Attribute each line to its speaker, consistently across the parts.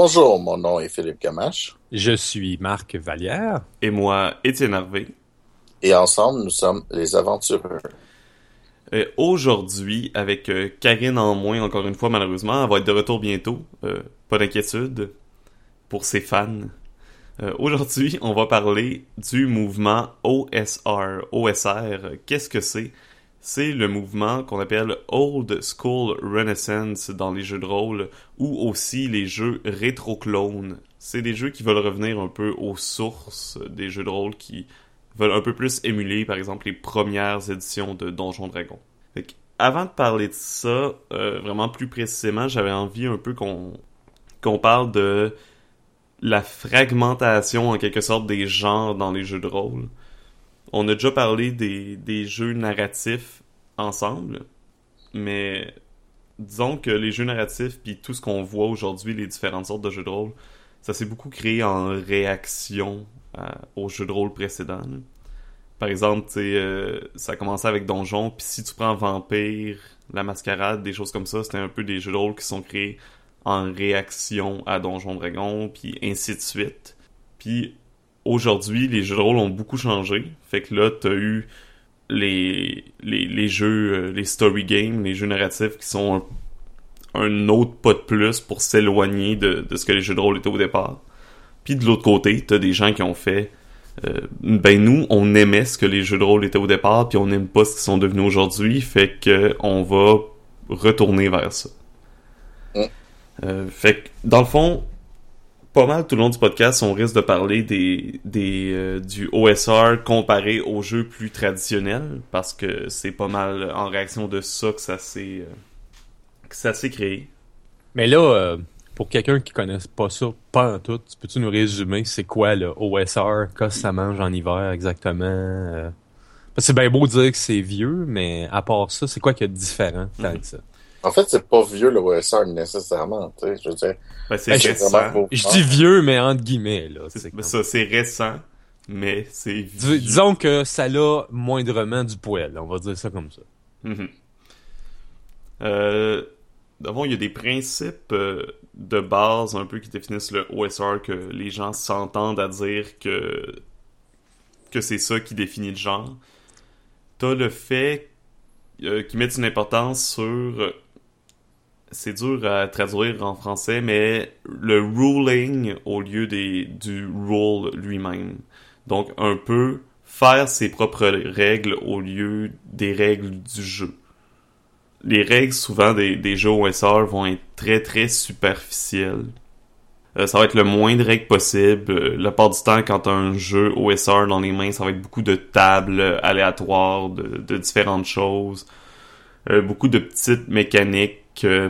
Speaker 1: Bonjour, mon nom est Philippe Camache.
Speaker 2: Je suis Marc Vallière.
Speaker 3: Et moi, Étienne Harvey.
Speaker 1: Et ensemble, nous sommes les aventureux.
Speaker 3: Euh, Aujourd'hui, avec euh, Karine en moins, encore une fois, malheureusement, elle va être de retour bientôt. Euh, pas d'inquiétude pour ses fans. Euh, Aujourd'hui, on va parler du mouvement OSR. OSR, qu'est-ce que c'est? C'est le mouvement qu'on appelle Old School Renaissance dans les jeux de rôle ou aussi les jeux rétro-clones. C'est des jeux qui veulent revenir un peu aux sources des jeux de rôle qui veulent un peu plus émuler, par exemple, les premières éditions de Donjons Dragons. Avant de parler de ça, euh, vraiment plus précisément, j'avais envie un peu qu'on qu'on parle de la fragmentation en quelque sorte des genres dans les jeux de rôle. On a déjà parlé des, des jeux narratifs ensemble, mais disons que les jeux narratifs puis tout ce qu'on voit aujourd'hui, les différentes sortes de jeux de rôle, ça s'est beaucoup créé en réaction à- aux jeux de rôle précédents. Par exemple, euh, ça a commencé avec Donjon, puis si tu prends Vampire, La Mascarade, des choses comme ça, c'était un peu des jeux de rôle qui sont créés en réaction à Donjon Dragon, puis ainsi de suite. Puis aujourd'hui, les jeux de rôle ont beaucoup changé. Fait que là, t'as eu les, les, les jeux, euh, les story games, les jeux narratifs qui sont un, un autre pas de plus pour s'éloigner de, de ce que les jeux de rôle étaient au départ. Puis de l'autre côté, t'as des gens qui ont fait euh, ben nous, on aimait ce que les jeux de rôle étaient au départ, puis on n'aime pas ce qu'ils sont devenus aujourd'hui, fait que on va retourner vers ça. Euh, fait que, dans le fond, pas mal tout le long du podcast, on risque de parler des, des euh, du OSR comparé aux jeux plus traditionnels, parce que c'est pas mal en réaction de ça que ça s'est euh, que ça s'est créé.
Speaker 2: Mais là, euh, pour quelqu'un qui connaisse pas ça, pas en tout, peux-tu nous résumer c'est quoi le OSR, qu'est-ce que ça mange en hiver exactement? euh? C'est bien beau de dire que c'est vieux, mais à part ça, c'est quoi a de différent tant
Speaker 3: Mhm.
Speaker 2: que ça?
Speaker 1: En fait, c'est pas vieux le OSR nécessairement, tu sais, je veux dire.
Speaker 3: Ben, c'est
Speaker 2: Ben, je-
Speaker 3: récent.
Speaker 2: Je dis vieux, mais entre guillemets, là.
Speaker 3: C'est-
Speaker 2: comme-
Speaker 3: ça, c'est récent, mais c'est
Speaker 2: Dis-
Speaker 3: vieux.
Speaker 2: disons que ça a moindrement du poil, on va dire ça comme ça.
Speaker 3: Mhm. Euh, d'abord, il y a des principes euh, de base un peu qui définissent le OSR que les gens s'entendent à dire que que c'est ça qui définit le genre. T'as le fait euh, qu'ils mettent une importance sur c'est dur à traduire en français, mais le ruling au lieu des, du rule lui-même. Donc, un peu faire ses propres règles au lieu des règles du jeu. Les règles, souvent, des, des jeux OSR vont être très, très superficielles. Euh, ça va être le moins de règles possible. Euh, la part du temps, quand t'as un jeu OSR dans les mains, ça va être beaucoup de tables aléatoires, de, de différentes choses. Euh, beaucoup de petites mécaniques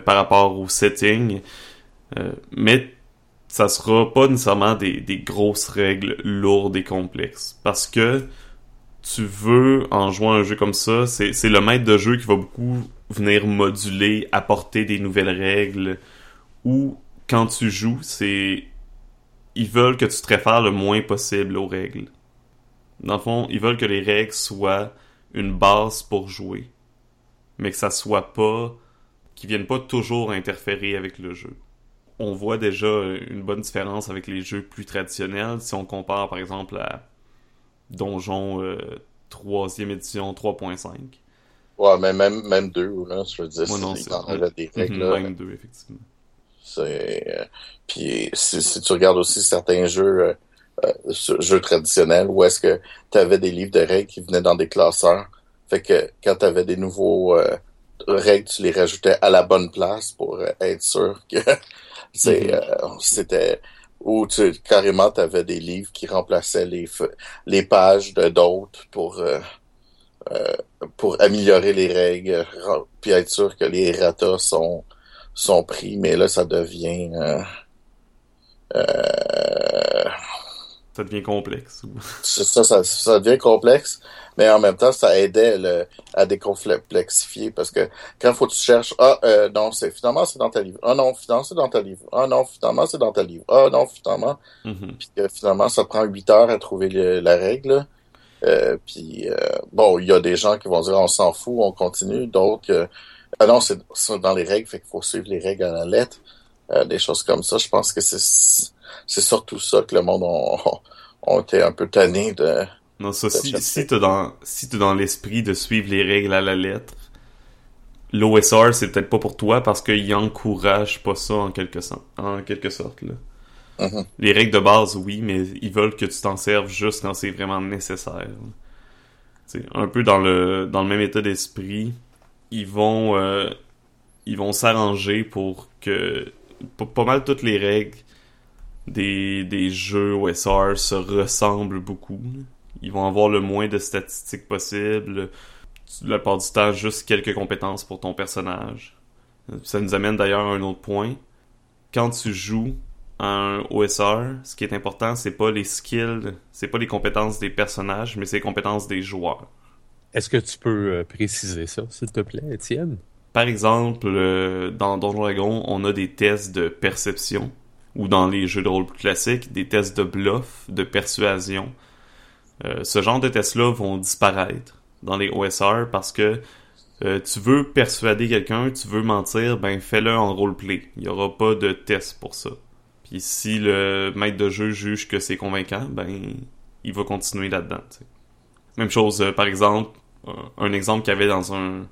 Speaker 3: par rapport au setting. Euh, mais ça sera pas nécessairement des, des grosses règles lourdes et complexes. Parce que tu veux, en jouant un jeu comme ça, c'est le maître de jeu qui va beaucoup venir moduler, apporter des nouvelles règles. Ou quand tu joues, c'est ils veulent que tu te réfères le moins possible aux règles. Dans le fond, ils veulent que les règles soient une base pour jouer, mais que ça soit pas qu'ils viennent pas toujours interférer avec le jeu. On voit déjà une bonne différence avec les jeux plus traditionnels si on compare par exemple à Donjon euh, 3e édition 3.5.
Speaker 1: Ouais, mais même, même deux, là, je veux dire,
Speaker 3: Ouais, non,
Speaker 1: il en avait des règles,
Speaker 3: Mhm, même deux, effectivement.
Speaker 1: C'est, euh, puis si, si tu regardes aussi certains jeux, euh, euh, jeux traditionnels, où est-ce que tu avais des livres de règles qui venaient dans des classeurs. Fait que quand tu avais des nouveaux euh, règles, tu les rajoutais à la bonne place pour euh, être sûr que c'est,
Speaker 3: Mhm.
Speaker 1: euh, c'était ou tu carrément tu avais des livres qui remplaçaient les les pages de d'autres pour euh, euh, pour améliorer les règles, puis être sûr que les errata sont sont pris, mais là ça devient euh, euh,
Speaker 3: Ça devient complexe.
Speaker 1: ça, ça, ça devient complexe, mais en même temps, ça aidait le, à décomplexifier parce que quand faut que tu cherches, ah, euh, non, c'est finalement c'est dans ta livre. Ah non, finalement c'est dans ta livre. Ah non, finalement c'est dans ta livre. Ah non, finalement.
Speaker 3: Mhm.
Speaker 1: Puis que finalement, ça prend huit heures à trouver le- la règle. Euh, puis euh, bon, il y a des gens qui vont dire on s'en fout, on continue. D'autres, euh, ah non, c'est c'est dans les règles, fait qu'il faut suivre les règles à la lettre. euh, des choses comme ça. Je pense que c'est c'est surtout ça que le monde ont, ont été un peu tannés de.
Speaker 3: Non, ça, si, si t'es dans, si dans l'esprit de suivre les règles à la lettre, l'OSR, c'est peut-être pas pour toi parce qu'il encourage pas ça en quelque, sorte, en quelque sorte, là.
Speaker 1: Mhm.
Speaker 3: Les règles de base, oui, mais ils veulent que tu t'en serves juste quand c'est vraiment nécessaire. C'est un peu dans le dans le même état d'esprit, ils vont euh, ils vont s'arranger pour que pas mal toutes les règles des, des jeux OSR se ressemblent beaucoup. Ils vont avoir le moins de statistiques possible. La part du temps, juste quelques compétences pour ton personnage. Ça nous amène d'ailleurs à un autre point. Quand tu joues un OSR, ce qui est important, c'est pas les skills, c'est pas les compétences des personnages, mais c'est les compétences des joueurs.
Speaker 2: Est-ce que tu peux euh, préciser ça, s'il te plaît, Étienne?
Speaker 3: Par exemple, euh, dans Donjon Dragon, on a des tests de perception, ou dans les jeux de rôle plus classiques, des tests de bluff, de persuasion. Euh, ce genre de tests-là vont disparaître dans les OSR parce que tu veux persuader quelqu'un, tu veux mentir, ben fais-le en roleplay. Il n'y aura pas de test pour ça. Puis si le maître de jeu juge que c'est convaincant, ben il va continuer là-dedans. Même chose, euh, par exemple, un exemple qu'il y avait dans un,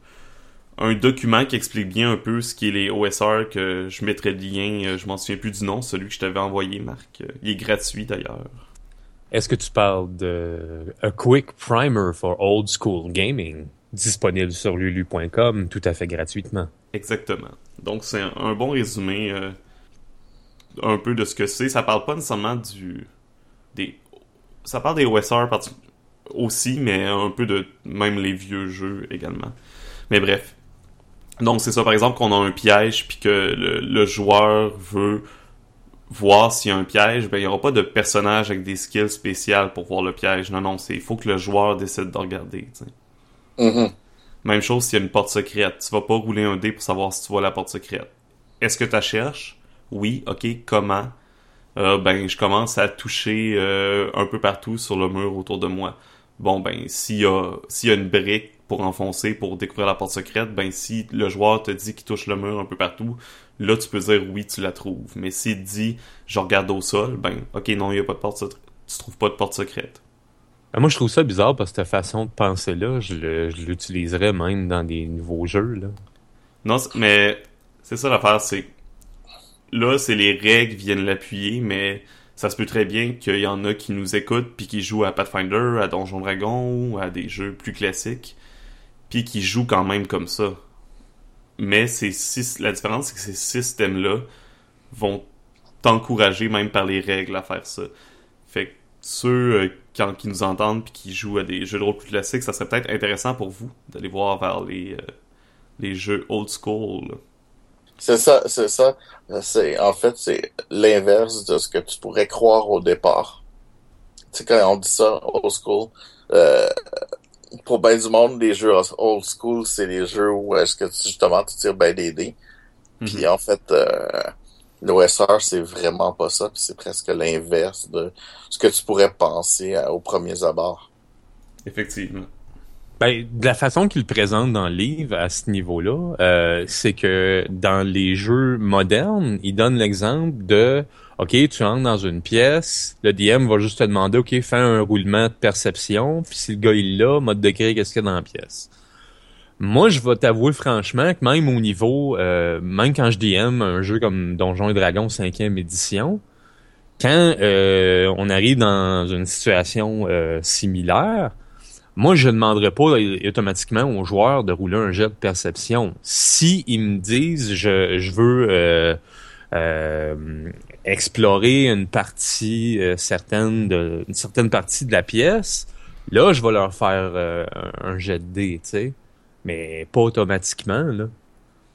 Speaker 3: un document qui explique bien un peu ce qui est les OSR, que je mettrai le lien, euh, je m'en souviens plus du nom, celui que je t'avais envoyé, Marc. Euh, il est gratuit d'ailleurs.
Speaker 2: Est-ce que tu parles de A Quick Primer for Old School Gaming, disponible sur lulu.com tout à fait gratuitement?
Speaker 3: Exactement. Donc c'est un, bon résumé un peu de ce que c'est. Ça parle pas nécessairement du. des. Ça parle des OSR aussi, mais un peu de même les vieux jeux également. Mais bref. Donc c'est ça, par exemple, qu'on a un piège puis que le, joueur veut voir s'il y a un piège, ben il n'y aura pas de personnage avec des skills spéciales pour voir le piège. Non, non, c'est il faut que le joueur décide de regarder.
Speaker 1: Mm-hmm.
Speaker 3: Même chose s'il y a une porte secrète. Tu vas pas rouler un dé pour savoir si tu vois la porte secrète. Est-ce que tu la cherches? Oui, ok, comment? Euh, ben, je commence à toucher euh, un peu partout sur le mur autour de moi. Bon, ben, s'il y a, s'il y a une brique pour enfoncer, pour découvrir la porte secrète, ben, si le joueur te dit qu'il touche le mur un peu partout, là, tu peux dire oui, tu la trouves. Mais s'il dit, je regarde au sol, ben, ok, non, il y a pas de porte secrète. Tu trouves pas de porte secrète.
Speaker 2: Ah, moi, je trouve ça bizarre parce que cette façon de penser-là, je, l'utiliserais même dans des nouveaux jeux, là.
Speaker 3: Non, mais c'est ça l'affaire, c'est là, c'est les règles viennent l'appuyer, mais ça se peut très bien qu'il y en a qui nous écoutent puis qui jouent à Pathfinder, à Donjon Dragon ou à des jeux plus classiques, puis qui jouent quand même comme ça. Mais c'est la différence, c'est que ces systèmes-là vont t'encourager même par les règles à faire ça. Fait que ceux euh, quand, qui nous entendent puis qui jouent à des jeux de rôle plus classiques, ça serait peut-être intéressant pour vous d'aller voir vers les, euh, les jeux old school.
Speaker 1: C'est ça, c'est ça. C'est en fait c'est l'inverse de ce que tu pourrais croire au départ. Tu sais quand on dit ça old school, euh, pour bien du monde, les jeux old school, c'est les jeux où est-ce que tu, justement tu tires bien des dés. Puis mhm. en fait, euh, l'OSR c'est vraiment pas ça. Puis c'est presque l'inverse de ce que tu pourrais penser au premier abord.
Speaker 3: Effectivement.
Speaker 2: Ben, de la façon qu'il présente dans le livre à ce niveau-là, euh, c'est que dans les jeux modernes, il donne l'exemple de OK, tu entres dans une pièce, le DM va juste te demander OK, fais un roulement de perception, puis si le gars il l'a, mode de créer qu'est-ce qu'il y a dans la pièce. Moi, je vais t'avouer franchement que même au niveau, euh, même quand je DM un jeu comme Donjons et Dragons 5e édition, quand euh, on arrive dans une situation euh, similaire, moi, je ne demanderais pas automatiquement aux joueurs de rouler un jet de perception. Si me disent je, je veux euh, euh, explorer une partie euh, certaine de une certaine partie de la pièce, là, je vais leur faire un jet de dé, tu sais. Mais pas automatiquement, là.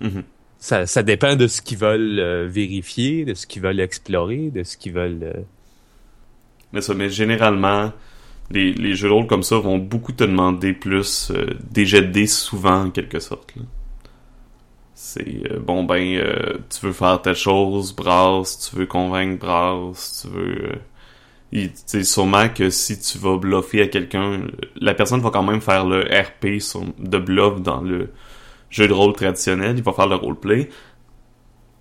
Speaker 3: Mm-hmm.
Speaker 2: ça, ça dépend de ce qu'ils veulent vérifier, de ce qu'ils veulent explorer, de ce qu'ils veulent.
Speaker 3: Mais ça, mais généralement, les, jeux de rôle comme ça vont beaucoup te demander plus euh, des jets de dés souvent en quelque sorte. C'est euh, bon ben euh, tu veux faire telle chose, brasse, tu veux convaincre, brasse, tu veux c'est sûrement que si tu vas bluffer à quelqu'un, la personne va quand même faire le RP de bluff dans le jeu de rôle traditionnel, il va faire le roleplay.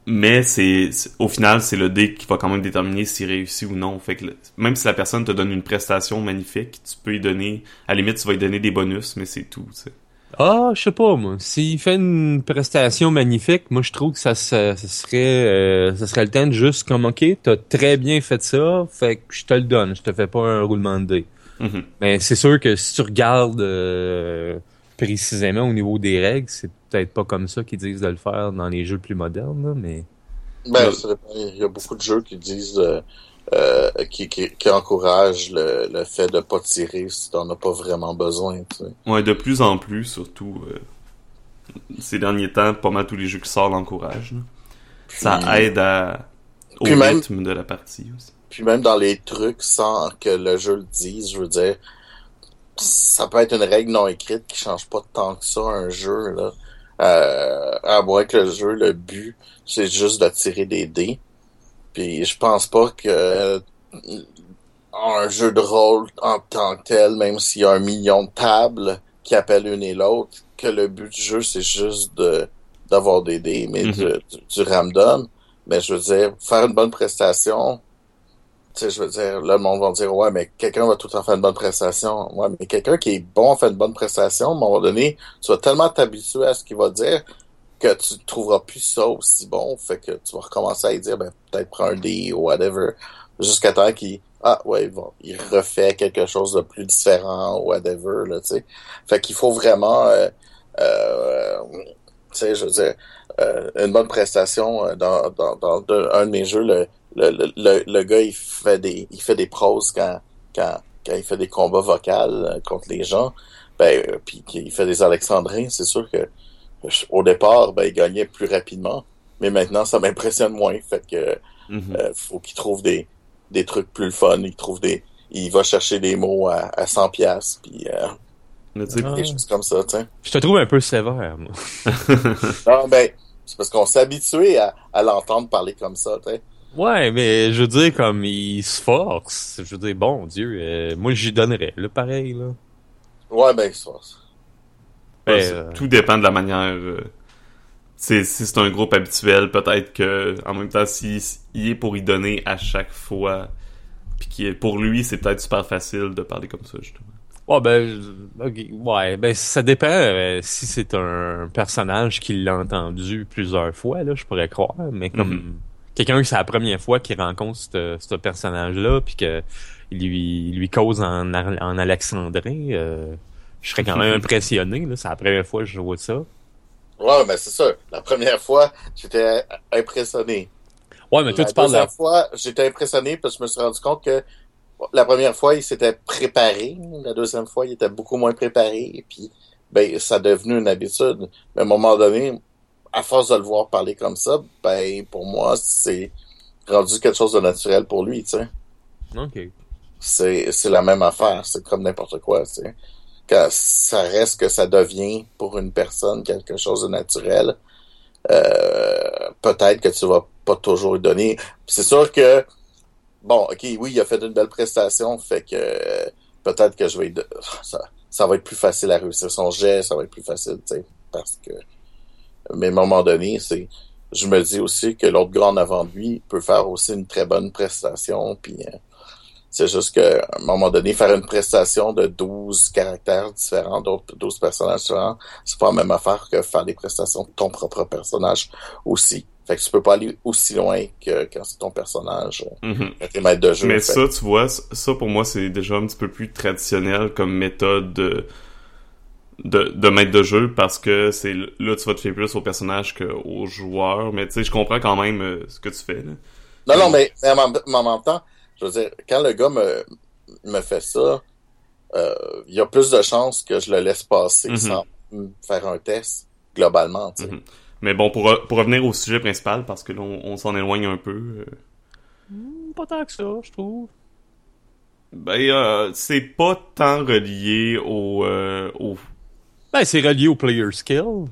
Speaker 3: Mais c'est au final, c'est le dé qui va quand même déterminer s'il réussit ou non. Fait que même si la personne te donne une prestation magnifique, tu peux y donner. À la limite, tu vas lui donner des bonus, mais c'est tout. tu sais.
Speaker 2: Ah, je sais pas, moi. S'il fait une prestation magnifique, moi, je trouve que ça, se- ça serait, euh, ça serait le temps de juste comme, OK, t'as très bien fait ça, fait que je te le donne, je te fais pas un roulement de dés.
Speaker 3: Mhm.
Speaker 2: Mais c'est sûr que si tu regardes euh, précisément au niveau des règles, c'est peut-être pas comme ça qu'ils disent de le faire dans les jeux plus modernes, là, mais...
Speaker 1: Ben, ça il y a beaucoup de jeux qui disent, euh, euh, qui, qui, qui encouragent le, le fait de pas tirer si t'en as pas vraiment besoin, tu sais.
Speaker 3: Ouais, de plus en plus, surtout euh, ces derniers temps, pas mal tous les jeux qui sortent l'encouragent. Ça aide à, au
Speaker 1: même-
Speaker 3: rythme de la partie aussi.
Speaker 1: Puis même dans les trucs, sans que le jeu le dise, je veux dire, ça peut être une règle non écrite qui change pas tant que ça un jeu, là. Euh, à moins que le jeu, le but, c'est juste de tirer des dés. Puis je pense pas que un jeu de rôle en tant que tel, même s'il y a un million de tables qui appellent une et l'autre, que le but du jeu, c'est juste de d'avoir des dés, mais
Speaker 3: Mhm.
Speaker 1: du, du, du random. Mais je veux dire, faire une bonne prestation, tu sais, je veux dire, là, le monde va dire, ouais, mais quelqu'un va tout le temps faire une bonne prestation. Ouais, mais quelqu'un qui est bon fait une bonne prestation, à un moment donné, tu vas tellement t'habituer à ce qu'il va dire que tu trouveras plus ça aussi bon. Fait que tu vas recommencer à lui dire, ben, peut-être prends un D ou whatever. Jusqu'à temps qu'il, ah, ouais, bon, il refait quelque chose de plus différent ou whatever, là, tu sais. Fait qu'il faut vraiment, euh, euh, tu sais, je veux dire, euh, une bonne prestation euh, dans, dans, dans un de mes jeux, le, le, le, le, gars, il fait des, il fait des proses quand, quand, quand il fait des combats vocaux euh, contre les gens, ben, euh, puis qu'il fait des alexandrins, c'est sûr que au départ, ben, il gagnait plus rapidement, mais maintenant, ça m'impressionne moins, fait que
Speaker 3: Mhm.
Speaker 1: euh, faut qu'il trouve des, des trucs plus le fun, il trouve des, il va chercher des mots à, à 100 pièces puis euh,
Speaker 2: Ah.
Speaker 1: des choses comme ça, tu sais.
Speaker 2: Je te trouve un peu sévère, moi.
Speaker 1: Non, ben, c'est parce qu'on s'est habitué à, à l'entendre parler comme ça, tu sais.
Speaker 2: Ouais, mais je veux dire, comme, il se force. Je veux dire, bon Dieu, euh, moi, j'y donnerais, là, pareil, là.
Speaker 1: Ouais, ben, ça.
Speaker 2: Ben, euh,
Speaker 3: Tout dépend de la manière. euh, si c'est un groupe habituel, peut-être que en même temps, s'il il est pour y donner à chaque fois, puis pour lui, c'est peut-être super facile de parler comme ça, justement.
Speaker 2: Ouais, ben, ouais, ben, ça dépend euh, si c'est un personnage qui l'a entendu plusieurs fois, là, je pourrais croire, mais comme
Speaker 3: Mhm.
Speaker 2: quelqu'un que c'est la première fois qu'il rencontre ce personnage-là, puis que il lui, il lui cause en, en alexandrin, euh, je serais quand même impressionné, là, c'est la première fois que je vois ça.
Speaker 1: Ouais, ben, c'est ça. La première fois, j'étais impressionné.
Speaker 2: Ouais, mais toi,
Speaker 1: la
Speaker 2: tu parles de...
Speaker 1: deuxième fois, j'étais impressionné parce que je me suis rendu compte que la première fois, il s'était préparé. La deuxième fois, il était beaucoup moins préparé. Et puis, ben, ça est devenu une habitude. Mais à un moment donné, à force de le voir parler comme ça, ben, pour moi, c'est rendu quelque chose de naturel pour lui, tu sais.
Speaker 2: Ok.
Speaker 1: C'est, c'est la même affaire. C'est comme n'importe quoi, tu sais. Quand ça reste que ça devient pour une personne quelque chose de naturel, euh, peut-être que tu vas pas toujours donner. C'est sûr que, bon, ok, oui, il a fait une belle prestation, fait que peut-être que je vais, don- ça, va être plus facile à réussir son jet, ça va être plus facile, tu sais, parce que, mais à un moment donné, c'est, je me dis aussi que l'autre en avant lui peut faire aussi une très bonne prestation, puis euh, c'est juste que, à un moment donné, faire une prestation de 12 caractères différents, d'autres 12 personnages différents, c'est pas la même affaire que faire des prestations de ton propre personnage aussi. Fait que tu peux pas aller aussi loin que quand c'est ton personnage,
Speaker 3: Mhm.
Speaker 1: quand t'es maître de jeu.
Speaker 3: Mais
Speaker 1: Fait
Speaker 3: ça, tu vois, ça pour moi, c'est déjà un petit peu plus traditionnel comme méthode de, de, de maître de jeu parce que c'est là tu vas te faire plus au personnage qu'au joueur. Mais tu sais, je comprends quand même euh, ce que tu fais. Là.
Speaker 1: Non, non, mais, mais en, en même temps, je veux dire, quand le gars me, me fait ça, euh, il y a plus de chances que je le laisse passer
Speaker 3: Mhm.
Speaker 1: sans me faire un test, globalement.
Speaker 3: Mhm. Mais bon, pour, pour revenir au sujet principal, parce que là, on, on s'en éloigne un peu. euh,
Speaker 2: Hmm, Pas tant que ça, je trouve.
Speaker 3: ben, euh, c'est pas tant relié au, euh, au...
Speaker 2: Ben, c'est relié au player skill.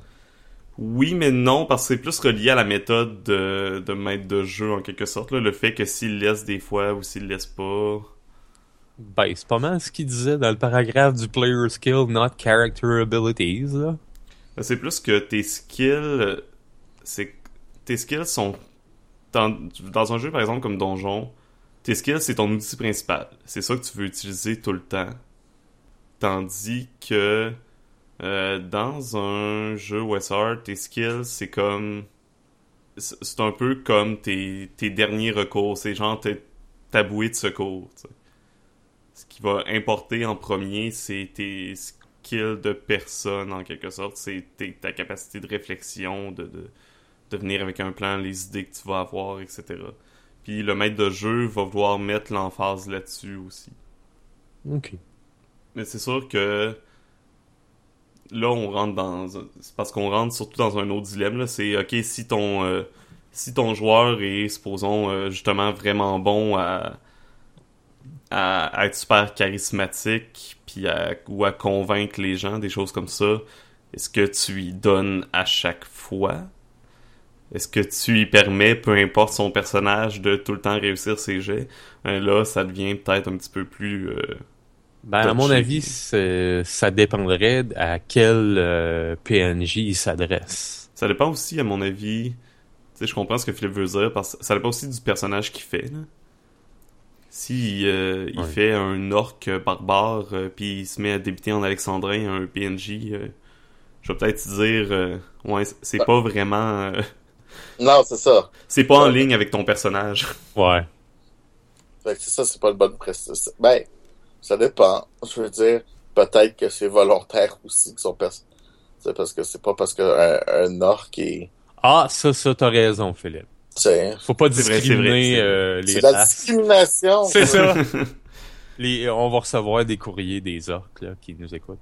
Speaker 3: Oui, mais non, parce que c'est plus relié à la méthode de, de maître de jeu, en quelque sorte. Là, le fait que s'il laisse des fois ou s'il laisse pas...
Speaker 2: Ben, c'est pas mal ce qu'il disait dans le paragraphe du player skill, not character abilities, là.
Speaker 3: Ben, C'est plus que tes skills, c'est tes skills sont dans, dans un jeu, par exemple, comme Donjon, tes skills, c'est ton outil principal. C'est ça que tu veux utiliser tout le temps. Tandis que euh, dans un jeu OSR, tes skills, c'est comme... C'est un peu comme tes, tes derniers recours. C'est genre ta bouée de secours. Ce qui va importer en premier, c'est tes skills de personne, en quelque sorte. C'est ta capacité de réflexion, de, de, de venir avec un plan, les idées que tu vas avoir, etc. Puis le maître de jeu va vouloir mettre l'emphase là-dessus aussi.
Speaker 2: Ok.
Speaker 3: Mais c'est sûr que là, on rentre dans. C'est parce qu'on rentre surtout dans un autre dilemme. C'est ok, si ton euh, si ton joueur est, supposons, euh, justement vraiment bon à, à, être super charismatique, puis ou à convaincre les gens, des choses comme ça, est-ce que tu lui donnes à chaque fois? Est-ce que tu lui permets, peu importe son personnage, de tout le temps réussir ses jets? Euh, là, ça devient peut-être un petit peu plus... Euh,
Speaker 2: ben, à mon avis, ça dépendrait à quel euh, PNJ il s'adresse.
Speaker 3: Ça dépend aussi, à mon avis... Tu sais, je comprends ce que Philippe veut dire, parce que ça dépend aussi du personnage qu'il fait, là. Si il fait un orc barbare, puis il se met à débuter en alexandrin, un PNJ, je vais peut-être dire, ouais, c'est pas vraiment
Speaker 1: non, c'est ça.
Speaker 3: C'est pas en ligne avec ton personnage.
Speaker 2: Ouais.
Speaker 1: Fait que c'est ça, c'est pas une bonne prestation. Ben, ça dépend. Je veux dire, peut-être que c'est volontaire aussi que son personnage. C'est parce que c'est pas parce qu'un un orc est.
Speaker 2: Ah, ça, ça, t'as raison, Philippe.
Speaker 1: C'est.
Speaker 2: Faut pas discriminer vrai, euh, les
Speaker 1: C'est la discrimination.
Speaker 2: C'est ça. les, on va recevoir des courriers des orcs là, qui nous écoutent.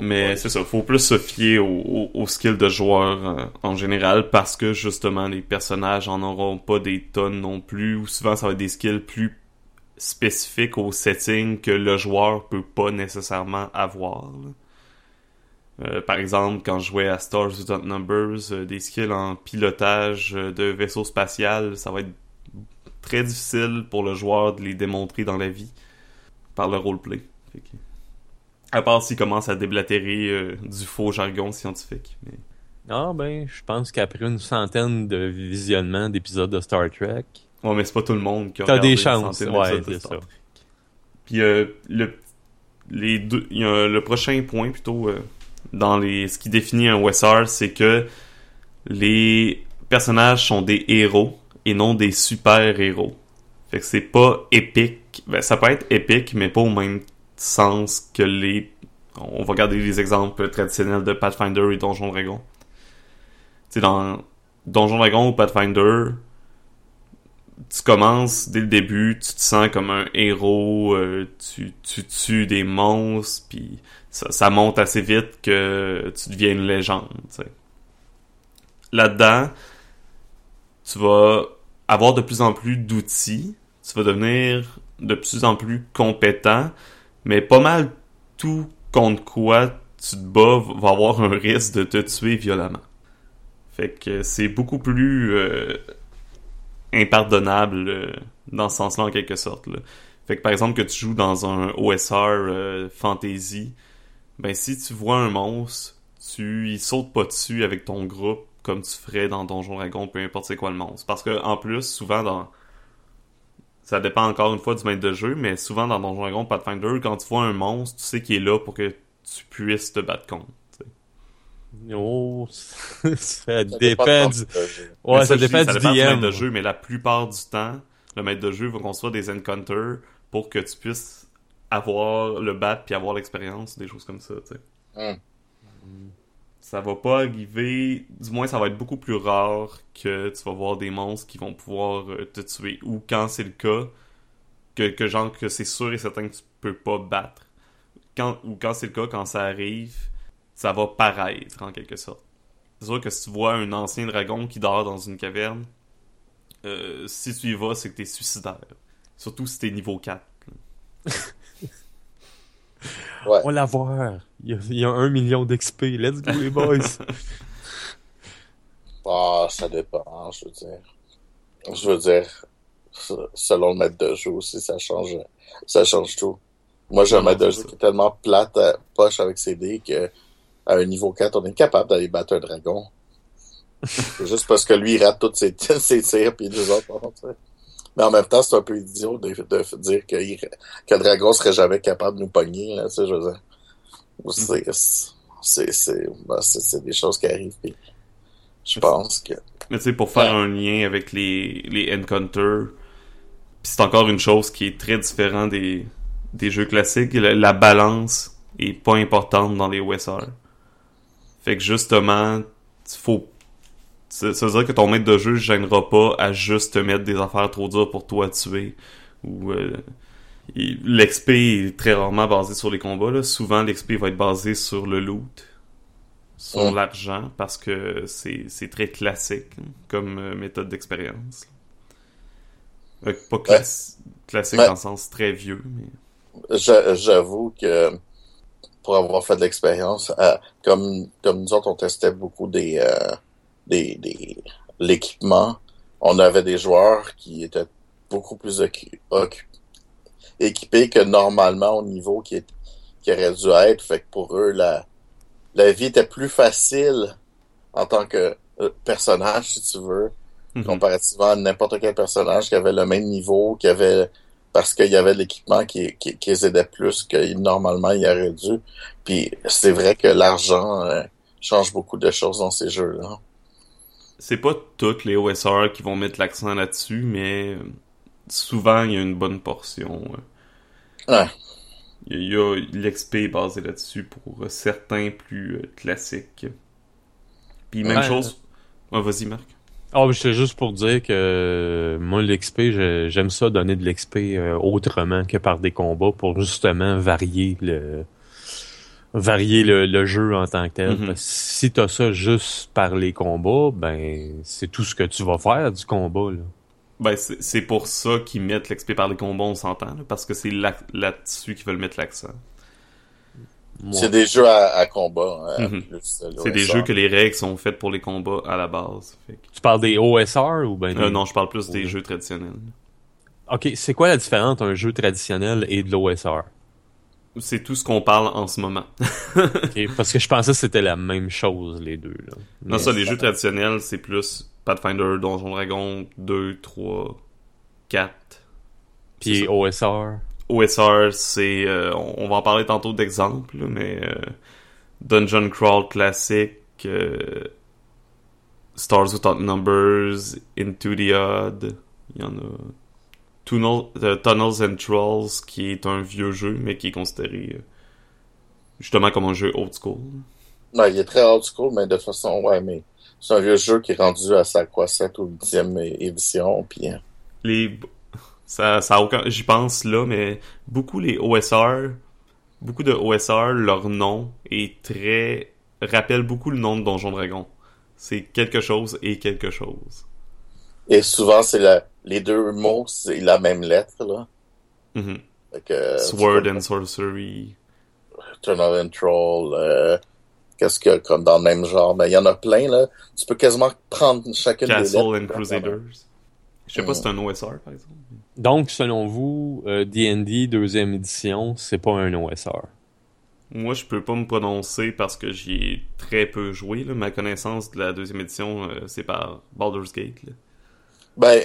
Speaker 3: Mais c'est ça, faut plus se fier aux au, skills de joueur euh, en général parce que justement les personnages en auront pas des tonnes non plus ou souvent ça va être des skills plus spécifiques au setting que le joueur peut pas nécessairement avoir. Euh, par exemple, quand je jouais à Stars Without Numbers, euh, des skills en pilotage de vaisseau spatial, ça va être très difficile pour le joueur de les démontrer dans la vie par le roleplay. À part s'il commence à déblatérer euh, du faux jargon scientifique.
Speaker 2: Ah ben, je pense qu'après une centaine de visionnements d'épisodes de Star Trek...
Speaker 3: Ouais, mais c'est pas tout le monde qui a
Speaker 2: T'as des chances, ouais, c'est ça.
Speaker 3: Puis euh, le, les deux, y a le prochain point plutôt euh, dans les ce qui définit un WSR, c'est que les personnages sont des héros et non des super héros. Fait que c'est pas épique. Ben, ça peut être épique, mais pas au même sens que les... On va regarder les exemples traditionnels de Pathfinder et Donjon Dragon. Tu sais, dans Donjon Dragon ou Pathfinder, tu commences dès le début, tu te sens comme un héros, euh, tu, tu tues des monstres, puis ça, monte assez vite que tu deviens une légende. Là-dedans, tu vas avoir de plus en plus d'outils, tu vas devenir de plus en plus compétent, mais pas mal tout contre quoi tu te bats va avoir un risque de te tuer violemment. Fait que c'est beaucoup plus euh, impardonnable euh, dans ce sens-là en quelque sorte. Fait que par exemple que tu joues dans un OSR euh, fantasy, ben si tu vois un monstre, tu y sautes pas dessus avec ton groupe comme tu ferais dans Donjon Dragon, peu importe c'est quoi le monstre. Parce que en plus, souvent dans ça dépend encore une fois du maître de jeu, mais souvent dans Donjon Dragon Pathfinder, quand tu vois un monstre, tu sais qu'il est là pour que tu puisses te battre contre.
Speaker 2: Oh, ça, dépend. Du... Ouais, ça, dépend, du,
Speaker 3: maître de jeu, mais la plupart du temps, le maître de jeu va construire des encounters pour que tu puisses avoir le bat puis avoir l'expérience, des choses comme ça. Tu sais. Hum ça va pas arriver, du moins ça va être beaucoup plus rare que tu vas voir des monstres qui vont pouvoir euh, te tuer. Ou quand c'est le cas, que, que genre que c'est sûr et certain que tu peux pas battre. Quand, ou quand c'est le cas, quand ça arrive, ça va paraître en quelque sorte. C'est sûr que si tu vois un ancien dragon qui dort dans une caverne, euh, si tu y vas, c'est que t'es suicidaire. Surtout si t'es niveau 4.
Speaker 2: On va l'avoir. Il, y a un million d'XP. Let's go, les boys.
Speaker 1: ah, ça dépend, je veux dire. Je veux dire, selon le maître de jeu aussi, ça change, ça change tout. Moi, j'ai un maître de jeu qui est tellement plate à poche avec ses dés que à un niveau 4, on est capable d'aller battre un dragon. C'est juste parce que lui, il rate tous ses, ses tirs, puis les autres, sais. Mais en même temps, c'est un peu idiot de, de dire que, il- que le dragon serait jamais capable de nous pogner, là, tu sais, je veux dire. C'est, c'est, c'est, ben, des choses qui arrivent, puis je pense que,
Speaker 3: Mais tu sais, pour faire
Speaker 1: Ouais.
Speaker 3: un lien avec les, les encounters, pis c'est encore une chose qui est très différente des, des jeux classiques, la, la balance est pas importante dans les OSR. Fait que justement, faut... Ça veut dire que ton maître de jeu ne gênera pas à juste te mettre des affaires trop dures pour toi à tuer. Ou euh, l'XP est très rarement basé sur les combats. Là. Souvent, l'XP va être basé sur le loot, sur l'argent, parce que c'est très classique hein, comme euh, méthode d'expérience. Euh, pas classi- classique
Speaker 1: Ouais.
Speaker 3: dans le sens très vieux, mais...
Speaker 1: j'a- j'avoue que pour avoir fait de l'expérience, euh, comme, comme nous autres, on testait beaucoup des, euh, des, des, l'équipement, on avait des joueurs qui étaient beaucoup plus équipés que normalement au niveau qui, est, qui aurait dû être. Fait que pour eux, la, la vie était plus facile en tant que euh, personnage, si tu veux,
Speaker 3: Mhm.
Speaker 1: comparativement à n'importe quel personnage qui avait le même niveau, qui avait parce qu'il y avait de l'équipement qui, qui, qui les aidait plus que normalement il aurait dû. Puis c'est vrai que l'argent euh, change beaucoup de choses dans ces jeux-là.
Speaker 3: C'est pas toutes les OSR qui vont mettre l'accent là-dessus, mais euh, souvent il y a une bonne portion. euh.
Speaker 1: Ouais.
Speaker 3: Il y a, l'XP basé là-dessus pour certains plus classiques. Puis même
Speaker 2: Ouais.
Speaker 3: chose. Ouais, vas-y Marc.
Speaker 2: Oh, c'est juste pour dire que euh, moi, l'XP, j'aime ça donner de l'XP euh, autrement que par des combats pour justement varier le varier le, le jeu en tant que tel.
Speaker 3: Mhm.
Speaker 2: Que si t'as ça juste par les combats, ben c'est tout ce que tu vas faire du combat. Là.
Speaker 3: Ben c'est pour ça qu'ils mettent l'XP par les combats, on s'entend, parce que c'est là- là-dessus qu'ils veulent mettre l'accent.
Speaker 1: C'est des jeux à, à combat. euh,
Speaker 3: Mhm.
Speaker 1: plus,
Speaker 3: C'est des jeux que les règles sont faites pour les combats à la base. Fait que-
Speaker 2: Tu parles des OSR ou ben
Speaker 3: Euh,
Speaker 2: des-
Speaker 3: non, je parle plus des jeux traditionnels.
Speaker 2: Ok, c'est quoi la différence entre un jeu traditionnel et de l'OSR?
Speaker 3: C'est tout ce qu'on parle en ce moment.
Speaker 2: Ok, Parce que je pensais que c'était la même chose, les deux. Là.
Speaker 3: Non, ça, les jeux traditionnels, c'est plus Pathfinder, Donjon Dragon 2, 3, 4.
Speaker 2: Puis. OSR.
Speaker 3: OSR, c'est... euh, on va en parler tantôt d'exemples, mais... euh, Dungeon Crawl classique, euh, Stars Without Numbers, Into the Odd, il y en a... Tunnel, Tunnels and Trolls, qui est un vieux jeu, mais qui est considéré justement comme un jeu old school.
Speaker 1: Non, il est très old school, mais de façon, ouais, mais c'est un vieux jeu qui est rendu à sa quoi, 7 ou 8e édition, puis euh,
Speaker 3: les ça ça a aucun j'y pense là mais beaucoup les OSR beaucoup de OSR leur nom est très rappelle beaucoup le nom de Donjon Dragon c'est quelque chose et quelque chose
Speaker 1: et souvent c'est la, les deux mots, c'est la même lettre, là.
Speaker 3: Mhm.
Speaker 1: Que,
Speaker 3: Sword and Sorcery
Speaker 1: Tunnel and Troll, euh, qu'est-ce qu'il y a comme dans le même genre? Mais il y en a plein, là. Tu peux quasiment prendre chacune des
Speaker 3: Castle
Speaker 1: lettres.
Speaker 3: and Crusaders je sais pas si c'est un OSR par exemple
Speaker 2: Donc, selon vous, euh, D&D deuxième édition, c'est pas un OSR.
Speaker 3: moi je peux pas me prononcer parce que j'y ai très peu joué là. ma connaissance de la deuxième édition euh, c'est par Baldur's Gate là.
Speaker 1: Ben,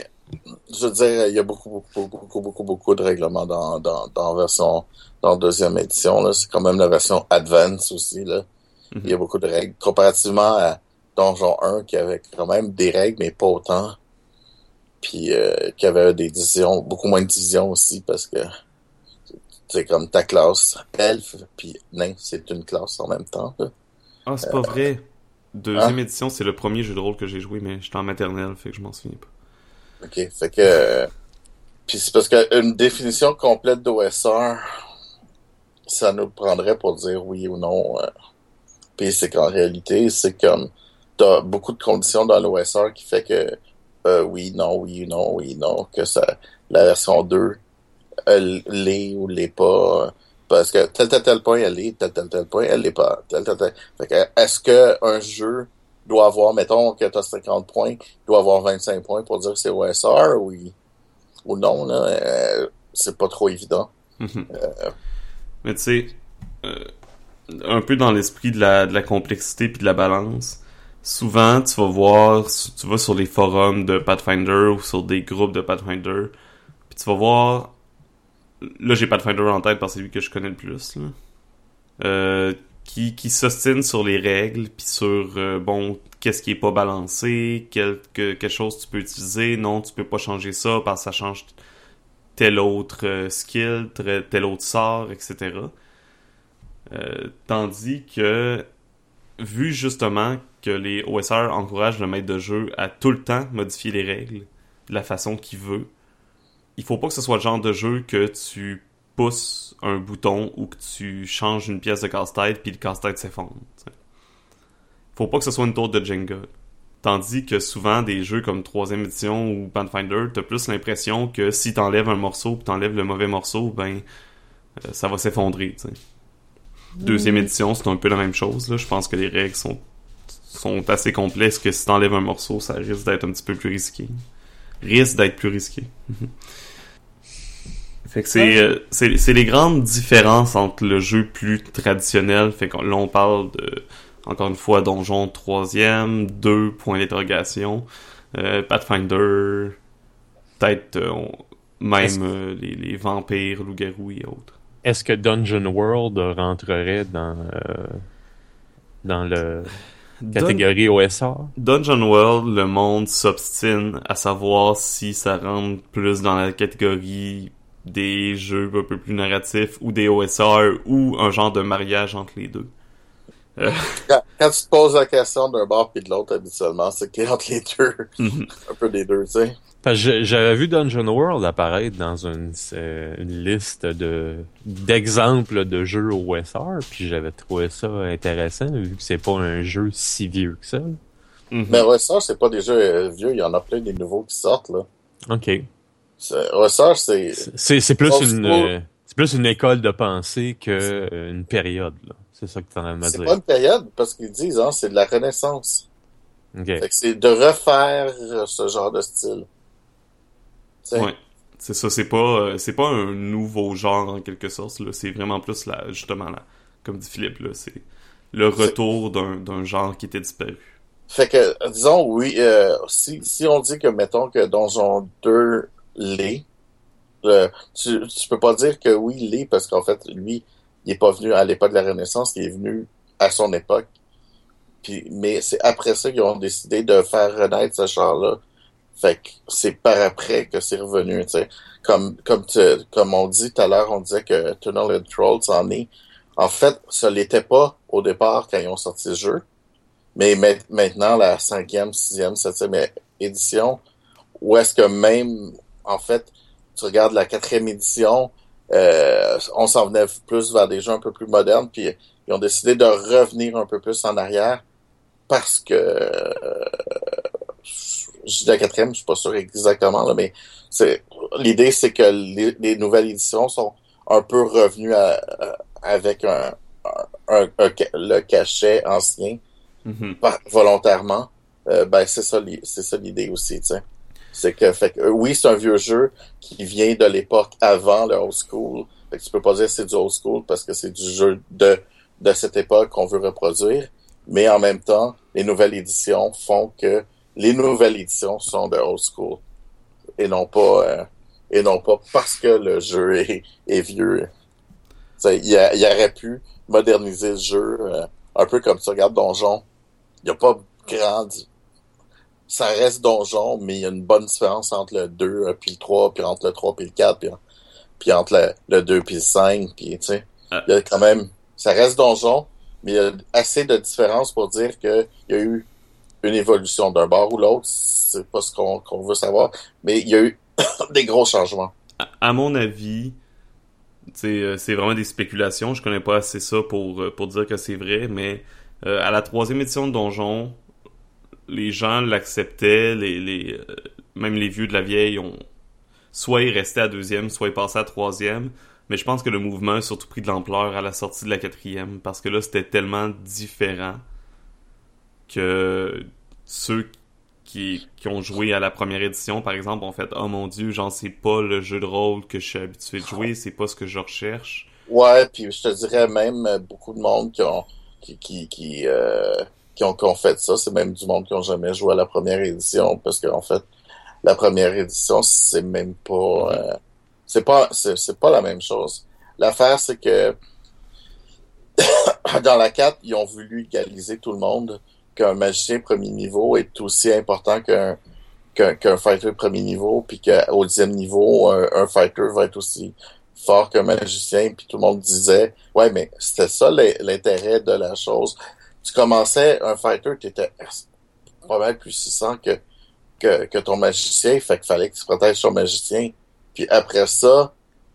Speaker 1: je veux dire, il y a beaucoup, beaucoup, beaucoup, beaucoup, beaucoup de règlements dans, dans, dans la version, dans la deuxième édition, là. C'est quand même la version Advance aussi, là.
Speaker 3: Mhm.
Speaker 1: Il y a beaucoup de règles. Comparativement à Donjon 1, qui avait quand même des règles, mais pas autant. Puis, euh, qui avait des divisions, beaucoup moins de divisions aussi, parce que c'est comme ta classe elfe, puis nain, c'est une classe en même temps, là.
Speaker 3: Ah, c'est pas vrai. Deuxième édition, c'est le premier jeu de rôle que j'ai joué, mais j'étais en maternelle, fait que je m'en souviens pas.
Speaker 1: OK, fait que... euh, Puis c'est parce qu'une définition complète d'OSR, ça nous prendrait pour dire oui ou non. euh. Puis c'est qu'en réalité, c'est comme... T'as beaucoup de conditions dans l'OSR qui fait que euh, oui, non, oui, non, oui, non, que ça, la version 2 elle l'est ou l'est pas. euh, Parce que tel, tel, tel point, elle l'est, tel, tel, tel point, elle l'est pas. Tel, tel, tel. Fait que, est-ce que un jeu doit avoir, mettons que tu as 50 points, doit avoir 25 points pour dire que c'est OSR ou, ou non, là, euh, c'est pas trop évident.
Speaker 3: Mhm. Mais tu sais, euh, un peu dans l'esprit de la, de la complexité puis de la balance, souvent, tu vas voir, tu vas sur les forums de Pathfinder ou sur des groupes de Pathfinder, puis tu vas voir. Là, j'ai Pathfinder en tête parce que c'est lui que je connais le plus. Euh, qui, qui sur les règles, puis sur, euh, bon, qu'est-ce qui est pas balancé, quel, que, quelque chose tu peux utiliser, non, tu peux pas changer ça parce que ça change tel autre euh, skill, tel autre sort, etc. Tandis que, vu justement que les OSR encouragent le maître de jeu à tout le temps modifier les règles de la façon qu'il veut, il faut pas que ce soit le genre de jeu que tu pousses un bouton ou que tu changes une pièce de casse-tête puis le casse-tête s'effondre. Faut pas que ce soit une tour de Jenga. Tandis que souvent, des jeux comme 3 édition ou Pathfinder, t'as plus l'impression que si t'enlèves un morceau pis t'enlèves le mauvais morceau, ben, euh, ça va s'effondrer. Deuxième mm. édition, c'est un peu la même chose, là. Je pense que les règles sont, sont assez complexes que si t'enlèves un morceau, ça risque d'être un petit peu plus risqué. Risque d'être plus risqué. Fait que euh, c'est, les grandes différences entre le jeu plus traditionnel. Fait que là, on parle de, encore une fois, donjon troisième, deux points d'interrogation, euh, Pathfinder, peut-être euh, même les, les, vampires, loups-garous et autres.
Speaker 2: Est-ce que Dungeon World rentrerait dans, dans le catégorie OSR?
Speaker 3: Dungeon World, le monde s'obstine à savoir si ça rentre plus dans la catégorie des jeux un peu plus narratifs ou des OSR ou un genre de mariage entre les deux.
Speaker 1: Euh. Quand, tu te poses la question d'un bord puis de l'autre, habituellement, c'est qu'il y a entre les deux. Mhm. un peu des deux, tu sais.
Speaker 2: J'avais vu Dungeon World apparaître dans une, euh, une liste de d'exemples de jeux OSR, puis j'avais trouvé ça intéressant vu que c'est pas un jeu si vieux que ça.
Speaker 1: Mais OSR, c'est pas des jeux euh, vieux, il y en a plein des nouveaux qui sortent là.
Speaker 2: Ok.
Speaker 1: OSR, c'est.
Speaker 2: C'est plus une. C'est plus une école de pensée qu'une période, là. C'est ça que tu en as à
Speaker 1: dire. C'est pas une période, parce qu'ils disent, hein, c'est de la renaissance. Okay. c'est de refaire ce genre de style.
Speaker 3: Ouais. C'est ça, c'est pas, euh, c'est pas un nouveau genre en quelque sorte, là. C'est vraiment plus là, justement là, comme dit Philippe, là, c'est le retour d'un genre qui était disparu.
Speaker 1: Fait que, disons, oui, euh, si, si on dit que, mettons que Donjon 2 l'est. tu, tu peux pas dire que oui, l'est parce qu'en fait, lui, il est pas venu à l'époque de la Renaissance, il est venu à son époque. Puis, mais c'est après ça qu'ils ont décidé de faire renaître ce char-là. Fait que c'est par après que c'est revenu, tu sais. Comme, comme, comme on dit tout à l'heure, on disait que Tunnel and Trolls en est. En fait, ça l'était pas au départ quand ils ont sorti le jeu. Mais maintenant, la cinquième, sixième, septième édition, où est-ce que même en fait, tu regardes la quatrième édition, euh, on s'en venait plus vers des jeux un peu plus modernes, puis ils ont décidé de revenir un peu plus en arrière parce que euh, je dis la quatrième, je suis pas sûr exactement là, mais c'est l'idée c'est que les, nouvelles éditions sont un peu revenues avec un, le cachet ancien mm-hmm. volontairement. Euh, ben c'est ça c'est ça l'idée aussi, tu sais. C'est que, fait que, oui, c'est un vieux jeu qui vient de l'époque avant le old school. Fait que tu peux pas dire que c'est du old school parce que c'est du jeu de, de cette époque qu'on veut reproduire. Mais en même temps, les nouvelles éditions font que les nouvelles éditions sont de old school. Et non pas, euh, et non pas parce que le jeu est, est vieux. Il y, y, aurait pu moderniser le jeu, euh, un peu comme tu regardes Donjon. Il n'y a pas grand ça reste donjon, mais il y a une bonne différence entre le 2 euh, puis le 3, puis entre le 3 puis le 4, puis, puis entre le, le 2 puis le 5, puis tu sais, ah. il y a quand même, ça reste donjon, mais il y a assez de différence pour dire qu'il y a eu une évolution d'un bord ou l'autre, c'est pas ce qu'on veut savoir, mais il y a eu des gros changements.
Speaker 3: À, mon avis, euh, c'est vraiment des spéculations, je connais pas assez ça pour, euh, pour dire que c'est vrai, mais à la troisième édition de Donjon, les gens l'acceptaient, les, les euh, même les vieux de la vieille ont soit ils restaient à deuxième, soit ils passaient à troisième. Mais je pense que le mouvement a surtout pris de l'ampleur à la sortie de la quatrième, parce que là, c'était tellement différent que ceux qui, qui ont joué à la première édition, par exemple, ont fait « Oh mon Dieu, genre, c'est pas le jeu de rôle que je suis habitué de jouer, c'est pas ce que je recherche. »
Speaker 1: Ouais, puis je te dirais même beaucoup de monde qui ont qui, qui, qui, euh, qui ont, qui ont fait ça. C'est même du monde qui ont jamais joué à la première édition parce qu'en fait, la première édition, c'est même pas, euh, c'est pas, c'est pas la même chose. L'affaire, c'est que dans la 4, ils ont voulu égaliser tout le monde qu'un magicien premier niveau est aussi important qu'un qu'un fighter premier niveau, puis qu'au dixième niveau, un, fighter va être aussi fort qu'un magicien, puis tout le monde disait, ouais, mais c'était ça l'intérêt de la chose. Tu commençais un fighter, qui était probablement plus puissant que, que, que ton magicien, fait qu'il fallait que tu protèges ton magicien. Puis après ça,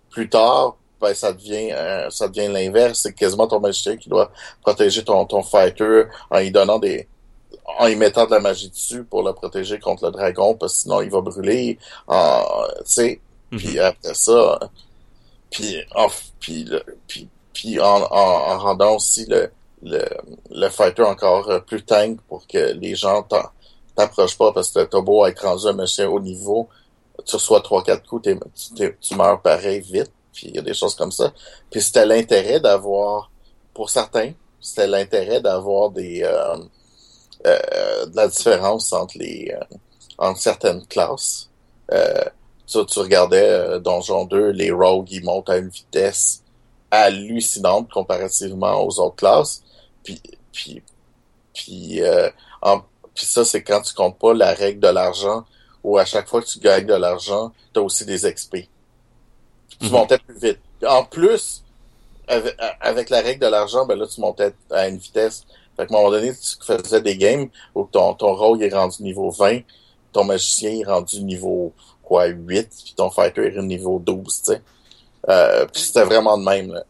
Speaker 1: plus tard, ben, ça devient euh, ça devient l'inverse. C'est quasiment ton magicien qui doit protéger ton, ton fighter en lui donnant des en y mettant de la magie dessus pour le protéger contre le dragon parce que sinon il va brûler en tu sais. Mhm. puis après ça puis en puis puis, puis en, en, rendant aussi le, le, le fighter encore plus tank pour que les gens t'approchent pas parce que t'as beau être rendu un machin haut niveau. Tu reçois trois quatre coups tu, tu meurs pareil vite puis il y a des choses comme ça. Puis c'était l'intérêt d'avoir pour certains c'était l'intérêt d'avoir des euh, euh, de la différence entre les euh, entre certaines classes. Euh, tu, tu regardais Donjon 2, les rogues ils montent à une vitesse hallucinante comparativement aux autres classes. Puis puis puis en, puis ça c'est quand tu comptes pas la règle de l'argent où à chaque fois que tu gagnes de l'argent, tu as aussi des XP. Tu mhm. montais plus vite. En plus, avec, avec la règle de l'argent, ben là, tu montais à une vitesse fait qu'à un moment donné, tu faisais des games où ton, ton rogue est rendu niveau 20, ton magicien est rendu niveau quoi 8, puis ton fighter est niveau 12, tu sais. Euh, puis c'était vraiment de même, là.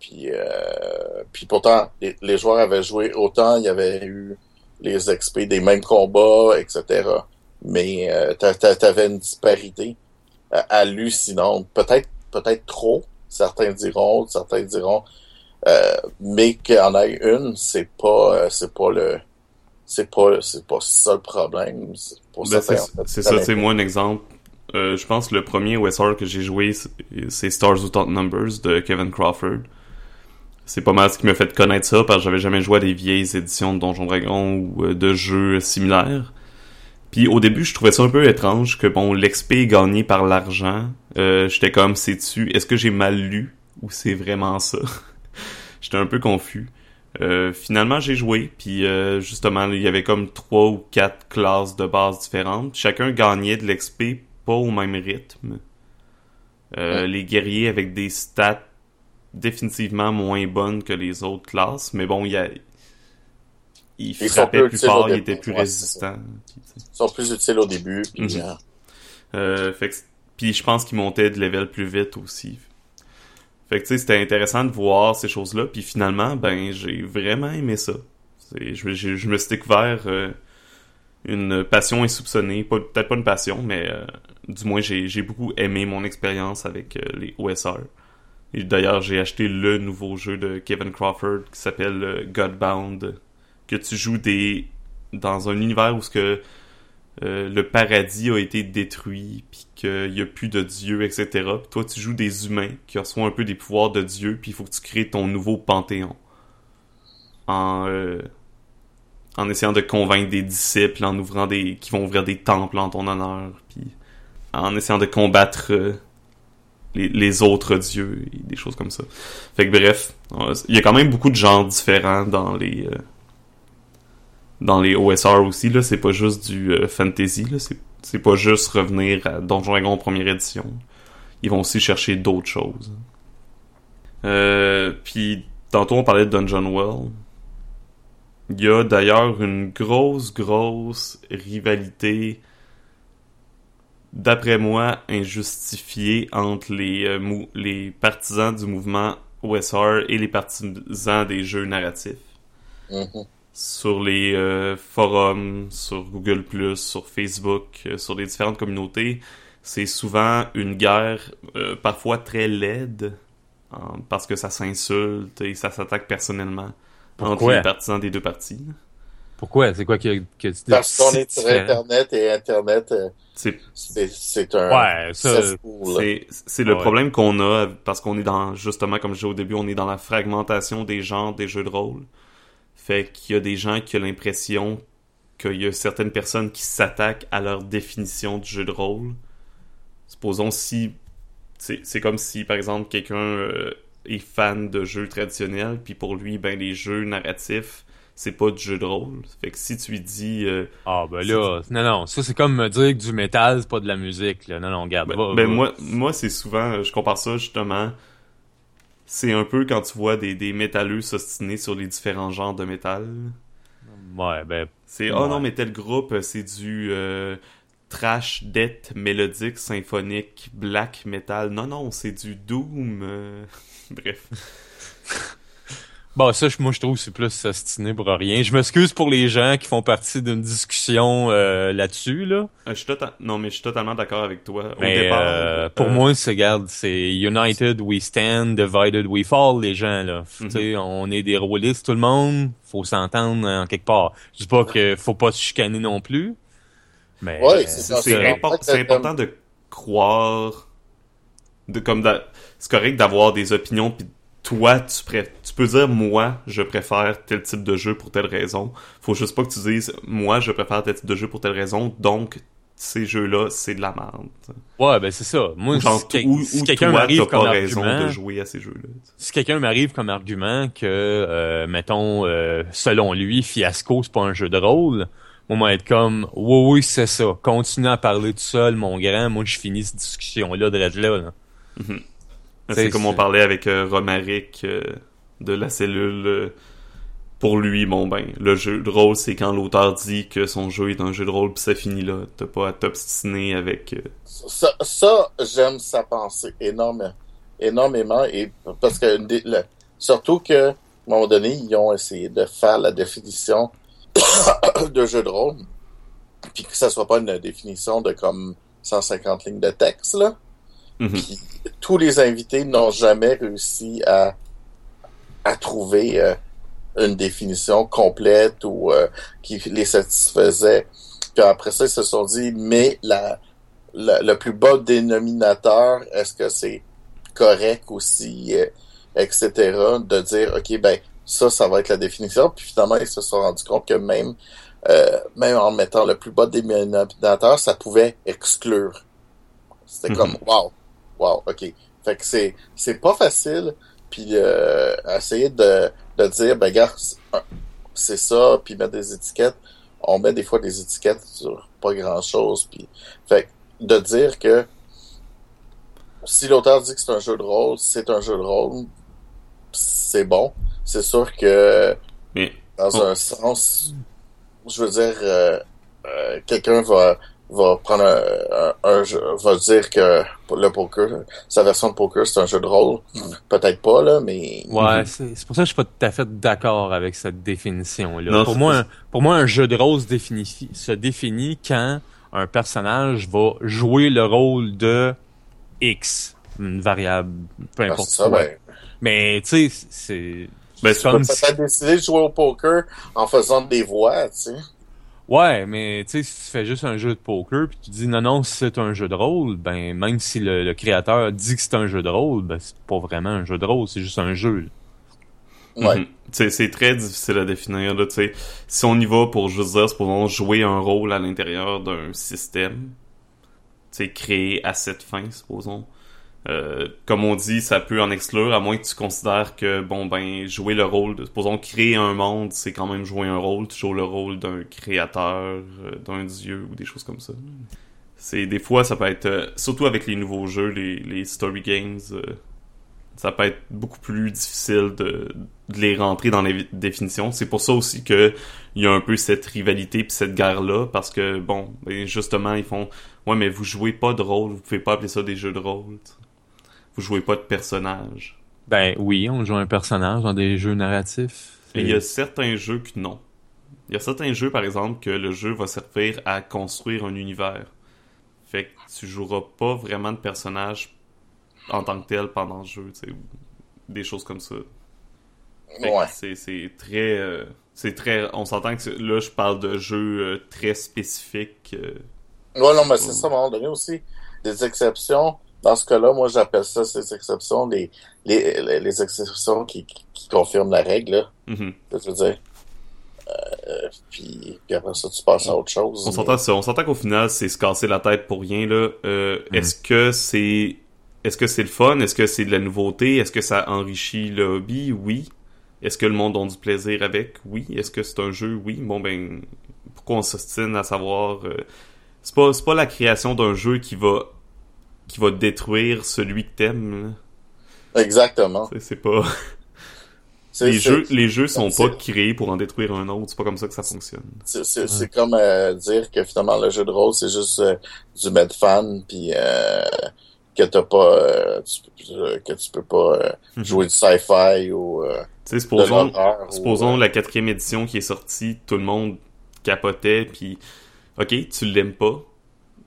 Speaker 1: Puis, euh, puis pourtant, les, joueurs avaient joué autant, il y avait eu les XP des mêmes combats, etc. Mais euh, t'avais une disparité euh, hallucinante. Peut-être peut-être trop, certains diront, certains diront euh, mais qu'il en ait une, c'est pas, euh, c'est pas le, c'est pas, c'est pas ça le problème.
Speaker 3: Ben, c'est ça, c'est moi un exemple. Euh, je pense que le premier OSR que j'ai joué, c'est Stars Without Numbers de Kevin Crawford. C'est pas mal ce qui m'a fait connaître ça parce que j'avais jamais joué à des vieilles éditions de Donjon Dragon ou de jeux similaires. Puis au début, je trouvais ça un peu étrange que bon, l'XP est gagné par l'argent. J'étais comme, sais-tu, est-ce que j'ai mal lu ou c'est vraiment ça? J'étais un peu confus. Euh, finalement, j'ai joué, puis euh, justement, il y avait comme trois ou quatre classes de base différentes. Chacun gagnait de l'XP pas au même rythme. Euh, les guerriers avec des stats définitivement moins bonnes que les autres classes, mais bon, il y a... Ils frappaient plus fort, ils étaient plus résistants.
Speaker 1: Ils sont plus utiles au début. Puis,
Speaker 3: mhm. puis je pense qu'ils montaient de level plus vite aussi. Fait que tu sais, c'était intéressant de voir ces choses-là. Puis finalement, ben, j'ai vraiment aimé ça. Je, je, me suis découvert euh, une passion insoupçonnée. Peut-être pas une passion, mais euh, du moins, j'ai beaucoup aimé mon expérience avec euh, les OSR. D'ailleurs, j'ai acheté le nouveau jeu de Kevin Crawford qui s'appelle Godbound. Que tu joues des dans un univers où ce que le paradis a été détruit, qu'il n'y a plus de dieu, etc. Puis toi, tu joues des humains qui reçoivent un peu des pouvoirs de dieu, puis il faut que tu crées ton nouveau panthéon. En, euh, essayant de convaincre des disciples, en ouvrant des... qui vont ouvrir des temples en ton honneur, puis en essayant de combattre euh, les, autres dieux, et des choses comme ça. Fait que bref, il y a quand même beaucoup de genres différents dans les dans les OSR aussi, là, c'est pas juste du euh, fantasy, là, c'est, pas juste revenir à Donjon Dragon première édition. Ils vont aussi chercher d'autres choses. Euh, puis, tantôt on parlait de Dungeon Well. Il y a d'ailleurs une grosse, grosse rivalité, d'après moi, injustifiée entre les, euh, les partisans du mouvement OSR et les partisans des jeux narratifs. Mm-hmm sur les euh, forums, sur Google+, sur Facebook, euh, sur les différentes communautés, c'est souvent une guerre euh, parfois très laide parce que ça s'insulte et ça s'attaque personnellement entre les partisans des deux parties.
Speaker 2: Pourquoi? C'est quoi qui que
Speaker 1: tu Parce qu'on est sur Internet et Internet, c'est un...
Speaker 2: Ouais, ça...
Speaker 3: C'est le problème qu'on a parce qu'on est dans, justement, comme je disais au début, on est dans la fragmentation des genres des jeux de rôle. Fait qu'il y a des gens qui ont l'impression qu'il y a certaines personnes qui s'attaquent à leur définition du jeu de rôle. Supposons si... C'est comme si, par exemple, quelqu'un euh, est fan de jeux traditionnels, puis pour lui, ben les jeux narratifs, c'est pas du jeu de rôle. Fait que si tu lui dis... euh,
Speaker 2: Ah, ben là, non, non, ça c'est comme me dire que du métal, c'est pas de la musique, là. Non, non, regarde.
Speaker 3: Ben,
Speaker 2: va-
Speaker 3: ben
Speaker 2: va.
Speaker 3: moi, moi c'est souvent, je compare ça justement. C'est un peu quand tu vois des, des métalleux s'ostiner sur les différents genres de métal.
Speaker 2: Ouais, ben,
Speaker 3: C'est oh
Speaker 2: Ouais.
Speaker 3: non, mais tel groupe, c'est du euh, trash, death, mélodique, symphonique, black metal. Non, non, c'est du doom. euh, Bref.
Speaker 2: Bon, ça, je- moi, je trouve que c'est plus s'ostiner pour rien. Je m'excuse pour les gens qui font partie d'une discussion euh, là-dessus, là.
Speaker 3: Euh, je suis Non, mais je suis totalement d'accord avec toi. Au
Speaker 2: Mais
Speaker 3: départ,
Speaker 2: euh, pour
Speaker 3: euh,
Speaker 2: moi, c'est, regarde, c'est United we stand, divided we fall, les gens, là. Tu sais, on est des rôlistes, tout le monde. Faut s'entendre en quelque part. Je dis pas que faut pas se chicaner non plus. Mais
Speaker 1: Ouais, c'est ça,
Speaker 3: important de croire de comme c'est correct d'avoir des opinions puis toi tu peux dire moi je préfère tel type de jeu pour telle raison faut juste pas que tu dises moi je préfère tel type de jeu pour telle raison donc ces jeux là c'est de la merde
Speaker 2: Ouais, ben c'est ça. Moi,
Speaker 3: ou genre
Speaker 2: si,
Speaker 3: ou,
Speaker 2: si quelqu'un m'arrive comme
Speaker 3: pas raison
Speaker 2: argument,
Speaker 3: de jouer à ces jeux là
Speaker 2: si quelqu'un m'arrive comme argument que, euh, mettons, euh, selon lui, Fiasco, c'est pas un jeu de rôle, moi, moi, être comme, oui, oui, c'est ça. Continue à parler tout seul, mon grand. Moi, je finis cette discussion-là de là, là.
Speaker 3: c'est
Speaker 2: C'est-
Speaker 3: comme on parlait avec euh, Romaric euh, de la cellule euh, pour lui, bon ben, le jeu de rôle, c'est quand l'auteur dit que son jeu est un jeu de rôle, puis ça finit là. T'as pas à t'obstiner avec...
Speaker 1: Ça, ça j'aime sa pensée énormément. Énormément. Et parce que le- surtout que, à un moment donné, ils ont essayé de faire la définition de jeu de rôle. Puis que ça soit pas une définition de comme 150 lignes de texte, là.
Speaker 3: Mhm.
Speaker 1: Puis tous les invités n'ont jamais réussi à, à trouver euh, une définition complète ou euh, qui les satisfaisait. Puis après ça, ils se sont dit, mais la, la- le plus bas dénominateur, est-ce que c'est correct aussi, euh, etc., de dire, OK, ben, ça, ça va être la définition. Puis finalement, ils se sont rendus compte que même, euh, même en mettant le plus bas dénominateur, ça pouvait exclure. C'était
Speaker 3: Mhm.
Speaker 1: comme, wow, wow, OK. Fait que c'est, c'est pas facile. Puis euh, essayer de, de dire, ben, gars, c'est ça, puis mettre des étiquettes. On met des fois des étiquettes sur pas grand-chose. Puis, fait que de dire que si l'auteur dit que c'est un jeu de rôle, c'est un jeu de rôle, c'est bon. C'est sûr que
Speaker 3: Mais
Speaker 1: dans
Speaker 3: Oh.
Speaker 1: un sens, je veux dire, euh, euh, quelqu'un va va prendre un, un, un jeu, va dire que le poker, sa version de poker, c'est un jeu de rôle. Peut-être pas, là, mais...
Speaker 2: Ouais,
Speaker 3: Mhm.
Speaker 2: c'est c'est pour ça que je suis pas tout à fait d'accord avec cette définition-là. Pour moi, un, pour moi, un jeu de rôle se définit, se définit quand un personnage va jouer le rôle de X, une variable, peu
Speaker 1: Ah,
Speaker 2: importe
Speaker 1: c'est ça,
Speaker 2: quoi.
Speaker 1: ben,
Speaker 2: Mais tu sais, c'est
Speaker 3: Ben,
Speaker 2: c'est
Speaker 3: tu
Speaker 1: tu
Speaker 2: comme
Speaker 1: peux
Speaker 2: si-
Speaker 1: peut-être décider de jouer au poker en faisant des voix, tu sais.
Speaker 2: Ouais, mais tu sais, si tu fais juste un jeu de poker puis tu dis non non c'est un jeu de rôle, ben même si le, le créateur dit que c'est un jeu de rôle, ben c'est pas vraiment un jeu de rôle, c'est juste un jeu.
Speaker 1: Ouais.
Speaker 3: Mhm. C'est c'est très difficile à définir. Là, tu sais. si on y va pour juste dire, supposons jouer un rôle à l'intérieur d'un système, tu sais, créé à cette fin, supposons. Euh, comme on dit, ça peut en exclure, à moins que tu considères que, bon, ben, jouer le rôle, de, supposons créer un monde, c'est quand même jouer un rôle, tu joues le rôle d'un créateur, euh, d'un dieu, ou des choses comme ça. C'est, des fois, ça peut être, euh, surtout avec les nouveaux jeux, les, les story games, euh, ça peut être beaucoup plus difficile de, de les rentrer dans les définitions. C'est pour ça aussi que il y a un peu cette rivalité puis cette guerre-là, parce que, bon, ben, justement, ils font, ouais, mais vous jouez pas de rôle, vous pouvez pas appeler ça des jeux de rôle. Vous jouez pas de personnage.
Speaker 2: Ben oui, on joue un personnage dans des jeux narratifs.
Speaker 3: Et il y a certains jeux que non. Il y a certains jeux, par exemple, que le jeu va servir à construire un univers. Fait que tu joueras pas vraiment de personnage en tant que tel pendant le jeu, tu sais, ou des choses comme ça.
Speaker 1: Ouais.
Speaker 3: c'est c'est très euh, c'est très on s'entend que là je parle de jeux euh, très spécifiques euh,
Speaker 1: Ouais, non, mais c'est ça, à un moment donné aussi. Des exceptions. Dans ce cas-là, moi, j'appelle ça, ces exceptions, les, les, les, exceptions qui, qui, confirment la règle, là.
Speaker 3: mhm.
Speaker 1: Je veux dire. puis, puis après ça, tu passes à autre chose.
Speaker 3: On
Speaker 1: mais-
Speaker 3: s'entend ça. On s'entend qu'au final, c'est se casser la tête pour rien, là. Euh, Est-ce que c'est... Est-ce que c'est le fun? Est-ce que c'est de la nouveauté? Est-ce que ça enrichit le hobby? Oui. Est-ce que le monde a du plaisir avec? Oui. Est-ce que c'est un jeu? Oui. Bon, ben, pourquoi on s'ostine à savoir... euh, C'est pas, c'est pas la création d'un jeu qui va qui va détruire celui que t'aimes.
Speaker 1: Exactement.
Speaker 3: C'est- pas... Les jeux, les jeux sont pas créés pour en détruire un autre. C'est pas comme ça que ça fonctionne.
Speaker 1: C'est, comme euh, dire que finalement le jeu de rôle c'est juste euh, du med fan puis euh, que t'as pas euh, tu, que tu peux pas euh,
Speaker 3: Mhm.
Speaker 1: jouer du sci-fi ou euh,
Speaker 3: Tu sais,
Speaker 1: de
Speaker 3: supposons,
Speaker 1: ou,
Speaker 3: supposons la quatrième édition qui est sortie, tout le monde capotait, puis ok, tu l'aimes pas,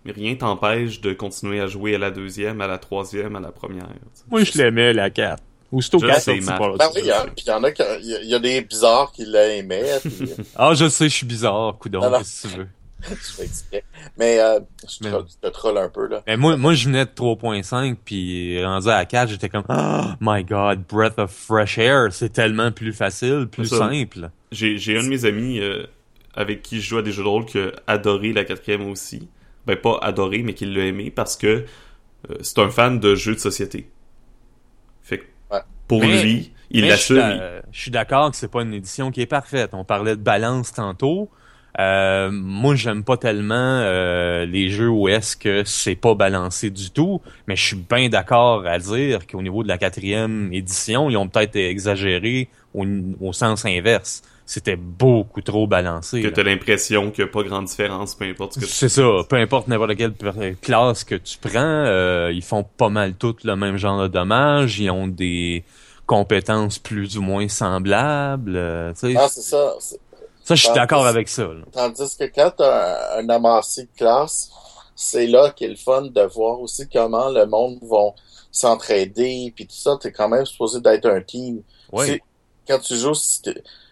Speaker 3: rien t'empêche de continuer à jouer à la deuxième, à la troisième, à la première.
Speaker 2: Moi, je l'aimais, la 4. Aussitôt
Speaker 3: Je
Speaker 2: qu'elle est
Speaker 3: sais,
Speaker 2: sortie
Speaker 3: Matt.
Speaker 2: par.
Speaker 1: Ben oui, il y, en a qui- il y, a- il y a des bizarres qui l'aimaient puis
Speaker 2: Ah, je sais, je suis bizarre, qu'est-ce que tu veux?
Speaker 1: je exprès. Mais euh, je
Speaker 2: Mais-
Speaker 1: troll, je te troll un peu là.
Speaker 2: Mais moi, moi, je venais de 3.5, puis rendu à 4, j'étais comme, oh my god, breath of fresh air, c'est tellement plus facile, plus
Speaker 3: ça.
Speaker 2: simple.
Speaker 3: J'ai, j'ai un de mes amis euh, avec qui je joue à des jeux de rôle qui a adoré la quatrième aussi. Ben pas adoré, mais qui l'a aimé parce que euh, c'est un fan de jeux de société. Fait que
Speaker 1: Ouais.
Speaker 3: pour
Speaker 2: Mais-
Speaker 3: lui, il
Speaker 2: Mais je suis
Speaker 3: l'assume.
Speaker 2: Je suis d'accord que c'est pas une édition qui est parfaite. On parlait de balance tantôt. Euh, moi, j'aime pas tellement euh, les jeux où est-ce que c'est pas balancé du tout, mais je suis bien d'accord à dire qu'au niveau de la quatrième édition, ils ont peut-être exagéré au, au sens inverse. C'était beaucoup trop balancé.
Speaker 3: que t'as l'impression qu'il n'y a pas grande différence, peu importe ce que tu
Speaker 2: C'est ça, peu importe n'importe quelle classe que tu prends, euh, ils font pas mal toutes le même genre de dommages, ils ont des compétences plus ou moins semblables. euh, tu sais.
Speaker 1: Non, c'est ça. C'est-
Speaker 2: ça, je suis
Speaker 1: Ah,
Speaker 2: d'accord avec ça. là.
Speaker 1: Tandis que quand tu as un, un amassé de classe, c'est là qu'est le fun de voir aussi comment le monde va s'entraider, puis tout ça, t'es quand même supposé d'être un team.
Speaker 2: Oui.
Speaker 1: Quand tu joues,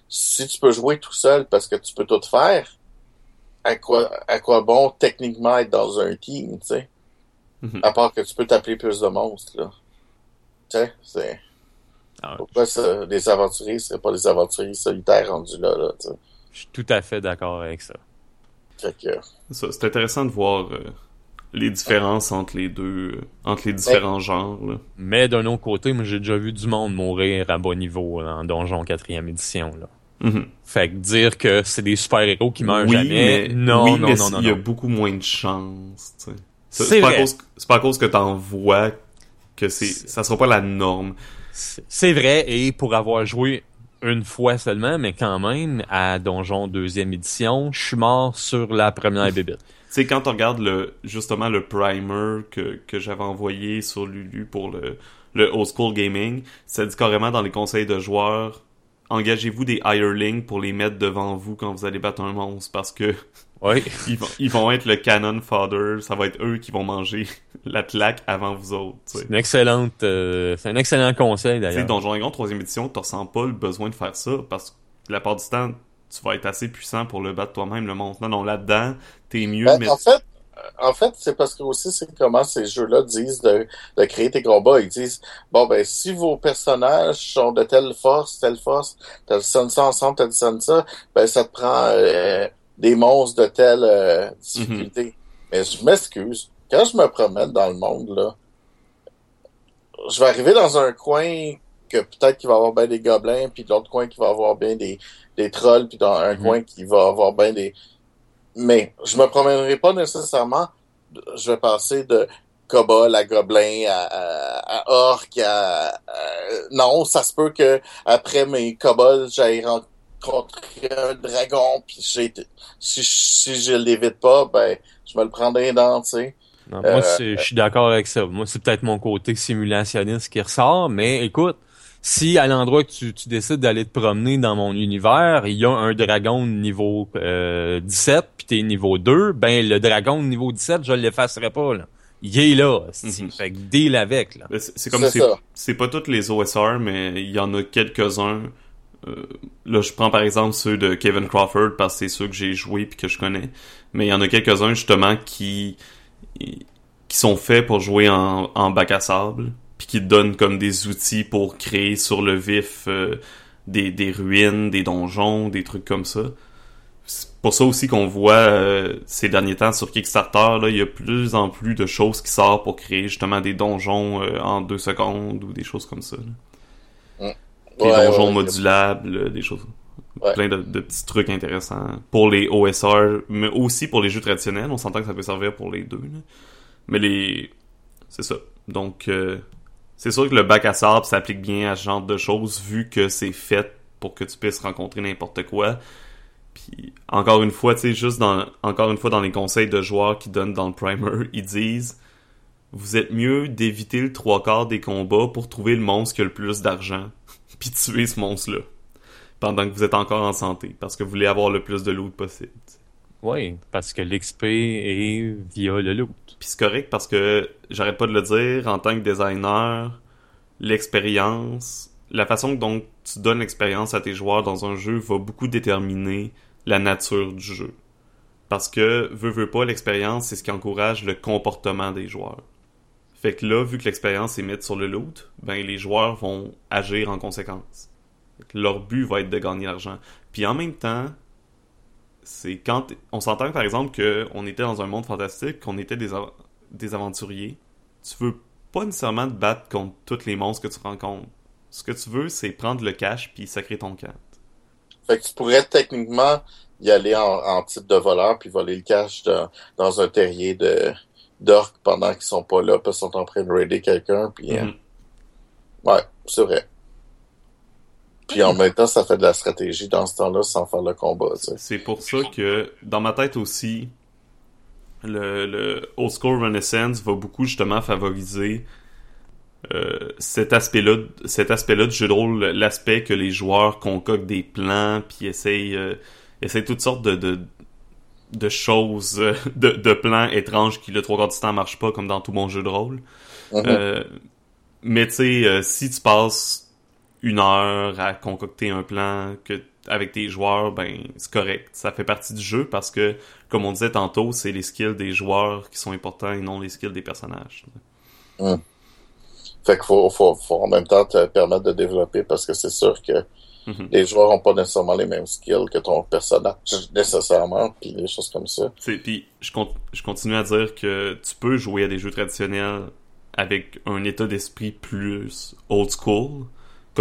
Speaker 1: si, tu peux jouer tout seul parce que tu peux tout faire, à quoi, à quoi bon techniquement être dans un team, tu sais?
Speaker 3: Mhm.
Speaker 1: À part que tu peux t'appeler plus de monstres, là. Tu sais, c'est...
Speaker 2: Ah,
Speaker 1: Pourquoi ça, les aventuriers seraient pas des aventuriers solitaires rendus là, là, tu sais?
Speaker 2: je suis tout à fait d'accord avec ça.
Speaker 1: Fait que...
Speaker 3: Ça, C'est intéressant de voir euh, les différences entre les deux, euh, entre les différents genres. là.
Speaker 2: Mais d'un autre côté, moi j'ai déjà vu du monde mourir à bas niveau là, en Donjon 4e édition. Là.
Speaker 3: Mhm.
Speaker 2: Fait que dire que c'est des super-héros qui meurent
Speaker 3: oui,
Speaker 2: jamais,
Speaker 3: mais,
Speaker 2: non,
Speaker 3: oui,
Speaker 2: non,
Speaker 3: mais
Speaker 2: non, non,
Speaker 3: il y a beaucoup moins de chances. tu sais. C'est
Speaker 2: C'est
Speaker 3: pas, à cause- c'est pas à cause que t'en vois que c'est, ça sera pas la norme.
Speaker 2: C'est c'est vrai, et pour avoir joué une fois seulement, mais quand même, à Donjon deuxième édition, je suis mort sur la première bébête.
Speaker 3: Tu sais, quand on regarde le, justement le primer que, que j'avais envoyé sur Lulu pour le, le Old School Gaming, ça dit carrément dans les conseils de joueurs, engagez-vous des hirelings pour les mettre devant vous quand vous allez battre un monstre parce que
Speaker 2: Oui.
Speaker 3: ils vont, ils vont être le canon fodder, ça va être eux qui vont manger la claque avant vous autres, tu sais.
Speaker 2: Une excellente, euh, c'est un excellent conseil
Speaker 3: Tu sais,
Speaker 2: d'ailleurs.
Speaker 3: Donjon Dragon 3 édition, tu ressens pas le besoin de faire ça parce que la part du temps, tu vas être assez puissant pour le battre toi-même, le monstre. Non, non, là-dedans, t'es mieux,
Speaker 1: Ben,
Speaker 3: mais
Speaker 1: En fait, en fait, c'est parce que aussi c'est comment ces jeux-là disent de, de créer tes combats. Ils disent bon ben si vos personnages sont de telle force, telle force, t'additionnes ça ensemble, t'additionnes ça, ben ça te prend euh, des monstres de telle euh, difficulté. Mais je m'excuse. Quand je me promène dans le monde, là, je vais arriver dans un coin que peut-être qu'il va avoir bien des gobelins, puis de l'autre coin qui va avoir bien des, des trolls, puis dans un
Speaker 2: Mhm.
Speaker 1: coin qui va avoir bien des... Mais je me promènerai pas nécessairement, je vais passer de kobold à gobelin à, à, à orc à, à- Non, ça se peut que après mes kobolds, j'aille rencontrer un dragon, puis si, si je l'évite pas, ben je me le prendrai dans, tu sais.
Speaker 2: Non,
Speaker 1: Euh,
Speaker 2: moi, c'est- je suis d'accord avec ça. Moi, c'est peut-être mon côté simulationniste qui ressort, mais écoute, si à l'endroit que tu, tu décides d'aller te promener dans mon univers, il y a un dragon de niveau euh, 17, puis t'es niveau 2, ben le dragon de niveau 17, je l'effacerai pas, là. Il est là.
Speaker 3: Mhm.
Speaker 2: Fait que deal avec, là.
Speaker 3: Ben, c'est comme
Speaker 1: C'est
Speaker 3: c'est
Speaker 1: ça.
Speaker 3: c'est pas toutes les OSR, mais il y en a quelques-uns. Euh, là, je prends par exemple ceux de Kevin Crawford parce que c'est ceux que j'ai joué puis que je connais. Mais il y en a quelques-uns justement qui qui sont faits pour jouer en, en bac à sable puis qui te donnent comme des outils pour créer sur le vif euh, des, des ruines, des donjons, des trucs comme ça. c'est pour ça aussi qu'on voit euh, ces derniers temps sur Kickstarter, là, il y a plus en plus de choses qui sortent pour créer justement des donjons euh, en deux secondes ou des choses comme ça. là.
Speaker 1: Mm.
Speaker 3: Des
Speaker 1: Ouais,
Speaker 3: donjons
Speaker 1: ouais,
Speaker 3: modulables, des choses. Plein de, de petits trucs intéressants pour les OSR, mais aussi pour les jeux traditionnels. On s'entend que ça peut servir pour les deux. là. Mais les. C'est ça. Donc, euh, c'est sûr que le bac à sable s'applique bien à ce genre de choses vu que c'est fait pour que tu puisses rencontrer n'importe quoi. Puis, encore une fois, tu sais, juste dans, encore une fois, dans les conseils de joueurs qui donnent dans le primer, ils disent vous êtes mieux d'éviter le trois quarts des combats pour trouver le monstre qui a le plus d'argent, puis tuer ce monstre-là pendant que vous êtes encore en santé, parce que vous voulez avoir le plus de loot possible.
Speaker 2: Oui, parce que l'XP est via le loot.
Speaker 3: Puis c'est correct parce que j'arrête pas de le dire, en tant que designer, l'expérience, la façon dont tu donnes l'expérience à tes joueurs dans un jeu va beaucoup déterminer la nature du jeu. Parce que, veux, veux pas, l'expérience, c'est ce qui encourage le comportement des joueurs. Fait que là, vu que l'expérience est mise sur le loot, ben les joueurs vont agir en conséquence. Leur but va être de gagner l'argent. Puis en même temps, c'est quand on s'entend par exemple que on était dans un monde fantastique, qu'on était des, av- des aventuriers. Tu veux pas nécessairement te battre contre tous les monstres que tu rencontres. Ce que tu veux, c'est prendre le cash puis sacrer ton camp.
Speaker 1: Fait que tu pourrais techniquement y aller en, en type de voleur puis voler le cash dans, dans un terrier de d'orques pendant qu'ils sont pas là, parce qu'ils sont en train de raider quelqu'un, puis euh,
Speaker 3: Mhm.
Speaker 1: ouais, c'est vrai. Puis en même temps, ça fait de la stratégie dans ce temps-là sans faire le combat, tu sais.
Speaker 3: C'est pour ça que dans ma tête aussi, le, le Old School Renaissance va beaucoup justement favoriser euh, cet aspect-là, cet aspect-là du jeu de rôle, l'aspect que les joueurs concoctent des plans puis essayent, euh, essayent toutes sortes de, de, de choses, euh, de, de plans étranges qui le trois quarts du temps marchent pas comme dans tout bon jeu de rôle.
Speaker 1: Mhm.
Speaker 3: Euh, mais tu sais, euh, si tu passes une heure à concocter un plan que avec tes joueurs, ben c'est correct. Ça fait partie du jeu parce que, comme on disait tantôt, c'est les skills des joueurs qui sont importants et non les skills des personnages.
Speaker 1: Fait qu'il faut, faut, faut en même temps te permettre de développer parce que c'est sûr que
Speaker 3: Mhm.
Speaker 1: les joueurs ont pas nécessairement les mêmes skills que ton personnage, nécessairement, puis des choses comme ça.
Speaker 3: Puis je, con- je continue à dire que tu peux jouer à des jeux traditionnels avec un état d'esprit plus old school,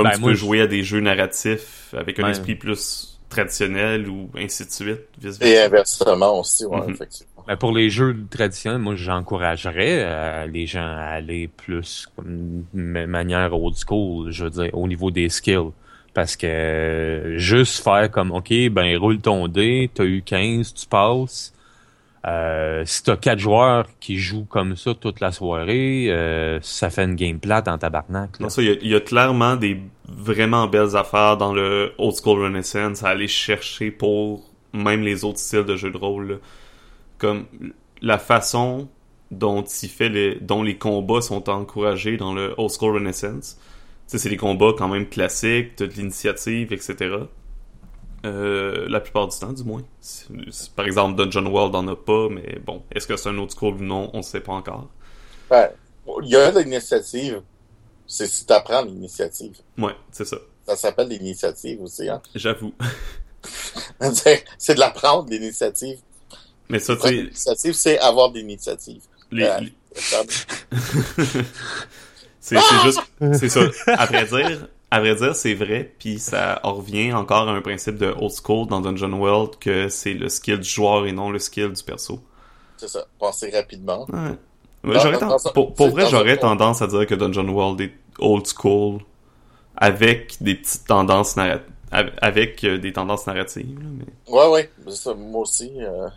Speaker 3: comme
Speaker 2: Ben,
Speaker 3: tu
Speaker 2: moi,
Speaker 3: peux
Speaker 2: je-
Speaker 3: jouer à des jeux narratifs avec un
Speaker 2: Ben.
Speaker 3: esprit plus traditionnel ou ainsi de suite, vice
Speaker 1: Et
Speaker 3: versa.
Speaker 1: inversement aussi, ouais,
Speaker 3: Mhm.
Speaker 1: effectivement.
Speaker 2: Ben, pour les jeux traditionnels, moi, j'encouragerais euh, les gens à aller plus comme de manière old school, je veux dire, au niveau des skills. Parce que euh, juste faire comme, OK, ben, roule ton dé, t'as eu 15, tu passes. Euh, si t'as quatre joueurs qui jouent comme ça toute la soirée, euh, ça fait une game plate dans tabarnak.
Speaker 3: Il y, a, clairement des vraiment belles affaires dans le Old School Renaissance à aller chercher pour même les autres styles de jeux de rôle. Comme la façon dont les, dont les combats sont encouragés dans le Old School Renaissance. C'est des combats quand même classiques, de l'initiative, etc. Euh, la plupart du temps, du moins. Par exemple, Dungeon World en a pas, mais bon, est-ce que c'est un autre school? Ou non, on sait pas encore.
Speaker 1: Ouais. Il y a de l'initiative. C'est si t'apprends l'initiative.
Speaker 3: Ouais, c'est ça.
Speaker 1: Ça s'appelle l'initiative aussi, hein.
Speaker 3: J'avoue.
Speaker 1: c'est de l'apprendre, l'initiative.
Speaker 3: Mais ça, tu
Speaker 1: L'initiative, c'est avoir de l'initiative.
Speaker 3: les-
Speaker 1: Euh,
Speaker 3: les- c'est juste, c'est ça. Vrai dire, à vrai dire, c'est vrai, puis ça en revient encore à un principe de old school dans Dungeon World que c'est le skill du joueur et non le skill du perso.
Speaker 1: C'est ça. Penser rapidement.
Speaker 3: Ouais.
Speaker 1: Dans- dans- dans-
Speaker 3: pour, vrai, j'aurais tendance à dire que Dungeon World est old school avec des petites tendances narra- avec euh, des tendances narratives. là, mais...
Speaker 1: Ouais, ouais. Ça, moi aussi, euh,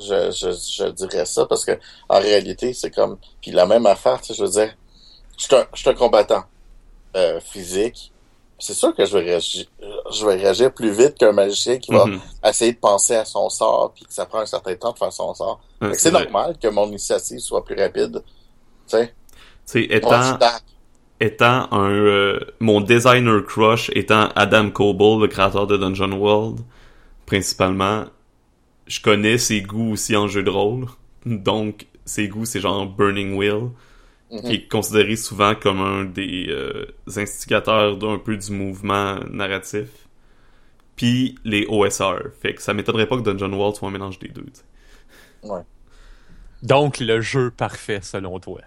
Speaker 1: je, je, je dirais ça parce que en réalité, c'est comme. Puis la même affaire, tu sais, je veux dire, je suis un, je suis un combattant euh, physique. C'est sûr que je vais réagir, je vais réagir plus vite qu'un magicien qui va
Speaker 3: Mhm.
Speaker 1: essayer de penser à son sort puis que ça prend un certain temps de faire son sort.
Speaker 3: C'est
Speaker 1: normal que mon initiative soit plus rapide. Tu sais,
Speaker 3: Tu sais,
Speaker 1: Mon
Speaker 3: étant, étant un euh, mon designer crush étant Adam Coble, le créateur de Dungeon World, principalement, je connais ses goûts aussi en jeu de rôle. Donc ses goûts c'est genre Burning Wheel,
Speaker 1: Mhm.
Speaker 3: qui est considéré souvent comme un des euh, instigateurs d'un peu du mouvement narratif. puis les OSR. Fait que ça m'étonnerait pas que Dungeon World soit un mélange des deux.
Speaker 1: Ouais.
Speaker 2: Donc, le jeu parfait, selon toi.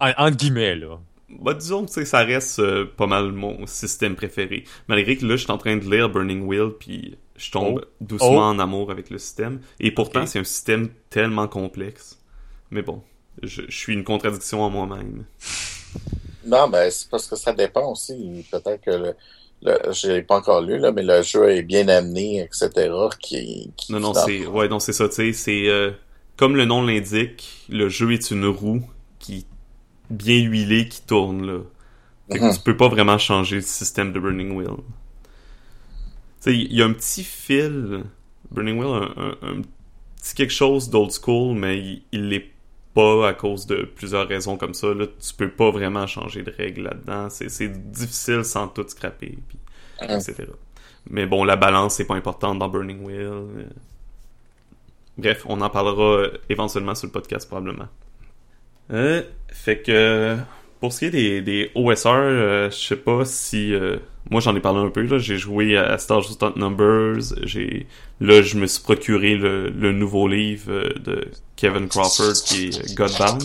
Speaker 2: En, entre guillemets, là.
Speaker 3: Bah, disons que ça reste euh, pas mal mon système préféré. Malgré que là, je suis en train de lire Burning Wheel, puis je tombe
Speaker 2: Oh.
Speaker 3: doucement
Speaker 2: Oh.
Speaker 3: en amour avec le système. Et pourtant, c'est un système tellement complexe. Mais bon, je, je suis une contradiction en moi-même.
Speaker 1: Non, ben, c'est parce que ça dépend aussi. Peut-être que le, le j'ai pas encore lu, là, mais le jeu est bien amené, etc. Qui, qui
Speaker 3: Non, non, c'est ouais, non, c'est ça, tu sais, c'est euh, comme le nom l'indique, le jeu est une roue qui bien huilée qui tourne là. Fait que
Speaker 1: Mhm.
Speaker 3: tu peux pas vraiment changer le système de Burning Wheel. Tu sais, il y a un petit fil Burning Wheel un, un, un petit quelque chose d'old school, mais il, il l'est pas à cause de plusieurs raisons comme ça. Là, tu peux pas vraiment changer de règles là-dedans. C'est, difficile sans tout scraper, puis, etc. Mais bon, la balance c'est pas importante dans Burning Wheel. Bref, on en parlera euh, éventuellement sur le podcast probablement. Euh, fait que pour ce qui est des, des OSR, euh, je sais pas si euh, moi j'en ai parlé un peu là. J'ai joué à Star Stunt Numbers. J'ai là je me suis procuré le, le nouveau livre euh, de Kevin Crawford qui est Godbound.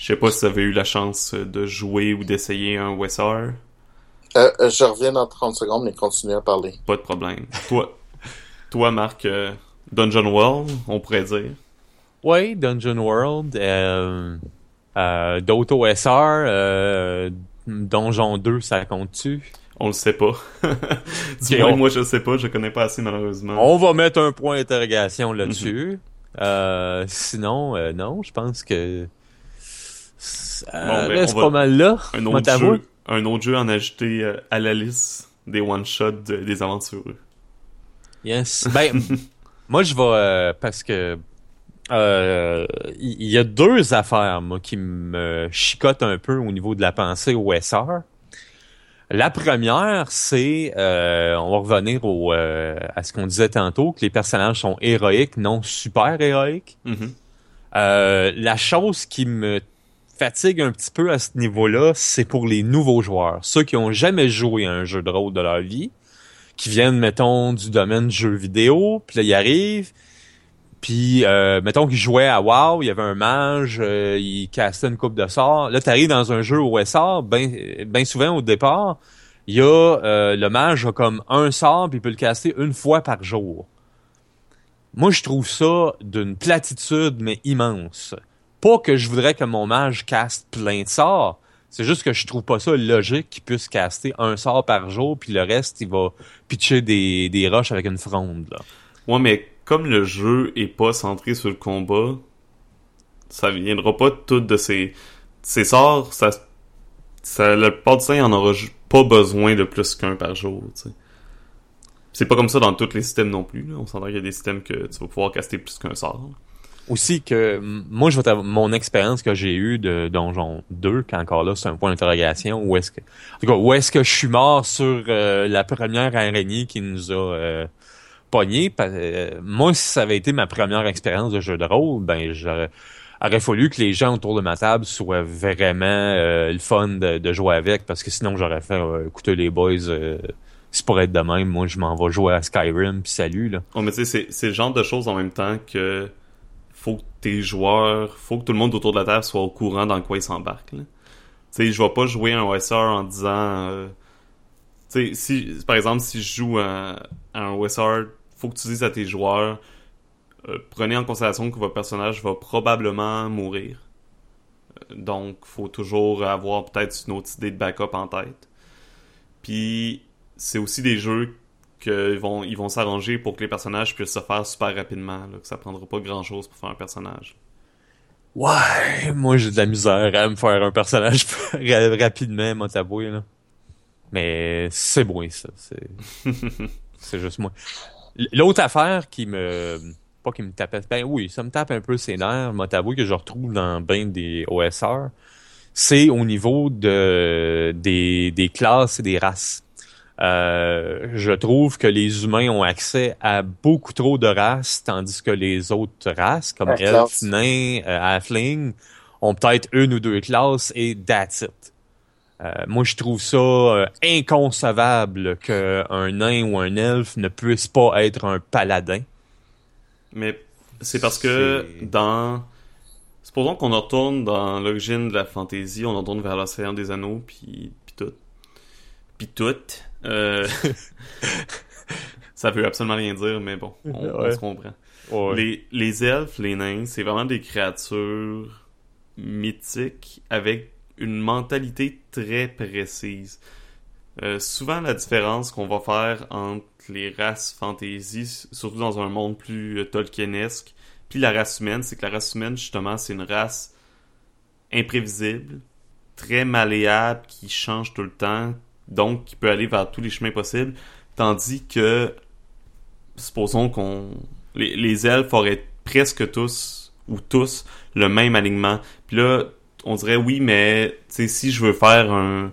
Speaker 3: Je sais pas si vous avez eu la chance de jouer ou d'essayer un OSR.
Speaker 1: Euh, euh, je reviens dans 30 secondes, mais continue à parler.
Speaker 3: Pas de problème. Toi, toi Marc, euh, Dungeon World, on pourrait dire.
Speaker 2: Ouais, Dungeon World, euh, euh, d'autres OSR, euh, Donjon 2, ça compte-tu?
Speaker 3: On le sait pas. du
Speaker 2: Ok,
Speaker 3: moins,
Speaker 2: on-
Speaker 3: moi je sais pas, je connais pas assez malheureusement.
Speaker 2: On va mettre un point d'interrogation
Speaker 3: Mhm.
Speaker 2: là-dessus. Euh, sinon, euh, non, je pense que ça
Speaker 3: Bon, ben,
Speaker 2: reste
Speaker 3: on va-
Speaker 2: pas mal là.
Speaker 3: un autre jeu, un autre jeu en ajouter euh, à la liste des one shots des aventureux.
Speaker 2: Yes. Ben, moi, je vais parce que il y, a deux affaires moi qui me chicotent un peu au niveau de la pensée OSR. La première, c'est euh, on va revenir au euh, à ce qu'on disait tantôt que les personnages sont héroïques, non super héroïques.
Speaker 3: Mhm.
Speaker 2: Euh, la chose qui me fatigue un petit peu à ce niveau-là, c'est pour les nouveaux joueurs, ceux qui ont jamais joué à un jeu de rôle de leur vie, qui viennent, mettons, du domaine du jeu vidéo, puis là, ils arrivent, puis, euh, mettons qu'ils jouaient à WoW, il y avait un mage, euh, il castait une coupe de sorts. Là, t'arrives dans un jeu OSR, ben, ben souvent au départ, il y a euh, le mage a comme un sort, puis il peut le caster une fois par jour. Moi, je trouve ça d'une platitude, mais immense. Pas que je voudrais que mon mage caste plein de sorts. C'est juste que je trouve pas ça logique qu'il puisse caster un sort par jour, puis le reste, il va pitcher des, des roches avec une fronde. Là.
Speaker 3: Ouais, mais comme le jeu est pas centré sur le combat, ça viendra pas tout de ses, sorts, ça, ça, le plupart du en aura pas besoin de plus qu'un par jour. C'est pas comme ça dans tous les systèmes non plus. On s'entend qu'il y a des systèmes que tu vas pouvoir caster plus qu'un sort.
Speaker 2: Aussi que moi, je vais mon expérience que j'ai eue de Donjon 2, qu'encore là, c'est un point d'interrogation, où est-ce que. Où est-ce que je suis mort sur euh, la première araignée qui nous a euh, pogné. Euh, moi, si ça avait été ma première expérience de jeu de rôle, ben j'aurais fallu que les gens autour de ma table soient vraiment euh, le fun de, jouer avec, parce que sinon j'aurais fait euh, les boys, euh, c'est pour être de même, moi je m'en vais jouer à Skyrim, puis salut là.
Speaker 3: Oh, mais tu sais, c'est, le genre de choses en même temps que faut que tes joueurs, faut que tout le monde autour de la table soit au courant dans quoi ils s'embarquent. Tu sais, je vais pas jouer un OSR en disant... tu sais, si, par exemple, si je joue un OSR, faut que tu dises à tes joueurs, euh, prenez en considération que votre personnage va probablement mourir. Euh, Donc, faut toujours avoir peut-être une autre idée de backup en tête. Puis, c'est aussi des jeux qu'ils vont, ils vont s'arranger pour que les personnages puissent se faire super rapidement, là, que ça prendra pas grand-chose pour faire un personnage.
Speaker 2: Ouais, moi j'ai de la misère à me faire un personnage ra- rapidement, moi t'avouer, là. Mais c'est bon ça, c'est c'est juste moi. L'autre affaire qui me pas qui me tapait, ben oui, ça me tape un peu ses nerfs, moi t'avouer que je retrouve dans ben des OSR, c'est au niveau de des des classes et des races. Euh, je trouve que les humains ont accès à beaucoup trop de races, tandis que les autres races, comme elfes, nains, euh, halflings, ont peut-être une ou deux classes et that's it. Euh, moi, je trouve ça euh, inconcevable qu'un nain ou un elfe ne puisse pas être un paladin.
Speaker 3: Mais c'est parce que dans... Supposons qu'on retourne dans l'origine de la fantasy, on retourne vers l'océan des anneaux, puis, puis tout. Puis tout. Euh... ça veut absolument rien dire, mais bon, on, se comprend.
Speaker 2: Ouais.
Speaker 3: Les, les elfes, les nains, c'est vraiment des créatures mythiques avec une mentalité très précise. Euh, souvent, la différence qu'on va faire entre les races fantasy, surtout dans un monde plus euh, tolkienesque, puis la race humaine, c'est que la race humaine, justement, c'est une race imprévisible, très malléable, qui change tout le temps, donc qui peut aller vers tous les chemins possibles, tandis que, supposons qu'on... Les, les elfes auraient presque tous, ou tous, le même alignement. Puis là, on dirait oui, mais tu sais, si je veux faire un,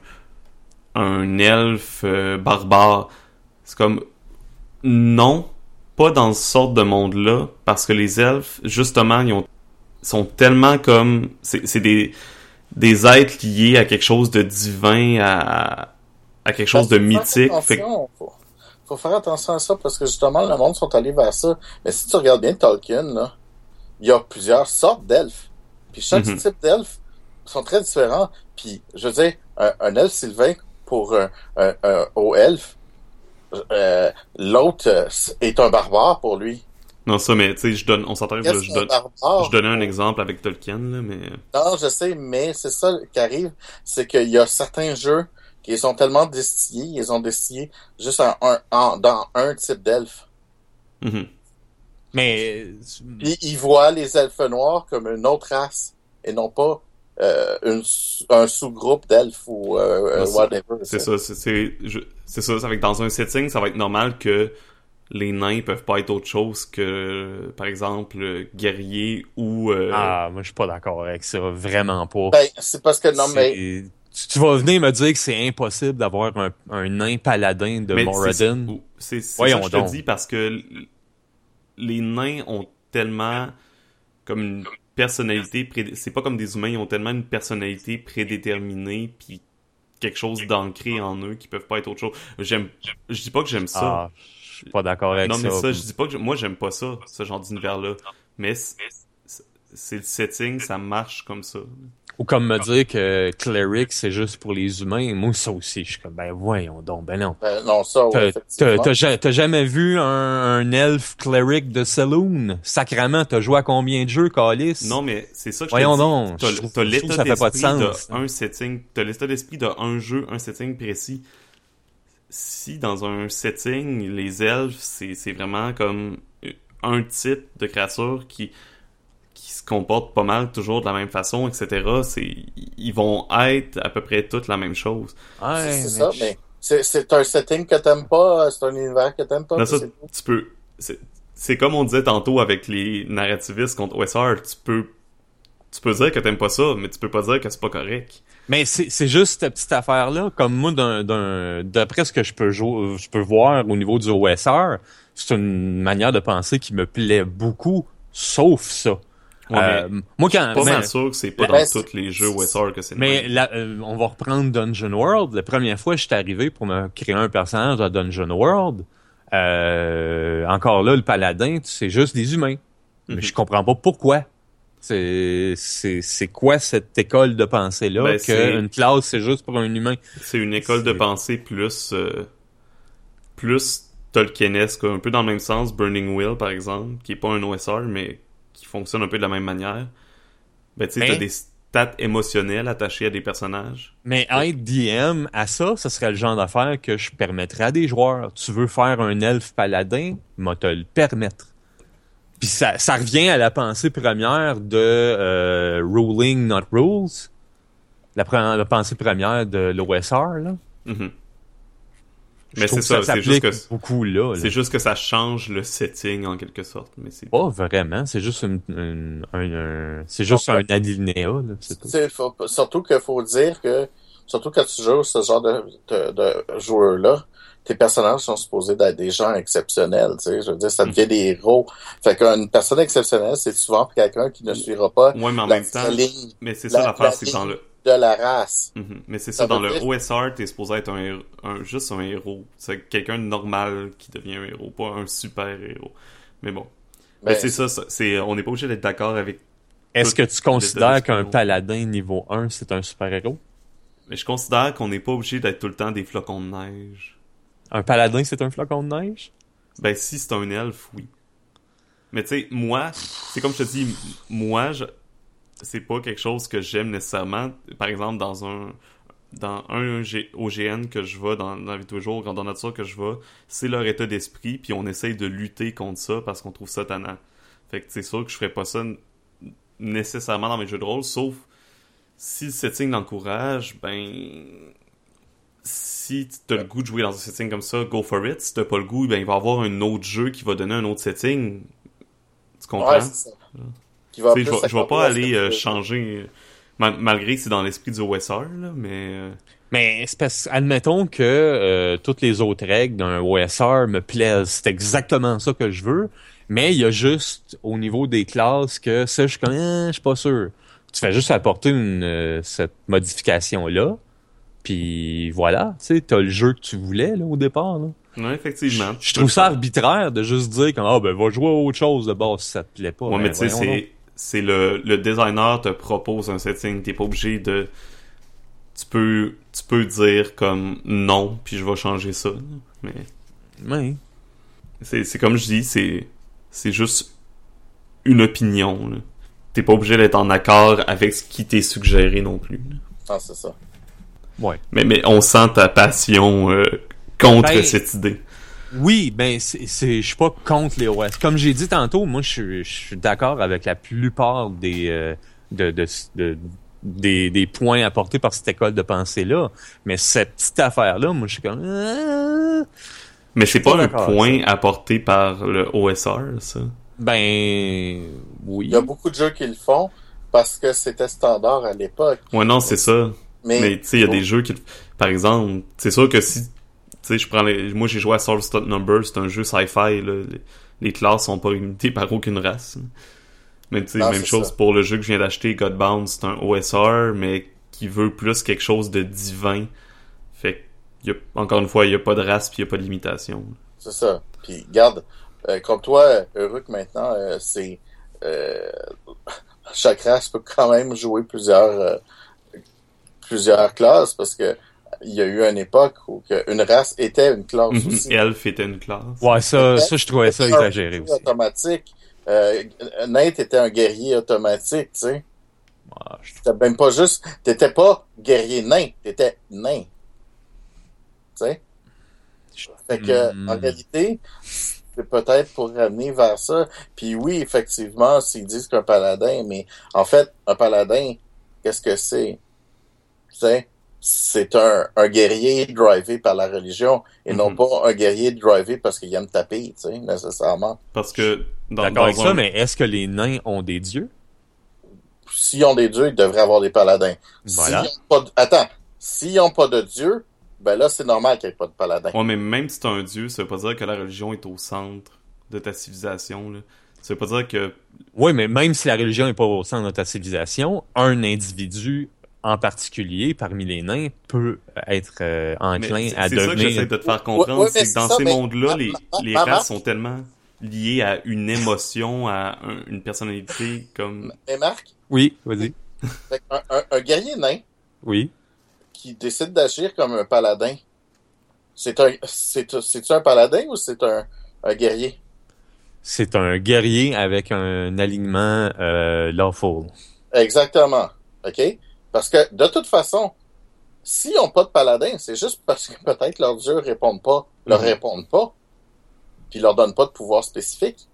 Speaker 3: un elfe euh, barbare, c'est comme non, pas dans ce sorte de monde-là, parce que les elfes, justement, ils ont, sont tellement comme c'est des des êtres liés à quelque chose de divin, à à quelque chose de mythique. Fait
Speaker 1: faut faire attention à ça parce que justement, le monde sont allés vers ça. Mais si tu regardes bien Tolkien, là, il y a plusieurs sortes d'elfes. Puis chaque
Speaker 3: Mhm.
Speaker 1: type d'elfe sont très différents. Puis, je veux dire, un, un elfe sylvain pour un, un, un haut elfe, euh, l'autre euh, est un barbare pour lui.
Speaker 3: non, ça, mais tu sais, je donne, on s'entend que je, donne, je donnais un exemple avec Tolkien, là, mais
Speaker 1: Non, je sais, mais c'est ça qui arrive, c'est qu'il y a certains jeux qui sont tellement distillés, ils ont distillé juste en, un- en- dans un type d'elfe.
Speaker 3: Mhm.
Speaker 2: Mais
Speaker 1: Puis ils voient les elfes noirs comme une autre race et non pas euh, une un sous-groupe d'elfes ou euh,
Speaker 3: Non,
Speaker 1: euh,
Speaker 3: c'est-
Speaker 1: whatever.
Speaker 3: C'est ça, c'est ça, ça va être dans un setting, ça va être normal que les nains peuvent pas être autre chose que par exemple guerrier ou euh,
Speaker 2: ah, moi je suis pas d'accord avec ça, vraiment pas.
Speaker 1: Ben, c'est parce que non, mais
Speaker 2: tu, tu vas venir me dire que c'est impossible d'avoir un, un nain paladin de
Speaker 3: mais c'est-
Speaker 2: Moradin.
Speaker 3: c'est c'est ça
Speaker 2: Voyons
Speaker 3: que je
Speaker 2: donc.
Speaker 3: te dis parce que les nains ont tellement comme une personnalité c'est pas comme des humains, ils ont tellement une personnalité prédéterminée puis quelque chose d'ancré en eux qui peuvent pas être autre chose. J'aime je dis pas que j'aime ça.
Speaker 2: Ah, je suis pas d'accord avec
Speaker 3: non,
Speaker 2: ça.
Speaker 3: mais ça, je dis pas que moi j'aime pas ça, ce genre d'univers-là. Mais c- c- c'est le setting, ça marche comme ça.
Speaker 2: Ou comme me dire que Cleric c'est juste pour les humains. Moi ça aussi, je suis comme ben voyons donc, ben non.
Speaker 1: ben, non, ça, ouais,
Speaker 2: T'as- jamais vu un, un elfe cleric de Saloon? Sacrament, t'as joué à combien de jeux, Calis?
Speaker 3: Non, mais c'est ça que je
Speaker 2: Voyons
Speaker 3: te dis.
Speaker 2: donc,
Speaker 3: T'as- l'état d'esprit de, un setting, t'as l'état d'esprit de un jeu, un setting précis. Si dans un setting, les elfes, c'est c'est vraiment comme un type de créature qui qui se comporte pas mal toujours de la même façon, etc. C'est ils vont être à peu près toutes la même chose.
Speaker 2: Ouais,
Speaker 1: c'est
Speaker 2: mais
Speaker 1: ça, mais c'est c'est un setting que t'aimes pas, c'est un univers que t'aimes pas.
Speaker 3: Ça, tu peux. C'est c'est comme on disait tantôt avec les narrativistes contre OSR, tu peux. Tu peux dire que t'aimes pas ça, mais tu peux pas dire que c'est pas correct.
Speaker 2: Mais c'est c'est juste cette petite affaire-là, comme moi, d'un, d'un, d'après ce que je peux jouer, je peux voir au niveau du OSR, c'est une manière de penser qui me plaît beaucoup, sauf ça.
Speaker 3: Ouais,
Speaker 2: Euh, moi, quand,
Speaker 3: Pas
Speaker 2: mais-
Speaker 3: mal sûr que c'est pas dans tous les jeux OSR que c'est
Speaker 2: Mais la- euh, on va reprendre Dungeon World. La première fois, je suis arrivé pour me créer un personnage à Dungeon World. Euh, encore là, le paladin, c'est juste des humains.
Speaker 3: Mhm.
Speaker 2: Mais je comprends pas pourquoi. C'est c'est c'est quoi cette école de pensée là
Speaker 3: Ben, c'est-
Speaker 2: qu'une classe c'est juste pour un humain?
Speaker 3: C'est une école de pensée plus. euh, plus Tolkienesque, un peu dans le même sens. Burning Wheel, par exemple, qui est pas un OSR, mais qui fonctionne un peu de la même manière. Ben, tu sais,
Speaker 2: Mais-
Speaker 3: t'as des stats émotionnelles attachées à des personnages.
Speaker 2: Mais être DM à ça, ce serait le genre d'affaire que je permettrais à des joueurs. Tu veux faire un elfe paladin, moi te le permettre. Puis ça, ça revient à la pensée première de euh, Ruling Not Rules. La, pre- la pensée première de l'OSR, là.
Speaker 3: Mhm.
Speaker 2: Je
Speaker 3: Mais c'est ça, c'est juste que
Speaker 2: beaucoup là. là.
Speaker 3: c'est juste que ça change le setting en quelque sorte. Mais c'est
Speaker 2: Pas vraiment, c'est juste une, une- un, un- c'est juste un alinéa, là, c'est
Speaker 1: surtout qu'il faut dire que, surtout quand tu joues ce genre de, de, de joueurs-là, tes personnages sont supposés d'être des gens exceptionnels, tu sais. Je veux dire, ça devient des héros. Fait qu'une personne exceptionnelle, c'est souvent quelqu'un qui ne suivra pas
Speaker 3: Ouais, mais en
Speaker 1: la,
Speaker 3: même temps,
Speaker 1: la ligne.
Speaker 3: mais c'est ça l'affaire,
Speaker 1: la
Speaker 3: c'est dans le
Speaker 1: de la race.
Speaker 3: Mhm. Mais c'est ça,
Speaker 1: Ça
Speaker 3: dans le
Speaker 1: dire-
Speaker 3: OSR, t'es supposé être un, héros- un- juste un héros. C'est quelqu'un de normal qui devient un héros, pas un super héros. Mais bon. Mais
Speaker 1: Ben,
Speaker 3: c'est ça, ça, c'est, on n'est pas obligé d'être d'accord avec.
Speaker 2: Est-ce que tu considères qu'un
Speaker 3: héros.
Speaker 2: paladin niveau 1, c'est un super-héros?
Speaker 3: Mais je considère qu'on n'est pas obligé d'être tout le temps des flocons de neige.
Speaker 2: Un paladin, c'est un flocon de neige?
Speaker 3: Ben, si c'est un elfe, oui. Mais tu sais, moi, c'est comme je te dis, moi, je, c'est pas quelque chose que j'aime nécessairement. Par exemple, dans un, dans un OGN que je vais, dans, dans la vie de tous les jours, dans la nature que je vais, c'est leur état d'esprit, puis on essaye de lutter contre ça parce qu'on trouve ça tannant. Fait que c'est sûr que je ferais pas ça nécessairement dans mes jeux de rôle, sauf si le setting l'encourage, ben si t'as le goût de jouer dans un setting comme ça, go for it. Si t'as pas le goût, ben il va y avoir un autre jeu qui va donner un autre setting. Tu comprends?
Speaker 1: ouais, c'est ça. Qui va
Speaker 3: je vais, je vais pas aller euh, changer, mal- malgré que c'est dans l'esprit du OSR, là, mais... euh,
Speaker 2: Mais c'est parce admettons que euh, toutes les autres règles d'un OSR me plaisent. C'est exactement ça que je veux. Mais il y a juste au niveau des classes que ça, je suis comme, Ah, je suis pas sûr. Tu fais juste apporter une, euh, cette modification-là. Puis voilà, tu sais, t'as le jeu que tu voulais là, au départ. Là.
Speaker 3: Ouais, effectivement.
Speaker 2: Je trouve ça arbitraire de juste dire comme, ah ben va jouer à autre chose de base si ça te plaît pas.
Speaker 3: Ouais,
Speaker 2: Ben,
Speaker 3: mais tu sais, c'est, c'est le, le designer te propose un setting, t'es pas obligé de... Tu peux, tu peux dire comme non, puis je vais changer ça. Mais c'est, c'est comme je dis, c'est, c'est juste une opinion. là. T'es pas obligé d'être en accord avec ce qui t'est suggéré non plus. là.
Speaker 1: Ah, c'est ça.
Speaker 2: Ouais.
Speaker 3: Mais, mais on sent ta passion euh, contre
Speaker 2: Ben,
Speaker 3: cette idée.
Speaker 2: Oui, ben c'est, c'est, je suis pas contre les OS. Comme j'ai dit tantôt, moi je suis, je suis d'accord avec la plupart des, euh, de, de, de- des, des points apportés par cette école de pensée là. Mais cette petite affaire là, moi je suis comme. Ah!
Speaker 3: Mais c'est
Speaker 2: pas
Speaker 3: pas un point apporté par le OSR, ça?
Speaker 2: Ben oui.
Speaker 1: Il y a beaucoup de jeux qui le font parce que c'était standard à l'époque.
Speaker 3: Ouais, non, c'est ça.
Speaker 1: Mais,
Speaker 3: Mais tu sais, il y a des jeux qui... Par exemple, c'est sûr que si... Sais, je prends les... Moi, j'ai joué à Soul Stud Number, c'est un jeu sci-fi. Les, les classes sont pas limitées par aucune race. Mais tu sais, même chose
Speaker 1: ça.
Speaker 3: pour le jeu que je viens d'acheter, Godbound, c'est un OSR, mais qui veut plus quelque chose de divin. Fait que, encore une fois, il y a pas de race puis il y a pas de limitation.
Speaker 1: C'est ça. Puis, garde, euh, comme toi, heureux que maintenant, euh, c'est... euh, chaque race peut quand même jouer plusieurs plusieurs classes parce que il y a eu une époque où une race était une classe aussi.
Speaker 3: Elf était une classe.
Speaker 2: Ouais, ça, ça je trouvais ça exagéré
Speaker 1: guerrier
Speaker 2: aussi.
Speaker 1: automatique. Euh, Nate était un guerrier automatique, tu sais.
Speaker 2: Ouais, je-
Speaker 1: C'était même pas juste... T'étais pas guerrier nain, t'étais nain. Tu sais? Fait que,
Speaker 2: Mm.
Speaker 1: en réalité, c'est peut-être pour ramener vers ça. Puis oui, effectivement, s'ils disent qu'un paladin, mais en fait, un paladin, qu'est-ce que c'est? Tu sais? C'est un, un guerrier drivé par la religion et non
Speaker 3: Mhm.
Speaker 1: pas un guerrier drivé parce qu'il aime taper, tu sais, nécessairement.
Speaker 3: Parce que dans,
Speaker 2: D'accord avec ça, mais est-ce que les nains ont des dieux?
Speaker 1: S'ils ont des dieux, ils devraient avoir des paladins.
Speaker 2: Voilà.
Speaker 1: Pas de- Attends, s'ils n'ont pas de dieu, ben là, c'est normal qu'il n'y ait pas de paladin.
Speaker 3: Ouais, mais même si t'es un dieu, ça veut pas dire que la religion est au centre de ta civilisation, là. Ça veut pas dire que...
Speaker 2: Oui, mais même si la religion n'est pas au centre de ta civilisation, un individu en particulier parmi les nains peut être euh, enclin à
Speaker 3: c'est ça que j'essaie
Speaker 2: devenir.
Speaker 3: de te faire comprendre,
Speaker 1: Ouais, ouais, mais
Speaker 3: c'est que dans
Speaker 1: ça,
Speaker 3: ces
Speaker 1: mais
Speaker 3: mondes-là, les, les races sont tellement liées à une émotion, à un- une personnalité comme...
Speaker 1: Mais Marc,
Speaker 2: Oui, vas-y.
Speaker 1: un, un- un guerrier nain
Speaker 2: Oui.
Speaker 1: qui décide d'agir comme un paladin, c'est un, c'est, c'est un paladin ou c'est un, un guerrier?
Speaker 2: C'est un guerrier avec un alignement euh, lawful.
Speaker 1: Exactement. OK? Parce que, de toute façon, s'ils n'ont pas de paladin, c'est juste parce que peut-être leurs dieux répondent pas, leur
Speaker 3: Mhm.
Speaker 1: répondent pas, puis leur donnent pas de pouvoir spécifique.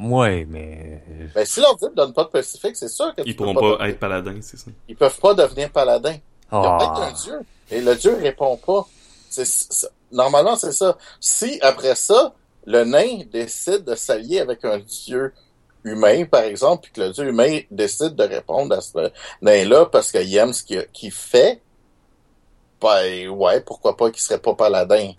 Speaker 2: Ouais, mais
Speaker 1: Ben, si leur dieu ne donne pas de spécifique, c'est sûr que
Speaker 3: Ils pourront pas
Speaker 1: pas
Speaker 3: être paladins, c'est ça.
Speaker 1: ils peuvent pas devenir paladins. Il y a
Speaker 2: Ah.
Speaker 1: peut-être un dieu, et le dieu répond pas. C'est, c'est- normalement, c'est ça. Si, après ça, le nain décide de s'allier avec un dieu humain, par exemple, puis que le dieu humain décide de répondre à ce nain-là parce qu'il aime ce qu'il, fait, ben, ouais, pourquoi pas qu'il serait pas paladin.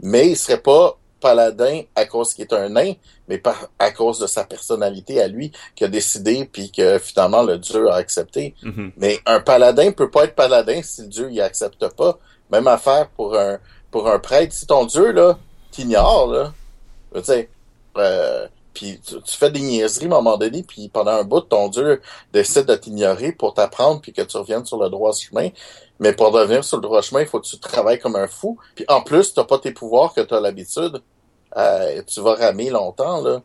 Speaker 1: Mais il serait pas paladin à cause qu'il est un nain, mais pas à cause de sa personnalité à lui, qui a décidé, puis que finalement le dieu a accepté.
Speaker 3: Mhm.
Speaker 1: Mais un paladin peut pas être paladin si le dieu y accepte pas. Même affaire pour un pour un prêtre. Si ton dieu là t'ignore là, tu sais, euh, puis tu, tu fais des niaiseries à un moment donné, puis pendant un bout, ton dieu décide de t'ignorer pour t'apprendre, puis que tu reviennes sur le droit chemin. Mais pour revenir sur le droit chemin, il faut que tu travailles comme un fou. Puis en plus, t'as pas tes pouvoirs que t'as l'habitude. Euh, tu vas ramer longtemps, là.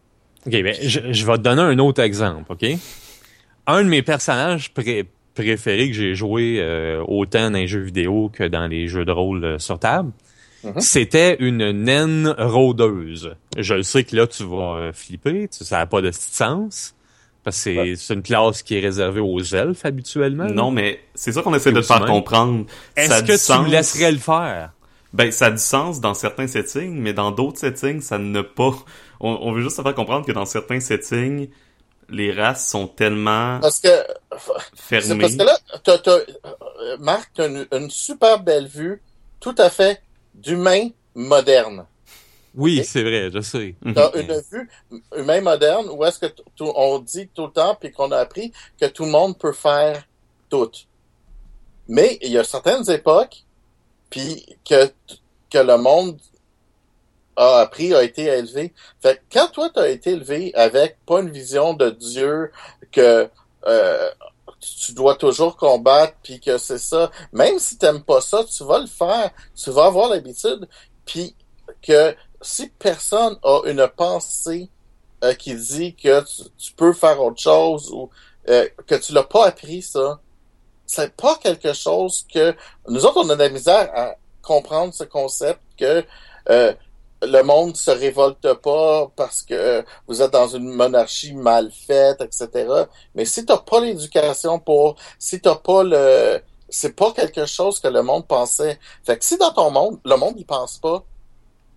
Speaker 2: OK, ben, je, vais te donner un autre exemple, OK? Un de mes personnages pré- préférés que j'ai joué euh, autant dans les jeux vidéo que dans les jeux de rôle euh, sur table,
Speaker 1: Mhm.
Speaker 2: c'était une naine rôdeuse. Je le sais que là, tu vas euh, flipper, tu, ça n'a pas de sens, parce que c'est
Speaker 1: Ouais.
Speaker 2: c'est une classe qui est réservée aux elfes habituellement. là.
Speaker 3: Non, mais c'est ça qu'on essaie de te faire comprendre.
Speaker 2: Est-ce
Speaker 3: a
Speaker 2: que tu
Speaker 3: sens.
Speaker 2: me laisserais le faire?
Speaker 3: Ben, ça a du sens dans certains settings, mais dans d'autres settings, ça ne pas. On, on veut juste te faire comprendre que dans certains settings, les races sont tellement
Speaker 1: Parce que c'est
Speaker 3: fermées.
Speaker 1: parce que là, t'as, euh, Marc, t'as une, une super belle vue, tout à fait d'humain moderne.
Speaker 2: Oui, c'est vrai, je sais.
Speaker 3: Mhm.
Speaker 1: T'as une vue humain moderne où est-ce que on dit tout le temps puis qu'on a appris que tout le monde peut faire tout. Mais il y a certaines époques puis que que le monde a appris, a été élevé. Fait que quand toi t'as été élevé avec pas une vision de Dieu que euh, tu dois toujours combattre puis que c'est ça, même si t'aimes pas ça, tu vas le faire, tu vas avoir l'habitude. Puis que si personne a une pensée euh, qui dit que tu, tu peux faire autre chose ou euh, que tu l'as pas appris ça, c'est pas quelque chose que nous autres on a de la misère à comprendre ce concept que euh, le monde se révolte pas parce que vous êtes dans une monarchie mal faite, etc. Mais si t'as pas l'éducation pour, si t'as pas le, c'est pas quelque chose que le monde pensait. Fait que si dans ton monde, le monde y pense pas,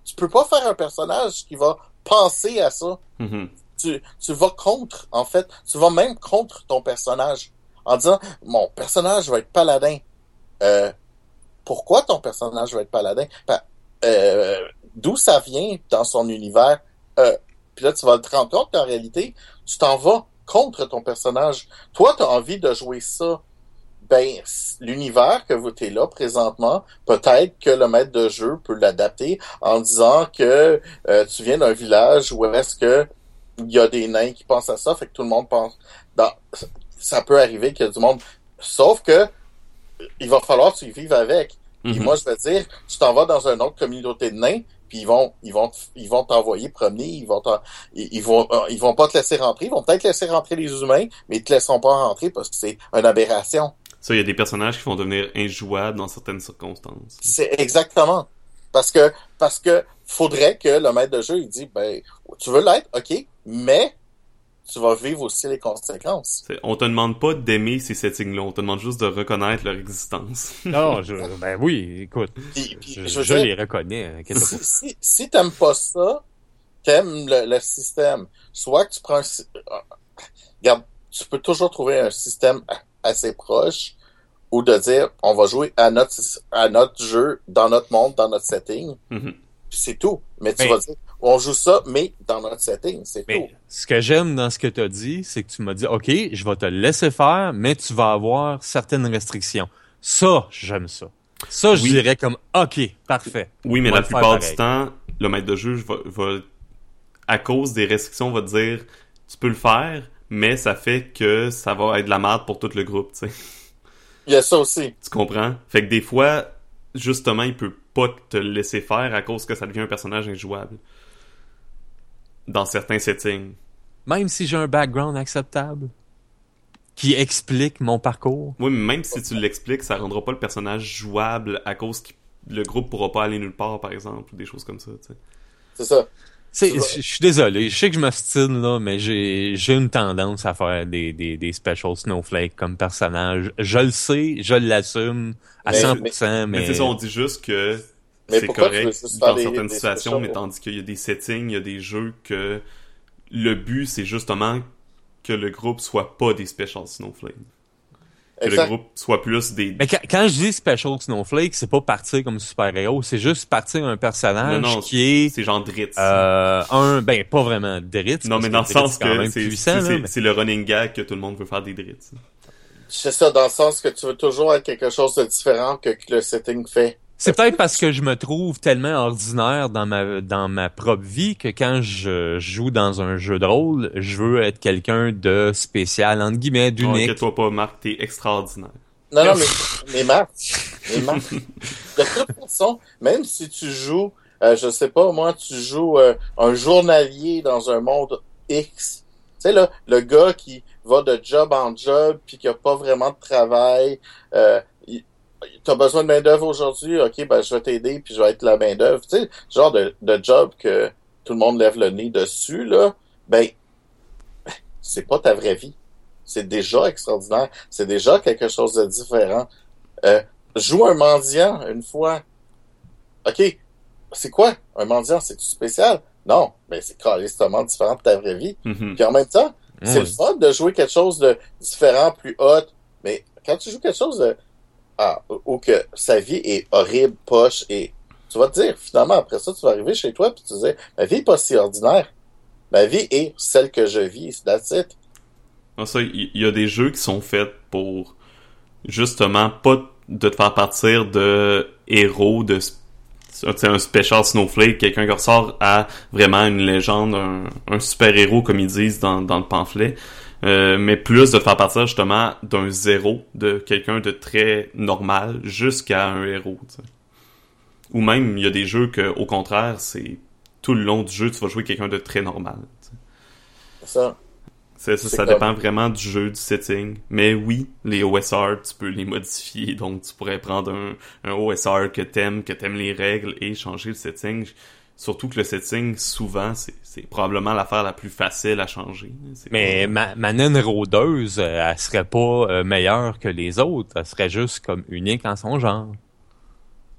Speaker 1: tu peux pas faire un personnage qui va penser à ça.
Speaker 3: Mhm.
Speaker 1: Tu, tu vas contre, en fait. Tu vas même contre ton personnage. En disant, mon personnage va être paladin. Euh, pourquoi ton personnage va être paladin? Ben, euh, D'où ça vient dans son univers? Euh, Puis là, tu vas te rendre compte qu'en réalité, tu t'en vas contre ton personnage. Toi, tu as envie de jouer ça. Ben, l'univers que vous êtes là présentement, peut-être que le maître de jeu peut l'adapter en disant que euh, tu viens d'un village où est-ce que il y a des nains qui pensent à ça, fait que tout le monde pense. Dans, ça peut arriver qu'il y a du monde. Sauf que il va falloir que tu y vives avec. Puis
Speaker 3: Mhm.
Speaker 1: moi, je vais dire, tu t'en vas dans une autre communauté de nains, puis ils vont, ils vont, ils vont t'envoyer promener, ils vont, ils vont, euh, ils vont pas te laisser rentrer, ils vont peut-être laisser rentrer les humains, mais ils te laisseront pas rentrer parce que c'est une aberration.
Speaker 3: Ça, il y a des personnages qui vont devenir injouables dans certaines circonstances.
Speaker 1: C'est exactement. Parce que, parce que faudrait que le maître de jeu, il dit, ben, tu veux l'être, ok, mais tu vas vivre aussi les conséquences.
Speaker 3: C'est- On te demande pas d'aimer ces settings-là, on te demande juste de reconnaître leur existence.
Speaker 2: Non, je, ben oui, écoute,
Speaker 1: Puis, puis,
Speaker 2: je,
Speaker 1: je veux
Speaker 2: je
Speaker 1: dire,
Speaker 2: les reconnais. pas.
Speaker 1: si, si, si t'aimes pas ça, t'aimes le, le système. Soit que tu prends un, euh, regarde, tu peux toujours trouver un système a- assez proche ou de dire, on va jouer à notre, à notre jeu, dans notre monde, dans notre setting,
Speaker 3: Mhm.
Speaker 1: puis c'est tout. Mais tu
Speaker 2: Mais-
Speaker 1: vas dire, on joue ça, mais dans notre setting, c'est
Speaker 2: Mais
Speaker 1: tout.
Speaker 2: ce que j'aime dans ce que tu as dit, c'est que tu m'as dit, OK, je vais te laisser faire, mais tu vas avoir certaines restrictions. Ça, j'aime ça. Ça, je
Speaker 3: Oui.
Speaker 2: dirais comme, OK, parfait.
Speaker 3: Oui, mais la plupart
Speaker 2: pareil.
Speaker 3: du temps, le maître de jeu va, va, à cause des restrictions, va te dire, tu peux le faire, mais ça fait que ça va être de la merde pour tout le groupe, tu sais.
Speaker 1: Il y a ça aussi.
Speaker 3: Tu comprends? Fait que des fois, justement, il peut pas te le laisser faire à cause que ça devient un personnage injouable. Dans certains settings.
Speaker 2: Même si j'ai un background acceptable qui explique mon parcours.
Speaker 3: Oui, mais même si tu l'expliques, ça rendra pas le personnage jouable à cause que le groupe pourra pas aller nulle part, par exemple, ou des choses comme ça, tu sais.
Speaker 1: C'est ça.
Speaker 2: C'est-. Je suis désolé, je sais que je m'ostine là, mais j'ai j'ai une tendance à faire des, des, des special snowflakes comme personnage. Je le sais, je l'assume à
Speaker 1: Mais-
Speaker 2: 100%, mais,
Speaker 3: Mais, c'est ça, on dit juste que
Speaker 1: Mais
Speaker 3: c'est correct dans
Speaker 1: des-
Speaker 3: certaines
Speaker 1: des
Speaker 3: situations, mais tandis qu'il y a des settings, il y a des jeux que le but, c'est justement que le groupe soit pas des special snowflakes. que
Speaker 1: Exact.
Speaker 3: le groupe soit plus des...
Speaker 2: Mais quand, quand je dis Special Snowflake, c'est pas partir comme super-héros, c'est juste partir un personnage
Speaker 3: Non, non,
Speaker 2: qui est
Speaker 3: C'est genre Dritz.
Speaker 2: euh, un ben pas vraiment Dritz.
Speaker 3: non, mais dans le sens que c'est
Speaker 2: puissant,
Speaker 3: c'est-
Speaker 2: là, mais-
Speaker 3: c'est le running gag que tout le monde veut faire des Dritz.
Speaker 1: C'est ça, dans le sens que tu veux toujours être quelque chose de différent que, que le setting fait.
Speaker 2: C'est peut-être parce que je me trouve tellement ordinaire dans ma dans ma propre vie que quand je joue dans un jeu de rôle, je veux être quelqu'un de spécial entre guillemets,
Speaker 3: Non,
Speaker 2: d'unique.
Speaker 3: inquiète-toi pas, Marc, t'es extraordinaire.
Speaker 1: Non, non, mais, mais Marc, mais Marc, de toute façon, même si tu joues, euh, je sais pas, moi, tu joues euh, un journalier dans un monde X, tu sais, là, le gars qui va de job en job puis qui a pas vraiment de travail, euh, t'as besoin de main-d'œuvre aujourd'hui, ok, ben, je vais t'aider puis je vais être la main-d'œuvre, tu sais, genre de, de job que tout le monde lève le nez dessus, là, ben, c'est pas ta vraie vie. C'est déjà extraordinaire. C'est déjà quelque chose de différent. Euh, joue un mendiant une fois. OK. C'est quoi? Un mendiant, c'est spécial? Non. Mais c'est carrément différent de ta vraie vie.
Speaker 3: Mhm.
Speaker 1: Puis en même temps, c'est le fun de jouer quelque chose de différent, plus hot. Mais quand tu joues quelque chose de, ah, où que sa vie est horrible, poche, et tu vas te dire, finalement, après ça, tu vas arriver chez toi, puis tu dis, ma vie est pas si ordinaire. Ma vie est celle que je vis. That's it.
Speaker 3: Non, ça, il y, a des jeux qui sont faits pour justement pas de te faire partir de héros, de un special snowflake, quelqu'un qui ressort à vraiment une légende, un, un super héros comme ils disent dans le pamphlet, Euh, mais plus de te faire partir justement d'un zéro, de quelqu'un de très normal jusqu'à un héros. Ou même il y a des jeux que au contraire c'est tout le long du jeu tu vas jouer quelqu'un de très normal. tu sais.
Speaker 1: C'est ça.
Speaker 3: Ça, ça,
Speaker 1: C'est
Speaker 3: ça
Speaker 1: comme-
Speaker 3: dépend vraiment du jeu, du setting. Mais oui, les OSR, tu peux les modifier. Donc, tu pourrais prendre un, un OSR que t'aimes, que t'aimes les règles et changer le setting. Surtout que le setting, souvent, c'est probablement l'affaire la plus facile à changer. C'est
Speaker 2: Mais ma, ma naine rôdeuse, euh, elle serait pas euh, meilleure que les autres. Elle serait juste comme unique en son genre.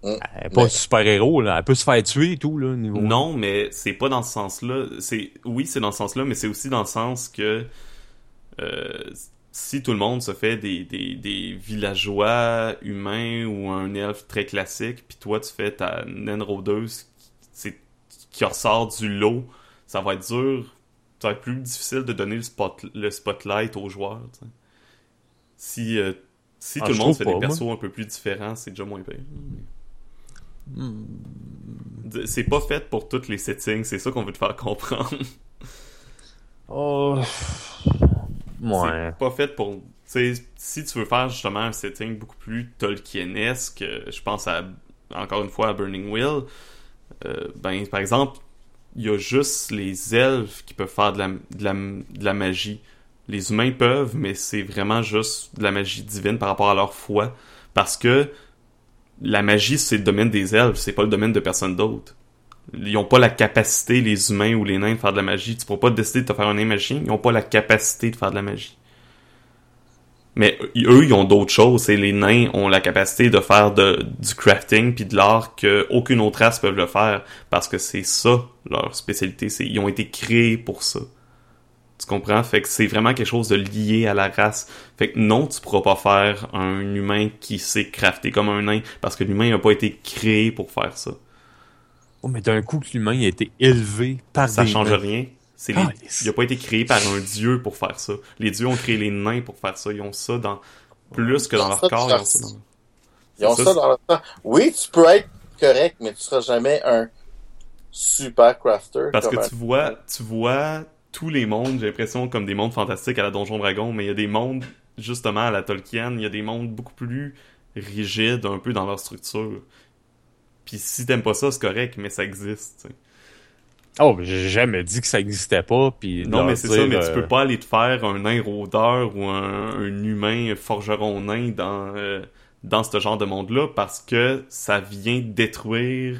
Speaker 2: Elle est pas
Speaker 1: Mais-
Speaker 2: super-héros, là. Elle peut se faire tuer et tout, là, au niveau.
Speaker 3: Non, mais c'est pas dans ce sens-là. C'est oui, c'est dans ce sens-là, mais c'est aussi dans le sens que euh, si tout le monde se fait des, des, des villageois humains ou un elfe très classique, puis toi tu fais ta naine rôdeuse c'est qui ressort du lot, ça va être dur, ça va être plus difficile de donner le spot le spotlight aux joueurs. Si euh, si
Speaker 2: Ah,
Speaker 3: tout le monde fait
Speaker 2: pas,
Speaker 3: des
Speaker 2: moi.
Speaker 3: persos un peu plus différents, c'est déjà moins pire.
Speaker 2: Hmm.
Speaker 3: C'est pas fait pour tous les settings, c'est ça qu'on veut te faire comprendre.
Speaker 2: Oh. Ouais.
Speaker 3: C'est pas fait pour. Si tu veux faire justement un setting beaucoup plus Tolkienesque, euh, je pense à encore une fois à Burning Wheel, euh, ben par exemple, il y a juste les elfes qui peuvent faire de la, magie. Les humains peuvent, mais c'est vraiment juste de la magie divine par rapport à leur foi. Parce que la magie, c'est le domaine des elfes, c'est pas le domaine de personne d'autre. Ils ont pas la capacité, les humains ou les nains, de faire de la magie. Tu pourras pas décider de te faire un nain magicien, ils ont pas la capacité de faire de la magie. Mais eux, ils ont d'autres choses. Et les nains ont la capacité de faire de, du crafting puis de l'art que aucune autre race peut le faire parce que c'est ça leur spécialité. Ils ont été créés pour ça. Tu comprends? Fait que c'est vraiment quelque chose de lié à la race. Fait que non, tu pourras pas faire un humain qui sait crafter comme un nain parce que l'humain n'a pas été créé pour faire ça.
Speaker 2: Oh, mais d'un coup que l'humain a été élevé par
Speaker 3: Ça
Speaker 2: des
Speaker 3: change
Speaker 2: nains.
Speaker 3: rien. C'est les-. Il a pas été créé par un dieu pour faire ça. Les dieux ont créé les nains pour faire ça. Ils ont ça dans plus que dans leur corps. Ils ont ça dans...
Speaker 1: Ils ont
Speaker 3: C'est
Speaker 1: ça,
Speaker 3: ça,
Speaker 1: dans leur temps. Oui, tu peux être correct, mais tu seras jamais un super crafter.
Speaker 3: Parce que
Speaker 1: un-
Speaker 3: tu vois, tu vois tous les mondes, j'ai l'impression comme des mondes fantastiques à la Donjon Dragon, mais il y a des mondes justement à la Tolkien, il y a des mondes beaucoup plus rigides un peu dans leur structure. Puis si t'aimes pas ça, c'est correct, mais ça existe. tu sais.
Speaker 2: Oh, j'ai jamais dit que ça existait pas. Puis
Speaker 3: Non, mais c'est ça, mais
Speaker 2: euh,
Speaker 3: tu peux pas aller te faire un nain rôdeur ou un, un humain forgeron nain dans, euh, dans ce genre de monde-là parce que ça vient détruire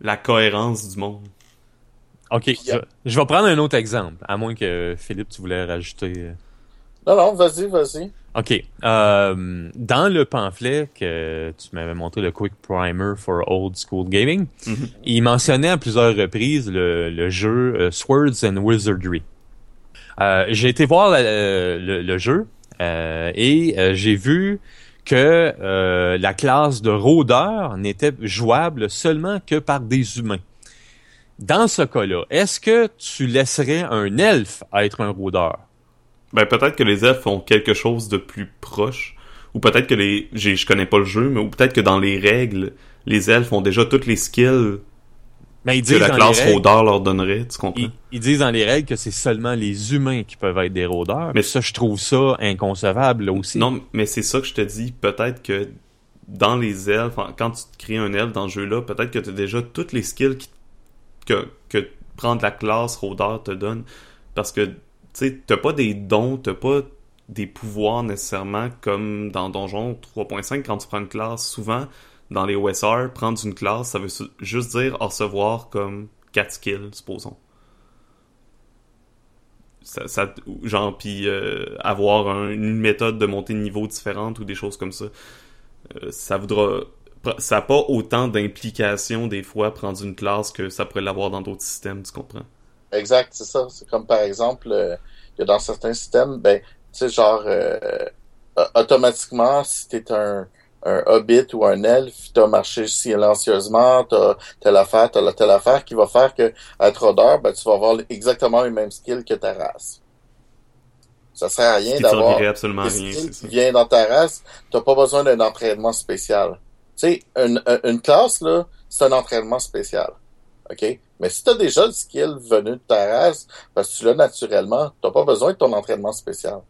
Speaker 3: la cohérence du monde.
Speaker 2: Ok, je, je vais prendre un autre exemple, à moins que Philippe, tu voulais rajouter.
Speaker 1: Non, non, vas-y, vas-y.
Speaker 2: Ok. Euh, dans le pamphlet que tu m'avais montré, le Quick Primer for Old School Gaming,
Speaker 3: Mhm.
Speaker 2: il mentionnait à plusieurs reprises le, le jeu euh, Swords and Wizardry. Euh, J'ai été voir la- euh, le, le jeu. Euh, et euh, j'ai vu que euh, la classe de rôdeur n'était jouable seulement que par des humains. Dans ce cas-là, est-ce que tu laisserais un elfe être un rôdeur?
Speaker 3: Ben peut-être que les elfes ont quelque chose de plus proche. Ou peut-être que les. j'ai- Je connais pas le jeu, mais ou peut-être que dans les règles, les elfes ont déjà toutes les skills
Speaker 2: Ben, ils
Speaker 3: que
Speaker 2: disent
Speaker 3: la
Speaker 2: dans
Speaker 3: classe
Speaker 2: les règles,
Speaker 3: rôdeur leur donnerait, tu comprends?
Speaker 2: ils, ils disent dans les règles que c'est seulement les humains qui peuvent être des rôdeurs.
Speaker 3: Mais-
Speaker 2: ça, je trouve ça inconcevable là aussi.
Speaker 3: Non, mais c'est ça que je te dis. Peut-être que dans les elfes, quand tu te crées un elfe dans ce jeu-là, peut-être que tu as déjà toutes les skills qui- que, que prendre la classe rôdeur te donne. Parce que, sais, t'as pas des dons, t'as pas des pouvoirs nécessairement comme dans Donjon 3.5 quand tu prends une classe. Souvent, dans les OSR, prendre une classe, ça veut juste dire recevoir comme 4 skills, supposons. Ça, genre, puis euh, avoir un- une méthode de montée de niveau différente ou des choses comme ça. Euh, ça voudra. Ça n'a pas autant d'implications des fois prendre une classe que ça pourrait l'avoir dans d'autres systèmes, tu comprends?
Speaker 1: Exact, c'est ça. C'est comme par exemple, euh, il y a dans certains systèmes, ben, tu sais, genre, euh, automatiquement, si t'es un, un hobbit ou un elfe, t'as marché silencieusement, t'as telle affaire, t'as la telle affaire qui va faire que, à être rôdeur, ben, tu vas avoir exactement les mêmes skills que ta race. Ça sert à rien d'avoir
Speaker 3: absolument
Speaker 1: des
Speaker 3: rien,
Speaker 1: skills qui viennent dans ta race, t'as pas besoin d'un entraînement spécial. Tu sais, une- une classe, là, c'est un entraînement spécial. OK? Mais si t'as déjà le skill venu de ta race, parce que tu l'as naturellement, t'as pas besoin de ton entraînement spécial.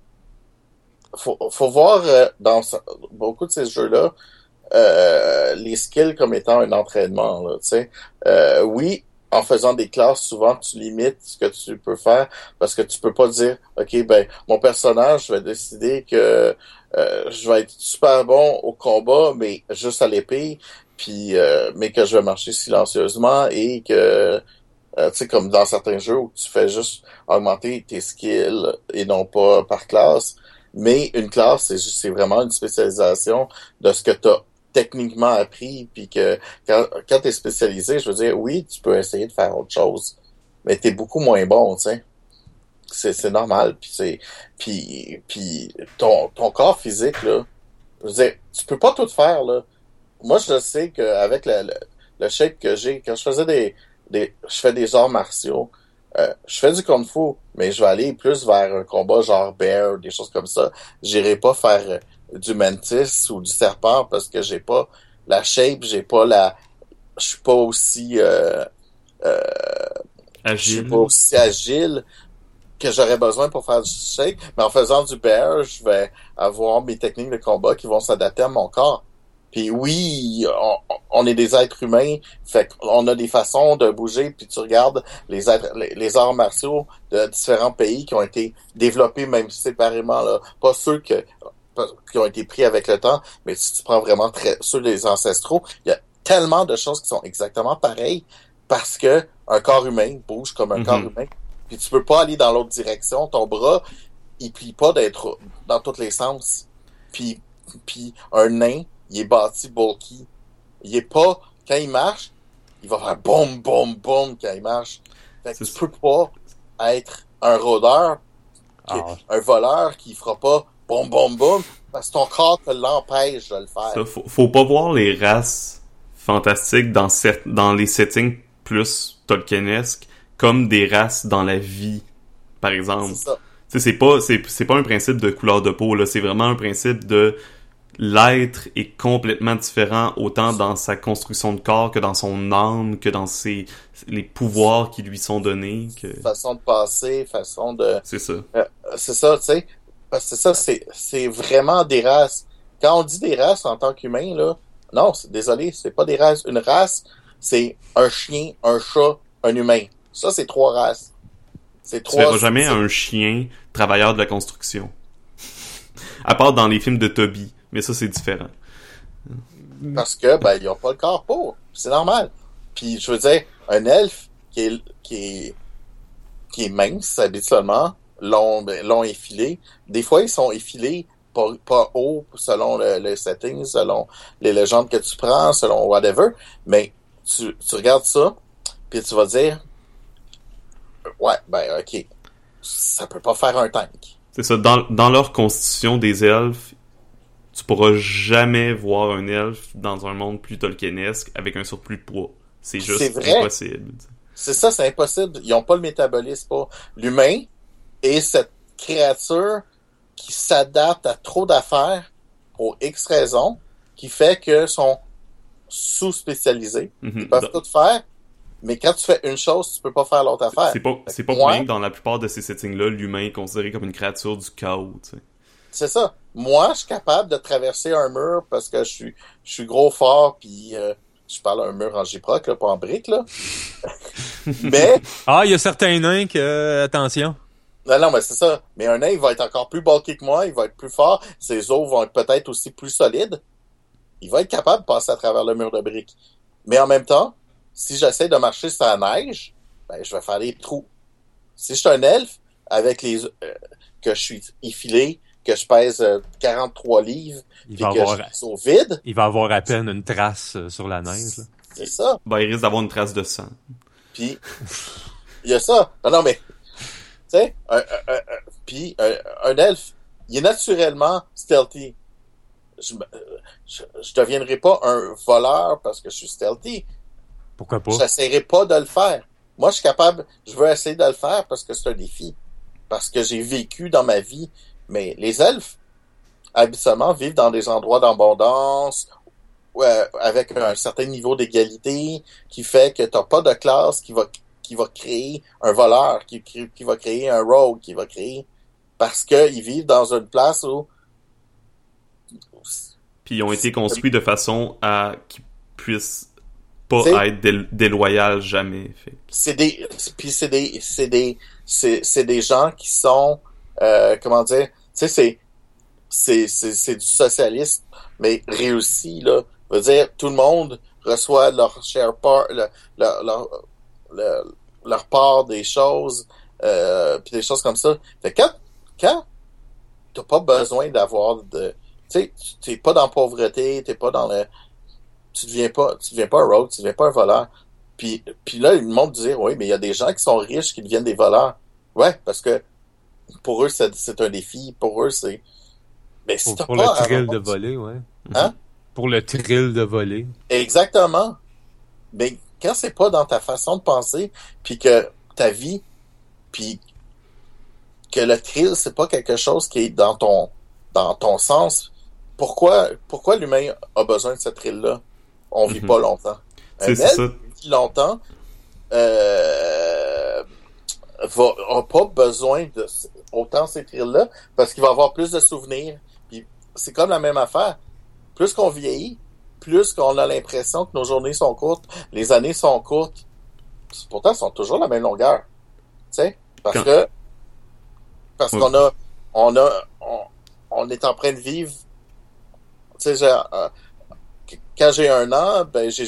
Speaker 1: Faut, faut voir euh, dans beaucoup de ces jeux-là euh, les skills comme étant un entraînement. Là, tu. Euh, oui, en faisant des classes, souvent tu limites ce que tu peux faire parce que tu peux pas dire OK, ben mon personnage, vais décider que euh, je vais être super bon au combat, mais juste à l'épée, puis euh, mais que je vais marcher silencieusement et que euh, tu sais comme dans certains jeux où tu fais juste augmenter tes skills et non pas par classe. Mais une classe, c'est c'est vraiment une spécialisation de ce que tu as techniquement appris, puis que quand, quand tu es spécialisé, je veux dire, oui, tu peux essayer de faire autre chose, mais tu es beaucoup moins bon, tu sais. C'est, c'est normal, puis c'est puis puis ton, ton corps physique là, je veux dire, tu peux pas tout faire là. Moi, je sais qu'avec le, le, le shape que j'ai, quand je faisais des, des je fais des arts martiaux, euh, je fais du kung fu, mais je vais aller plus vers un combat genre bear, des choses comme ça. J'irai pas faire euh, du mantis ou du serpent parce que j'ai pas la shape, j'ai pas la, je suis pas aussi, euh, euh, je suis
Speaker 3: Agile.
Speaker 1: pas aussi agile que j'aurais besoin pour faire du shake. Mais en faisant du bear, je vais avoir mes techniques de combat qui vont s'adapter à mon corps. Puis oui, on, on est des êtres humains, fait qu'on a des façons de bouger. Puis tu regardes les, êtres- les, les arts martiaux de différents pays qui ont été développés même séparément, là. pas ceux que qui ont été pris avec le temps, mais si tu prends vraiment très, ceux des ancestraux, il y a tellement de choses qui sont exactement pareilles parce que un corps humain bouge comme un
Speaker 3: Mhm.
Speaker 1: corps humain. Puis tu peux pas aller dans l'autre direction. Ton bras, il plie pas d'être dans tous les sens. Puis, puis un nain, il est bâti bulky. Il est pas, quand il marche, il va faire boum, boum, boum quand il marche. Fait que tu peux pas être un rôdeur,
Speaker 2: Ah,
Speaker 1: un voleur qui fera pas boum, boum, boum, parce que ton corps te l'empêche de le faire.
Speaker 3: Ça, faut, faut pas voir les races fantastiques dans, les settings plus Tolkienesques comme des races dans la vie, par exemple.
Speaker 1: C'est ça.
Speaker 3: Tu sais, c'est pas, c'est pas un principe de couleur de peau, là. C'est vraiment un principe de l'être est complètement différent autant dans sa construction de corps que dans son âme, que dans ses, les pouvoirs qui lui sont donnés, que,
Speaker 1: Façon de passer, façon de,
Speaker 3: c'est ça.
Speaker 1: c'est ça, tu sais. Parce que ça, c'est, c'est vraiment des races. Quand on dit des races en tant qu'humain, là, non, c'est, désolé, c'est pas des races. Une race, c'est un chien, un chat, un humain. Ça, c'est trois races. C'est
Speaker 3: Tu
Speaker 1: trois.
Speaker 3: verras jamais
Speaker 1: c'est-
Speaker 3: un chien travailleur de la construction. à part dans les films de Toby. Mais ça, c'est différent.
Speaker 1: Parce que, ben, ils ont pas le corps pour. C'est normal. Puis, je veux dire, un elfe qui est, qui est, qui est mince, habituellement, long, ben, long effilé, des fois, ils sont effilés pas, pas haut selon le, le setting, selon les légendes que tu prends, selon whatever. Mais tu, tu regardes ça, puis tu vas dire, ouais, ben, ok, ça peut pas faire un tank.
Speaker 3: C'est ça, dans, dans leur constitution des elfes, tu pourras jamais voir un elfe dans un monde plus tolkienesque avec un surplus de poids. C'est juste
Speaker 1: vrai.
Speaker 3: impossible.
Speaker 1: C'est ça, c'est impossible. Ils ont pas le métabolisme pour l'humain et cette créature qui s'adapte à trop d'affaires pour X raisons, qui fait que sont sous-spécialisés.
Speaker 3: Mhm.
Speaker 1: Ils peuvent tout faire, mais quand tu fais une chose, tu peux pas faire l'autre affaire.
Speaker 3: C'est pas, c'est pas pour rien que dans la plupart de ces settings-là, l'humain est considéré comme une créature du chaos, tu sais.
Speaker 1: C'est ça. Moi, je suis capable de traverser un mur parce que je suis, je suis gros fort, puis euh, je parle un mur en gyproc, là, pas en brique, là. mais,
Speaker 2: Ah, il y a certains nains que, euh, attention.
Speaker 1: non, non, mais c'est ça. Mais un nain, il va être encore plus bulky que moi, il va être plus fort, ses os vont être peut-être aussi plus solides. Il va être capable de passer à travers le mur de briques. Mais en même temps, si j'essaie de marcher sur la neige, ben, je vais faire des trous. Si je suis un elfe, avec les, euh, que je suis effilé, que je pèse euh, 43 livres,
Speaker 2: Il
Speaker 1: puis
Speaker 2: va
Speaker 1: que
Speaker 2: avoir,
Speaker 1: je suis au vide,
Speaker 2: il va avoir à peine une trace euh, sur la neige.
Speaker 1: c'est ça.
Speaker 3: Ben, il risque d'avoir une trace de sang.
Speaker 1: Puis, il y a ça. Non, non, mais, tu sais, un, un- un- un- puis un, un elfe, il est naturellement stealthy. Je, je deviendrai pas un voleur parce que je suis stealthy.
Speaker 2: Pourquoi pas?
Speaker 1: J'essaierai pas de le faire. Moi, je suis capable, je veux essayer de le faire parce que c'est un défi. Parce que j'ai vécu dans ma vie. Mais les elfes, habituellement, vivent dans des endroits d'abondance, ouais, avec un certain niveau d'égalité, qui fait que t'as pas de classe qui va, qui va créer un voleur, qui, qui, va créer un rogue, qui va créer, parce qu'ils vivent dans une place où,
Speaker 3: Puis ils ont été construits de façon à qu'ils puissent pas être dél- déloyaux jamais.
Speaker 1: C'est des puis c'est des c'est des c'est des gens qui sont euh, comment dire sais c'est c'est c'est c'est du socialisme mais réussi là. Je veux dire tout le monde reçoit leur share part leur leur leur, part des choses euh, puis des choses comme ça. Fait quand quand t'as pas besoin d'avoir de tu sais t'es pas dans la pauvreté t'es pas dans le tu deviens pas tu deviens pas un rogue tu deviens pas un voleur. Puis, puis là, le monde disait, oui, mais il y a des gens qui sont riches qui deviennent des voleurs. Ouais, parce que pour eux, c'est un défi. Pour eux, c'est... Mais si
Speaker 2: Pour, pour
Speaker 1: pas
Speaker 2: le thrill de voler, ouais.
Speaker 1: Hein?
Speaker 2: Pour le thrill de voler.
Speaker 1: Exactement. Mais quand c'est pas dans ta façon de penser, puis que ta vie, puis que le thrill, c'est pas quelque chose qui est dans ton dans ton sens, pourquoi pourquoi l'humain a besoin de ce thrill-là? On vit
Speaker 3: Mhm.
Speaker 1: pas longtemps. Un
Speaker 3: ça.
Speaker 1: depuis longtemps euh, va, a pas besoin de autant ces thrills-là parce qu'il va avoir plus de souvenirs. Puis c'est comme la même affaire. Plus qu'on vieillit, plus qu'on a l'impression que nos journées sont courtes, les années sont courtes. Pourtant, elles sont toujours la même longueur. Tu sais? Parce
Speaker 3: Quand-
Speaker 1: que parce qu'on a on a on, on est en train de vivre tu sais genre, euh, quand j'ai un an, ben j'ai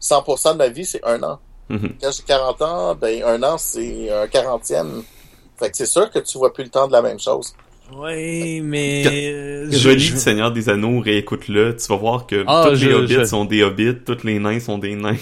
Speaker 1: 100% de ma vie, c'est un an.
Speaker 3: Mhm.
Speaker 1: Quand j'ai 40 ans, ben un an, c'est un quarantième. Fait que c'est sûr que tu vois plus le temps de la même chose.
Speaker 2: Oui, mais...
Speaker 3: Quand-
Speaker 2: euh,
Speaker 3: Je lis le Seigneur des Anneaux, réécoute-le, tu vas voir que
Speaker 2: Ah,
Speaker 3: tous les hobbits
Speaker 2: je-
Speaker 3: sont des hobbits, tous les nains sont des nains.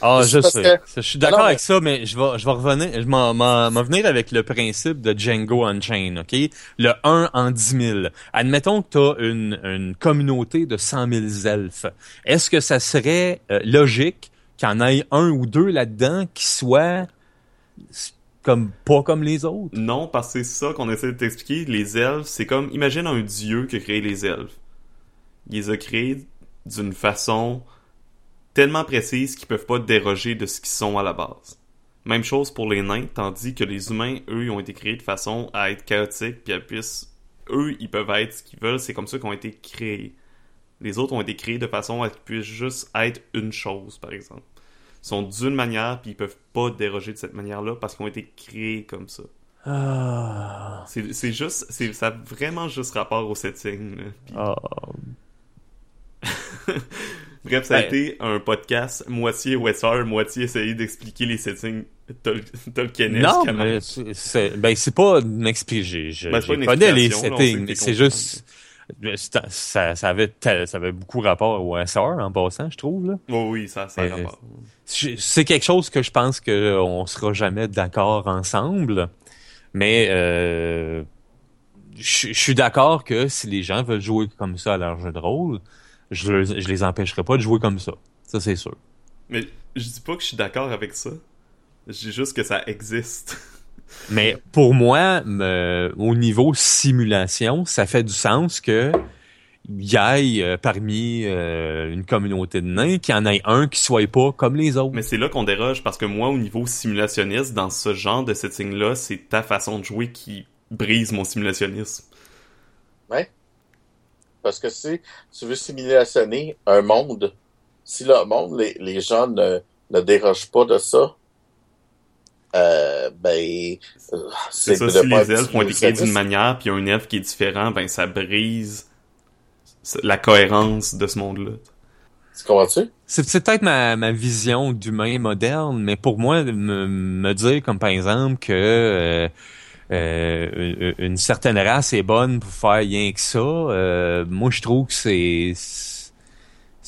Speaker 2: Ah, je sais.
Speaker 1: que-
Speaker 2: Je suis d'accord
Speaker 1: mais-
Speaker 2: avec ça, mais je vais, je vais revenir, je m'en, m'en, m'en venir avec le principe de Django Unchained, ok? Le 1 en 10 000. Admettons que tu as une, une communauté de 100 000 elfes. Est-ce que ça serait euh, logique qu'il y en ait un ou deux là-dedans qui soient comme pas comme les autres?
Speaker 3: Non, parce que c'est ça qu'on essaie de t'expliquer. Les elfes, c'est comme, imagine un dieu qui a créé les elfes. Il les a créés d'une façon tellement précise qu'ils peuvent pas déroger de ce qu'ils sont à la base. Même chose pour les nains, tandis que les humains, eux, ont été créés de façon à être chaotiques, puis à puissent, eux, ils peuvent être ce qu'ils veulent, c'est comme ça qu'ils ont été créés. Les autres ont été créés de façon à qu'ils puissent juste être une chose, par exemple. Sont d'une manière, puis ils peuvent pas déroger de cette manière-là parce qu'ils ont été créés comme ça.
Speaker 2: Ah.
Speaker 3: C'est juste, c'est, ça a vraiment juste rapport au setting. là.
Speaker 2: Ah.
Speaker 3: Bref, ça a
Speaker 2: Ben-
Speaker 3: été un podcast moitié Western, moitié essayer d'expliquer les settings tol Tolkienesques.
Speaker 2: Non, mais c'est, ben c'est pas une explication. Je,
Speaker 3: Ben,
Speaker 2: je connais les settings, c'est juste ça, ça, ça avait tel- ça avait beaucoup rapport au SR en passant, je trouve là.
Speaker 3: Oh oui, ça, ça a rapport.
Speaker 2: C'est quelque chose que je pense que on sera jamais d'accord ensemble, mais euh, je je suis d'accord que si les gens veulent jouer comme ça à leur jeu de rôle, je, je les empêcherai pas de jouer comme ça. Ça, c'est sûr.
Speaker 3: Mais je dis pas que je suis d'accord avec ça. Je dis juste que ça existe.
Speaker 2: Mais pour moi, me- au niveau simulation, ça fait du sens que y ait euh, parmi euh, une communauté de nains qu'il y en ait un qui soit pas comme les autres.
Speaker 3: Mais c'est là qu'on déroge parce que moi, au niveau simulationniste, dans ce genre de setting-là, c'est ta façon de jouer qui brise mon simulationnisme.
Speaker 1: Parce que si tu veux simulationner un monde, si le monde, les, les gens ne, ne dérogent pas de ça, euh, ben, euh,
Speaker 3: C'est ça,
Speaker 1: de
Speaker 3: si
Speaker 1: pas
Speaker 3: les elfes ont été créés d'une manière, puis il y a un elfe qui est différent, ben ça brise la cohérence de ce monde-là.
Speaker 1: Tu comprends-tu?
Speaker 2: C'est c'est peut-être ma, ma vision d'humain moderne, mais pour moi, me, me dire comme par exemple que euh, euh, une, une certaine race est bonne pour faire rien que ça, euh, moi je trouve que c'est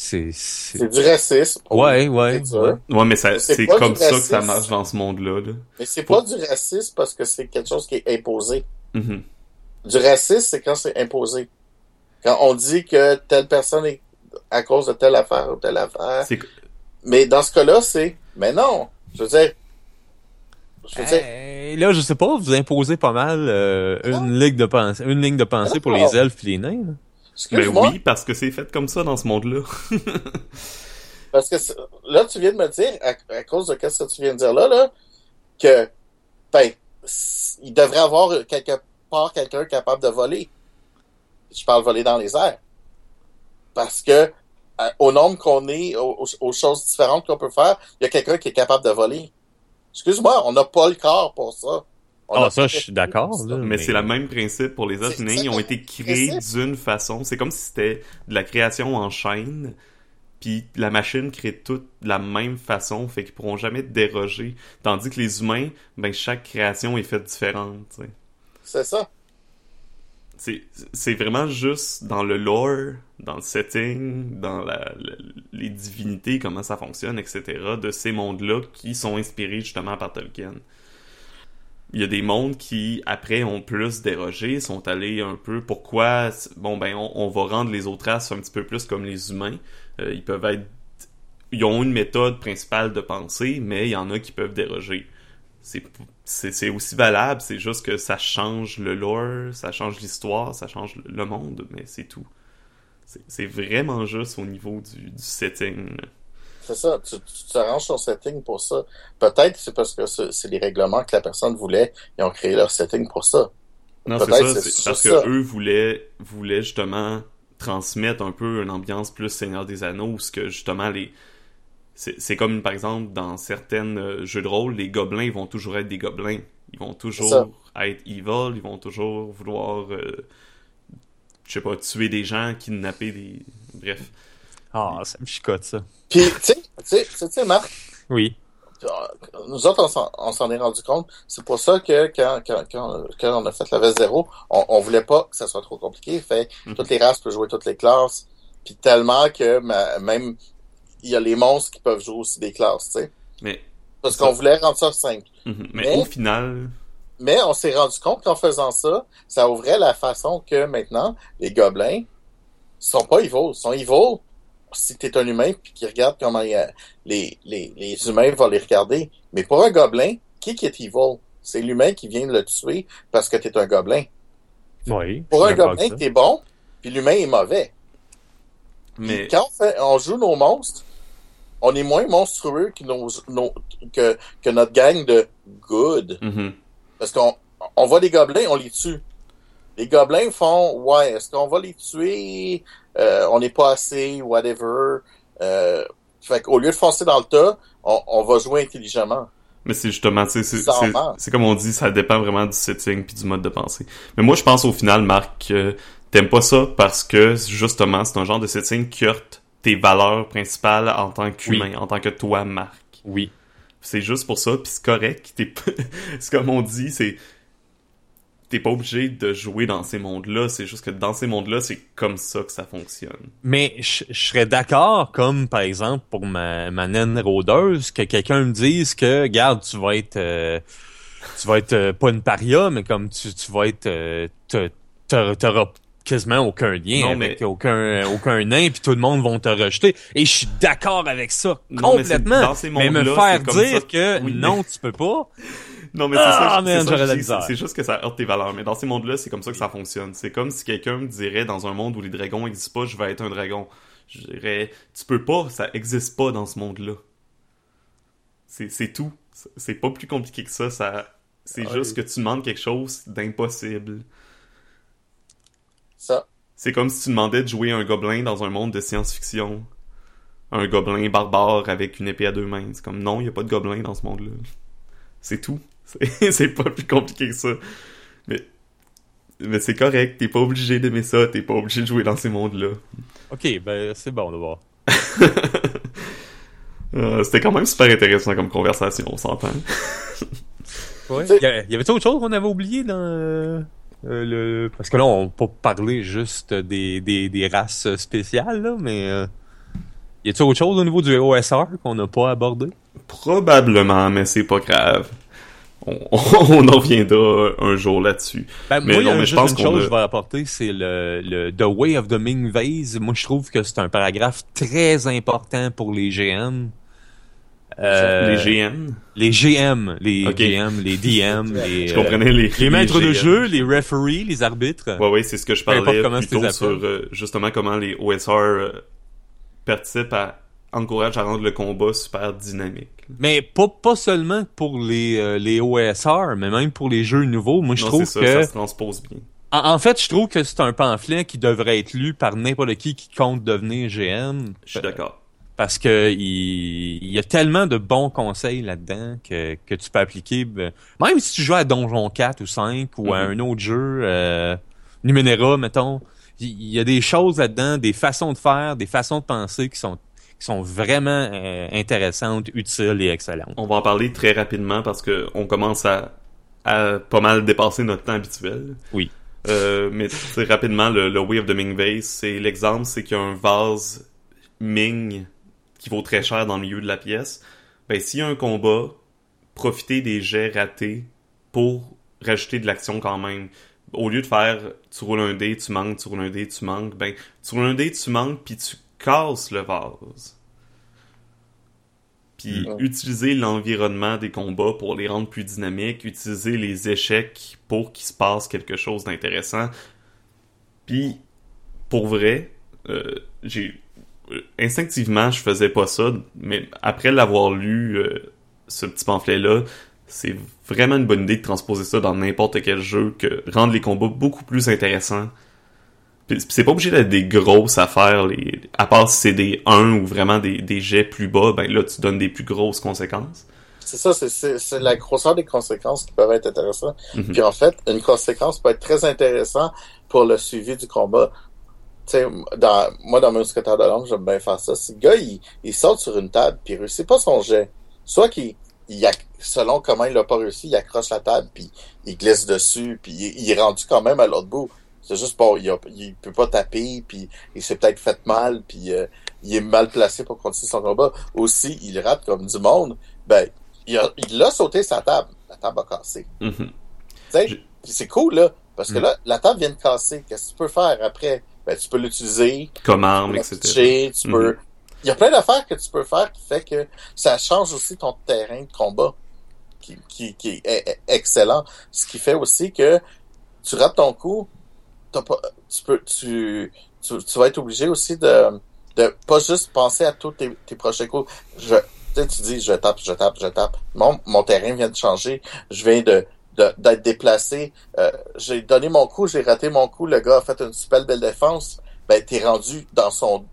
Speaker 2: c'est c'est
Speaker 1: du racisme.
Speaker 2: ouais ouais, ouais.
Speaker 3: Ouais, mais
Speaker 1: C'est
Speaker 3: comme ça que ça marche dans ce monde-là. Là.
Speaker 1: Mais c'est pas du racisme parce que c'est quelque chose qui est imposé.
Speaker 3: Mhm.
Speaker 1: Du racisme, c'est quand c'est imposé. Quand on dit que telle personne est à cause de telle affaire ou telle affaire. Mais dans ce cas-là, c'est, mais non. Je veux dire, je veux dire,
Speaker 2: Euh, là, je sais pas, vous imposez pas mal euh, une ligne de pensée, une ligne de pensée pour les elfes et les nains. là.
Speaker 1: Excuse-moi,
Speaker 3: oui, parce que c'est fait comme ça dans ce monde-là.
Speaker 1: parce que là, tu viens de me dire, à, à cause de ce que tu viens de dire là, là, que, ben, il devrait avoir quelque part quelqu'un capable de voler. Je parle voler dans les airs. Parce que, à- au nombre qu'on est, aux choses différentes qu'on peut faire, il y a quelqu'un qui est capable de voler. Excuse-moi, on n'a pas le corps pour ça.
Speaker 2: Ah,
Speaker 1: a
Speaker 2: ça, je suis d'accord.
Speaker 3: Mais c'est le même principe pour les nains. Ils ont été créés d'une façon. C'est comme si c'était de la création en chaîne. Puis la machine crée tout de la même façon. Fait qu'ils pourront jamais déroger. Tandis que les humains, ben chaque création est faite différente.
Speaker 1: C'est ça.
Speaker 3: C'est c'est vraiment juste dans le lore, dans le setting, dans la, la- les divinités, comment ça fonctionne, etc. de ces mondes-là qui sont inspirés justement par Tolkien. Il y a des mondes qui, après, ont plus dérogé, sont allés un peu... Pourquoi? Bon, ben, on, va rendre les autres races un petit peu plus comme les humains. Euh, ils peuvent être... Ils ont une méthode principale de pensée, mais il y en a qui peuvent déroger. C'est aussi valable, c'est juste que ça change le lore, ça change l'histoire, ça change le- monde, mais c'est tout. C'est vraiment juste au niveau du, du setting.
Speaker 1: C'est ça, tu, tu tu arranges ton setting pour ça. Peut-être c'est parce que c'est c'est les règlements que la personne voulait, ils ont créé leur setting pour ça.
Speaker 3: Non, c'est ça,
Speaker 1: c'est
Speaker 3: parce
Speaker 1: ça.
Speaker 3: que eux voulaient, voulaient justement transmettre un peu une ambiance plus Seigneur des Anneaux, où ce que justement les... C'est c'est comme, par exemple, dans certains euh, jeux de rôle, les gobelins ils vont toujours être des gobelins. Ils vont toujours être evil, ils vont toujours vouloir, euh, je sais pas, tuer des gens, kidnapper des... Bref.
Speaker 2: Ah, ça me chicote, ça.
Speaker 1: Puis, tu sais, tu sais, tu sais, Marc,
Speaker 2: Oui.
Speaker 1: euh, nous autres, on s'en- est rendu compte. C'est pour ça que quand, quand, quand, quand on a fait la vs 0 on, on voulait pas que ça soit trop compliqué. Fait
Speaker 3: Mhm.
Speaker 1: toutes les races peuvent jouer toutes les classes. Puis tellement que ma- même il y a les monstres qui peuvent jouer aussi des classes, tu sais.
Speaker 3: Mais,
Speaker 1: Parce qu'on voulait rendre ça simple.
Speaker 3: mhm, mais
Speaker 1: Mais-
Speaker 3: au final,
Speaker 1: Mais on s'est rendu compte qu'en faisant ça, ça ouvrait la façon que maintenant, les gobelins sont pas evil. Ils sont evil si t'es un humain puis qu'ils regardent comment il y a- les, les, les humains vont les regarder. Mais pour un gobelin, qui qui est evil? C'est l'humain qui vient de le tuer parce que t'es un gobelin.
Speaker 2: Oui.
Speaker 1: Pour un gobelin, t'es bon, puis l'humain est mauvais.
Speaker 3: Mais
Speaker 1: quand on, fait- on joue nos monstres, on est moins monstrueux que, nos, nos- que, que notre gang de good.
Speaker 3: mhm.
Speaker 1: Parce qu'on on voit des gobelins, on les tue. Les gobelins font ouais, est-ce qu'on va les tuer? Euh, on n'est pas assez, whatever. Euh, fait qu'au lieu de foncer dans le tas, on, on va jouer intelligemment.
Speaker 3: Mais c'est justement, tu sais, c'est comme on dit, ça dépend vraiment du setting puis du mode de pensée. Mais moi, je pense au final, Marc, t'aimes pas ça parce que justement, c'est un genre de setting qui heurte tes valeurs principales en tant qu'humain, en tant que toi, Marc.
Speaker 2: Oui.
Speaker 3: C'est juste pour ça, puis c'est correct. C'est comme on dit, c'est t'es pas obligé de jouer dans ces mondes-là. C'est juste que dans ces mondes-là, c'est comme ça que ça fonctionne.
Speaker 2: Mais je je serais d'accord, comme par exemple pour ma, ma naine rôdeuse, que quelqu'un me dise que, garde, tu vas être, euh, tu vas être euh, pas une paria, mais comme tu, tu vas être, euh, t'auras quasiment aucun lien
Speaker 3: Non,
Speaker 2: avec
Speaker 3: mais-
Speaker 2: aucun aucun nain puis tout le monde vont te rejeter et je suis d'accord avec ça
Speaker 3: Non, mais
Speaker 2: complètement
Speaker 3: ces
Speaker 2: mais me faire
Speaker 3: comme
Speaker 2: dire
Speaker 3: ça.
Speaker 2: que
Speaker 3: Oui.
Speaker 2: non tu peux pas
Speaker 3: Non, mais c'est
Speaker 2: Ah,
Speaker 3: ça,
Speaker 2: man,
Speaker 3: c'est juste que ça heurte tes valeurs. Mais dans ces mondes-là, c'est comme ça que ça fonctionne. C'est comme si quelqu'un me dirait dans un monde où les dragons n'existent pas, je vais être un dragon. Je dirais, tu peux pas, ça existe pas dans ce monde-là. C'est, c'est tout. C'est- pas plus compliqué que ça. ça c'est
Speaker 1: Ouais.
Speaker 3: juste que tu demandes quelque chose d'impossible.
Speaker 1: Ça.
Speaker 3: C'est comme si tu demandais de jouer un gobelin dans un monde de science-fiction. Un gobelin barbare avec une épée à deux mains. C'est comme non, il y a pas de gobelin dans ce monde-là. C'est tout. C'est pas plus compliqué que ça. Mais, mais c'est correct, t'es pas obligé d'aimer ça, t'es pas obligé de jouer dans ces mondes-là.
Speaker 2: ok ben c'est bon de voir
Speaker 3: Euh, C'était quand même super intéressant comme conversation, on s'entend.
Speaker 2: ouais.
Speaker 1: Sais-
Speaker 2: y, a- y avait autre chose qu'on avait oublié dans euh, euh, le parce que là on peut parler juste des, des, des races spéciales là mais euh, y a-t-il autre chose au niveau du OSR qu'on n'a pas abordé?
Speaker 3: Probablement, mais c'est pas grave. On, on en reviendra un jour là-dessus.
Speaker 2: Ben,
Speaker 3: Mais
Speaker 2: moi, il y
Speaker 3: non,
Speaker 2: a
Speaker 3: mais je pense
Speaker 2: une chose
Speaker 3: a-
Speaker 2: que je vais apporter, c'est le, le The Way of the Ming Vase. Moi, je trouve que c'est un paragraphe très important pour les GM. Euh,
Speaker 3: les GN,
Speaker 2: Les GM, les. GM, les DM, les,
Speaker 3: je
Speaker 2: euh,
Speaker 3: comprenais les...
Speaker 2: les maîtres de jeu, les referees, les arbitres.
Speaker 3: Ouais, ouais, c'est ce que je parlais
Speaker 2: comment
Speaker 3: plus
Speaker 2: tu les
Speaker 3: tôt sur euh, justement comment les OSR euh, participent à encouragent à rendre le combat super dynamique.
Speaker 2: Mais pas, pas seulement pour les, euh, les OSR, mais même pour les jeux nouveaux. Moi, je
Speaker 3: non,
Speaker 2: trouve
Speaker 3: ça,
Speaker 2: que...
Speaker 3: ça se transpose bien.
Speaker 2: En, en fait, je trouve que c'est un pamphlet qui devrait être lu par n'importe qui qui compte devenir GM.
Speaker 3: Je suis d'accord.
Speaker 2: parce que il, il y a tellement de bons conseils là-dedans que, que tu peux appliquer. ben, Même si tu joues à Donjon 4 ou 5 ou à
Speaker 3: Mhm.
Speaker 2: un autre jeu, euh, Numenera, mettons, il il y a des choses là-dedans, des façons de faire, des façons de penser qui sont qui sont vraiment euh, intéressantes, utiles et excellentes.
Speaker 3: On va en parler très rapidement parce que on commence à, à pas mal dépasser notre temps habituel.
Speaker 2: Oui.
Speaker 3: Euh, mais rapidement, le, le Way of the Ming Vase, c'est l'exemple, c'est qu'il y a un vase Ming qui vaut très cher dans le milieu de la pièce. Ben, s'il y a un combat, profitez des jets ratés pour rajouter de l'action quand même. Au lieu de faire tu roules un dé, tu manques, tu roules un dé, tu manques, ben tu roules un dé, tu manques, puis tu casses le vase. Puis
Speaker 1: Mm.
Speaker 3: utiliser l'environnement des combats pour les rendre plus dynamiques, utiliser les échecs pour qu'il se passe quelque chose d'intéressant. Puis pour vrai, euh, j'ai euh, instinctivement je faisais pas ça, mais après l'avoir lu euh, ce petit pamphlet là, c'est vraiment une bonne idée de transposer ça dans n'importe quel jeu, que rendre les combats beaucoup plus intéressants. C'est pas obligé d'être des grosses affaires, les... à part si c'est des 1 ou vraiment des, des jets plus bas, ben là tu donnes des plus grosses conséquences.
Speaker 1: C'est ça, c'est- la grosseur des conséquences qui peuvent être intéressantes.
Speaker 3: Mhm.
Speaker 1: Puis en fait, une conséquence peut être très intéressant pour le suivi du combat. Tu sais, dans, moi, dans mon secrétaire de langue, j'aime bien faire ça. Si le gars, il, il saute sur une table, puis il réussit pas son jet, soit qu'il, selon comment il l'a pas réussi, il accroche la table, puis il glisse dessus, puis il, il est rendu quand même à l'autre bout. C'est juste pas, il, a- il peut pas taper, puis il s'est peut-être fait mal, puis euh, il est mal placé pour continuer son combat. Aussi, il rate comme du monde. Ben, il a, il a sauté sa table. La table a cassé.
Speaker 3: Mhm.
Speaker 1: Tu sais, c'est cool, là. Parce que
Speaker 2: Mm.
Speaker 1: là, la table vient de casser. Qu'est-ce que tu peux faire après? Ben, tu peux l'utiliser.
Speaker 3: Comme
Speaker 1: Tu
Speaker 3: arme,
Speaker 1: peux la
Speaker 3: etc.
Speaker 1: pitcher, tu
Speaker 3: Mhm.
Speaker 1: peux... Il y a plein d'affaires que tu peux faire qui fait que ça change aussi ton terrain de combat. Qui, qui, qui est excellent. Ce qui fait aussi que tu rates ton coup, pas, tu peux, tu, tu, tu vas être obligé aussi de, de pas juste penser à tous tes, tes prochains coups. Je, tu dis, je tape, je tape, je tape. Mon, mon terrain vient de changer. Je viens de, d'être déplacé. Euh, j'ai donné mon coup, j'ai raté mon coup. Le gars a fait une super belle défense. Ben, t'es rendu dans son,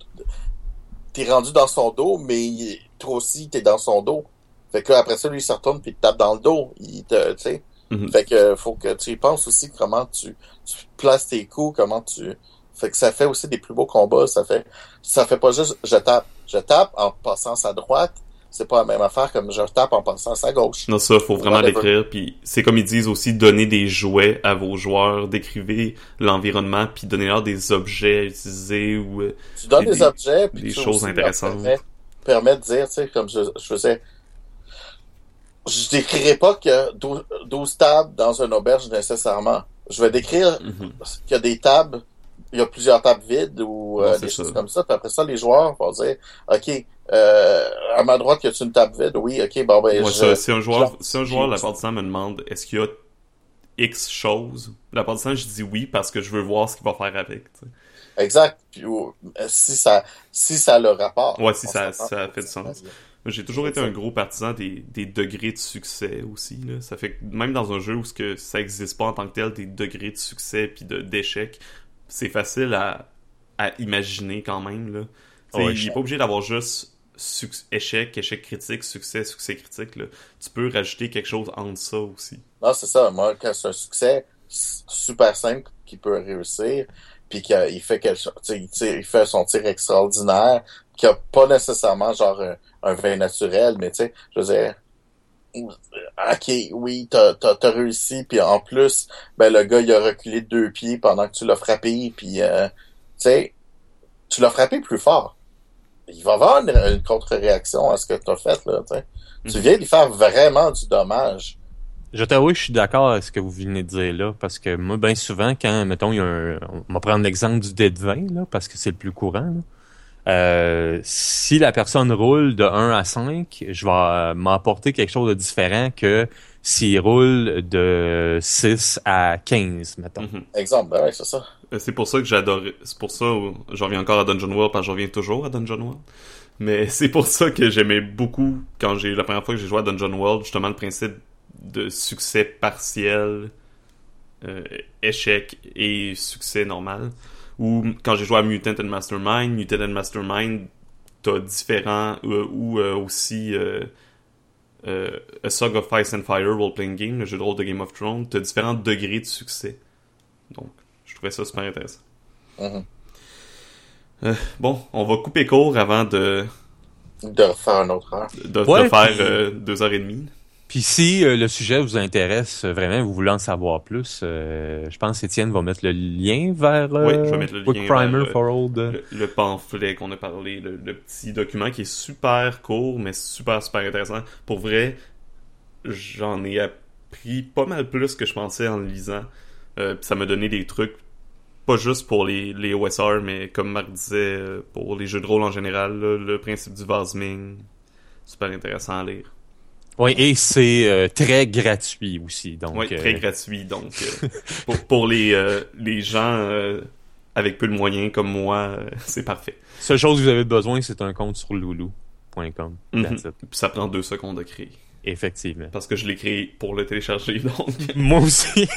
Speaker 1: t'es rendu dans son dos, mais toi aussi, t'es dans son dos. Fait que après ça, lui, il se retourne puis il te tape dans le dos. Il te, tu sais.
Speaker 3: Mhm.
Speaker 1: Fait que faut que tu y penses aussi comment tu, tu places tes coups, comment tu. Fait que ça fait aussi des plus beaux combats. Ça fait, ça fait pas juste je tape. Je tape en passant sa droite. C'est pas la même affaire comme je tape en passant sa gauche.
Speaker 3: Non, ça, faut vraiment l'écrire. Puis c'est comme ils disent aussi, donner des jouets à vos joueurs, décrivez l'environnement, puis donnez-leur des objets à utiliser ou euh,
Speaker 1: Tu donnes
Speaker 3: Des-
Speaker 1: des, objets, puis
Speaker 3: des
Speaker 1: tu
Speaker 3: choses intéressantes.
Speaker 1: Permet, permet de dire, tu sais, comme je, je faisais. Je décrirais pas que 12, 12 tables dans une auberge nécessairement. je vais décrire
Speaker 3: Mhm.
Speaker 1: qu'il y a des tables, il y a plusieurs tables vides ou euh, des
Speaker 3: ça.
Speaker 1: choses comme ça. Puis après ça, les joueurs vont dire, OK, euh, à ma droite, y a une table vide? Oui, OK, bon, ben,
Speaker 3: Ouais,
Speaker 1: je...
Speaker 3: ça, si un joueur,
Speaker 1: je-
Speaker 3: si un joueur, la part du temps, me demande est-ce qu'il y a X choses, la part du temps, je dis oui parce que je veux voir ce qu'il va faire avec.
Speaker 1: Exact. Puis, si ça, si ça a le rapport.
Speaker 3: Ouais, si ça- ça fait du sens. J'ai toujours été un gros partisan des, des degrés de succès aussi. Là. Ça fait que même dans un jeu où ce que ça existe pas en tant que tel, des degrés de succès puis de d'échec, c'est facile à, à imaginer quand même. Là. Tu sais,
Speaker 2: Ouais,
Speaker 3: il pas obligé d'avoir juste échec, échec critique, succès, succès critique. Là. Tu peux rajouter quelque chose entre ça aussi.
Speaker 1: Non, c'est ça. Moi, quand c'est un succès super simple qui peut réussir, puis qu'il fait quelque chose, tu sais, il fait son tir extraordinaire, qui a pas nécessairement genre un, vin naturel, mais tu sais, je veux dire, ok, oui, t'as t'as t'as réussi, puis en plus, ben le gars il a reculé de deux pieds pendant que tu l'as frappé, puis euh, tu sais, tu l'as frappé plus fort. Il va avoir une, une contre-réaction à ce que t'as fait là, tu sais. Tu
Speaker 3: Mhm.
Speaker 1: viens lui faire vraiment du dommage.
Speaker 2: Je t'avoue, je suis d'accord avec ce que vous venez de dire là, parce que moi, bien souvent, quand, mettons, il y a un... On va prendre l'exemple du dé de 20, là, parce que c'est le plus courant. là. Euh, si la personne roule de 1 à 5, je vais euh, m'apporter quelque chose de différent que s'il roule de 6 à 15, mettons.
Speaker 3: Mhm.
Speaker 1: Exemple, ben ouais, c'est ça.
Speaker 3: Euh, C'est pour ça que j'adore. C'est pour ça où j'en reviens encore à Dungeon World parce que je reviens toujours à Dungeon World. Mais c'est pour ça que j'aimais beaucoup quand j'ai la première fois que j'ai joué à Dungeon World justement le principe de succès partiel, euh, échec et succès normal. Ou quand j'ai joué à Mutant and Mastermind, Mutant and Mastermind, t'as différents euh, ou euh, aussi euh, euh, A Song of Ice and Fire role playing game, le jeu de rôle de Game of Thrones, t'as différents degrés de succès. Donc, je trouvais ça super intéressant.
Speaker 1: Mhm.
Speaker 3: Bon, on va couper court avant de,
Speaker 1: De refaire un autre heure.
Speaker 3: de, de
Speaker 2: Ouais,
Speaker 3: faire
Speaker 2: puis-
Speaker 3: euh, deux heures et demie.
Speaker 2: Puis si euh, le sujet vous intéresse euh, vraiment, vous voulez en savoir plus, euh, je pense qu'Étienne va mettre le lien vers
Speaker 3: Oui, je vais mettre le
Speaker 2: Quick
Speaker 3: lien
Speaker 2: Primer
Speaker 3: vers,
Speaker 2: for Old.
Speaker 3: Le, le pamphlet qu'on a parlé, le, le petit document qui est super court, mais super, super intéressant. Pour vrai, j'en ai appris pas mal plus que je pensais en le lisant. Puis ça m'a donné des trucs, pas juste pour les, les OSR, mais comme Marc disait, pour les jeux de rôle en général, là, le principe du Vasming. Super intéressant à lire.
Speaker 2: Oui, et c'est euh, très gratuit aussi. Donc,
Speaker 3: Oui,
Speaker 2: euh,
Speaker 3: très gratuit. Donc, euh, pour, pour les, euh, les gens euh, avec peu de moyens comme moi, euh, c'est parfait.
Speaker 2: seule chose que vous avez besoin, c'est un compte sur loulou.com.
Speaker 3: Mhm. Ça prend deux secondes à créer.
Speaker 2: Effectivement.
Speaker 3: Parce que je l'ai créé pour le télécharger, donc.
Speaker 2: Moi aussi.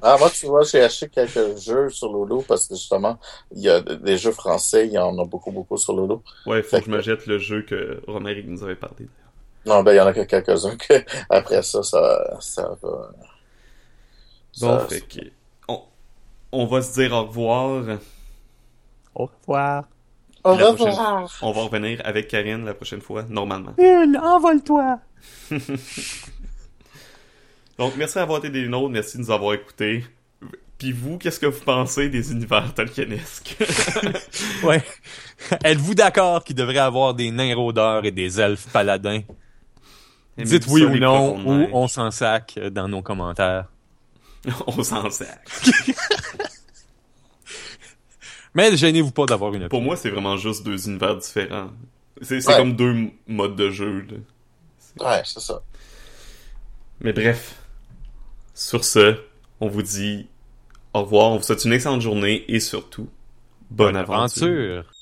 Speaker 1: Ah, moi, tu vois, j'ai acheté quelques jeux sur Lolo parce que justement, il y a des jeux français, il y en a beaucoup, beaucoup sur Lolo.
Speaker 3: Ouais, faut que je me jette le jeu que Romeric nous avait parlé.
Speaker 1: Non, ben, il y en a que quelques-uns que, après ça, ça, ça va.
Speaker 3: Bon,
Speaker 1: ça-
Speaker 3: fait que. On, on va se dire au revoir.
Speaker 2: Au revoir.
Speaker 1: Au revoir.
Speaker 3: On va revenir avec Karine la prochaine fois, normalement.
Speaker 2: Hul, envole-toi.
Speaker 3: Donc, merci d'avoir été des nôtres, merci de nous avoir écoutés. Puis vous, qu'est-ce que vous pensez des univers tolkienesques?
Speaker 2: Ouais. Êtes-vous d'accord qu'il devrait avoir des nains rôdeurs et des elfes paladins? Dites oui ou non, ou on s'en sac dans nos commentaires.
Speaker 3: on s'en sac.
Speaker 2: Mais gênez-vous pas d'avoir une
Speaker 3: Pour moi, c'est vraiment juste deux univers différents. C'est
Speaker 1: Ouais.
Speaker 3: comme deux modes de jeu. là.
Speaker 1: Ouais, c'est ça.
Speaker 3: Mais bref, sur ce, on vous dit au revoir, on vous souhaite une excellente journée et surtout, bonne, aventure.
Speaker 2: aventure.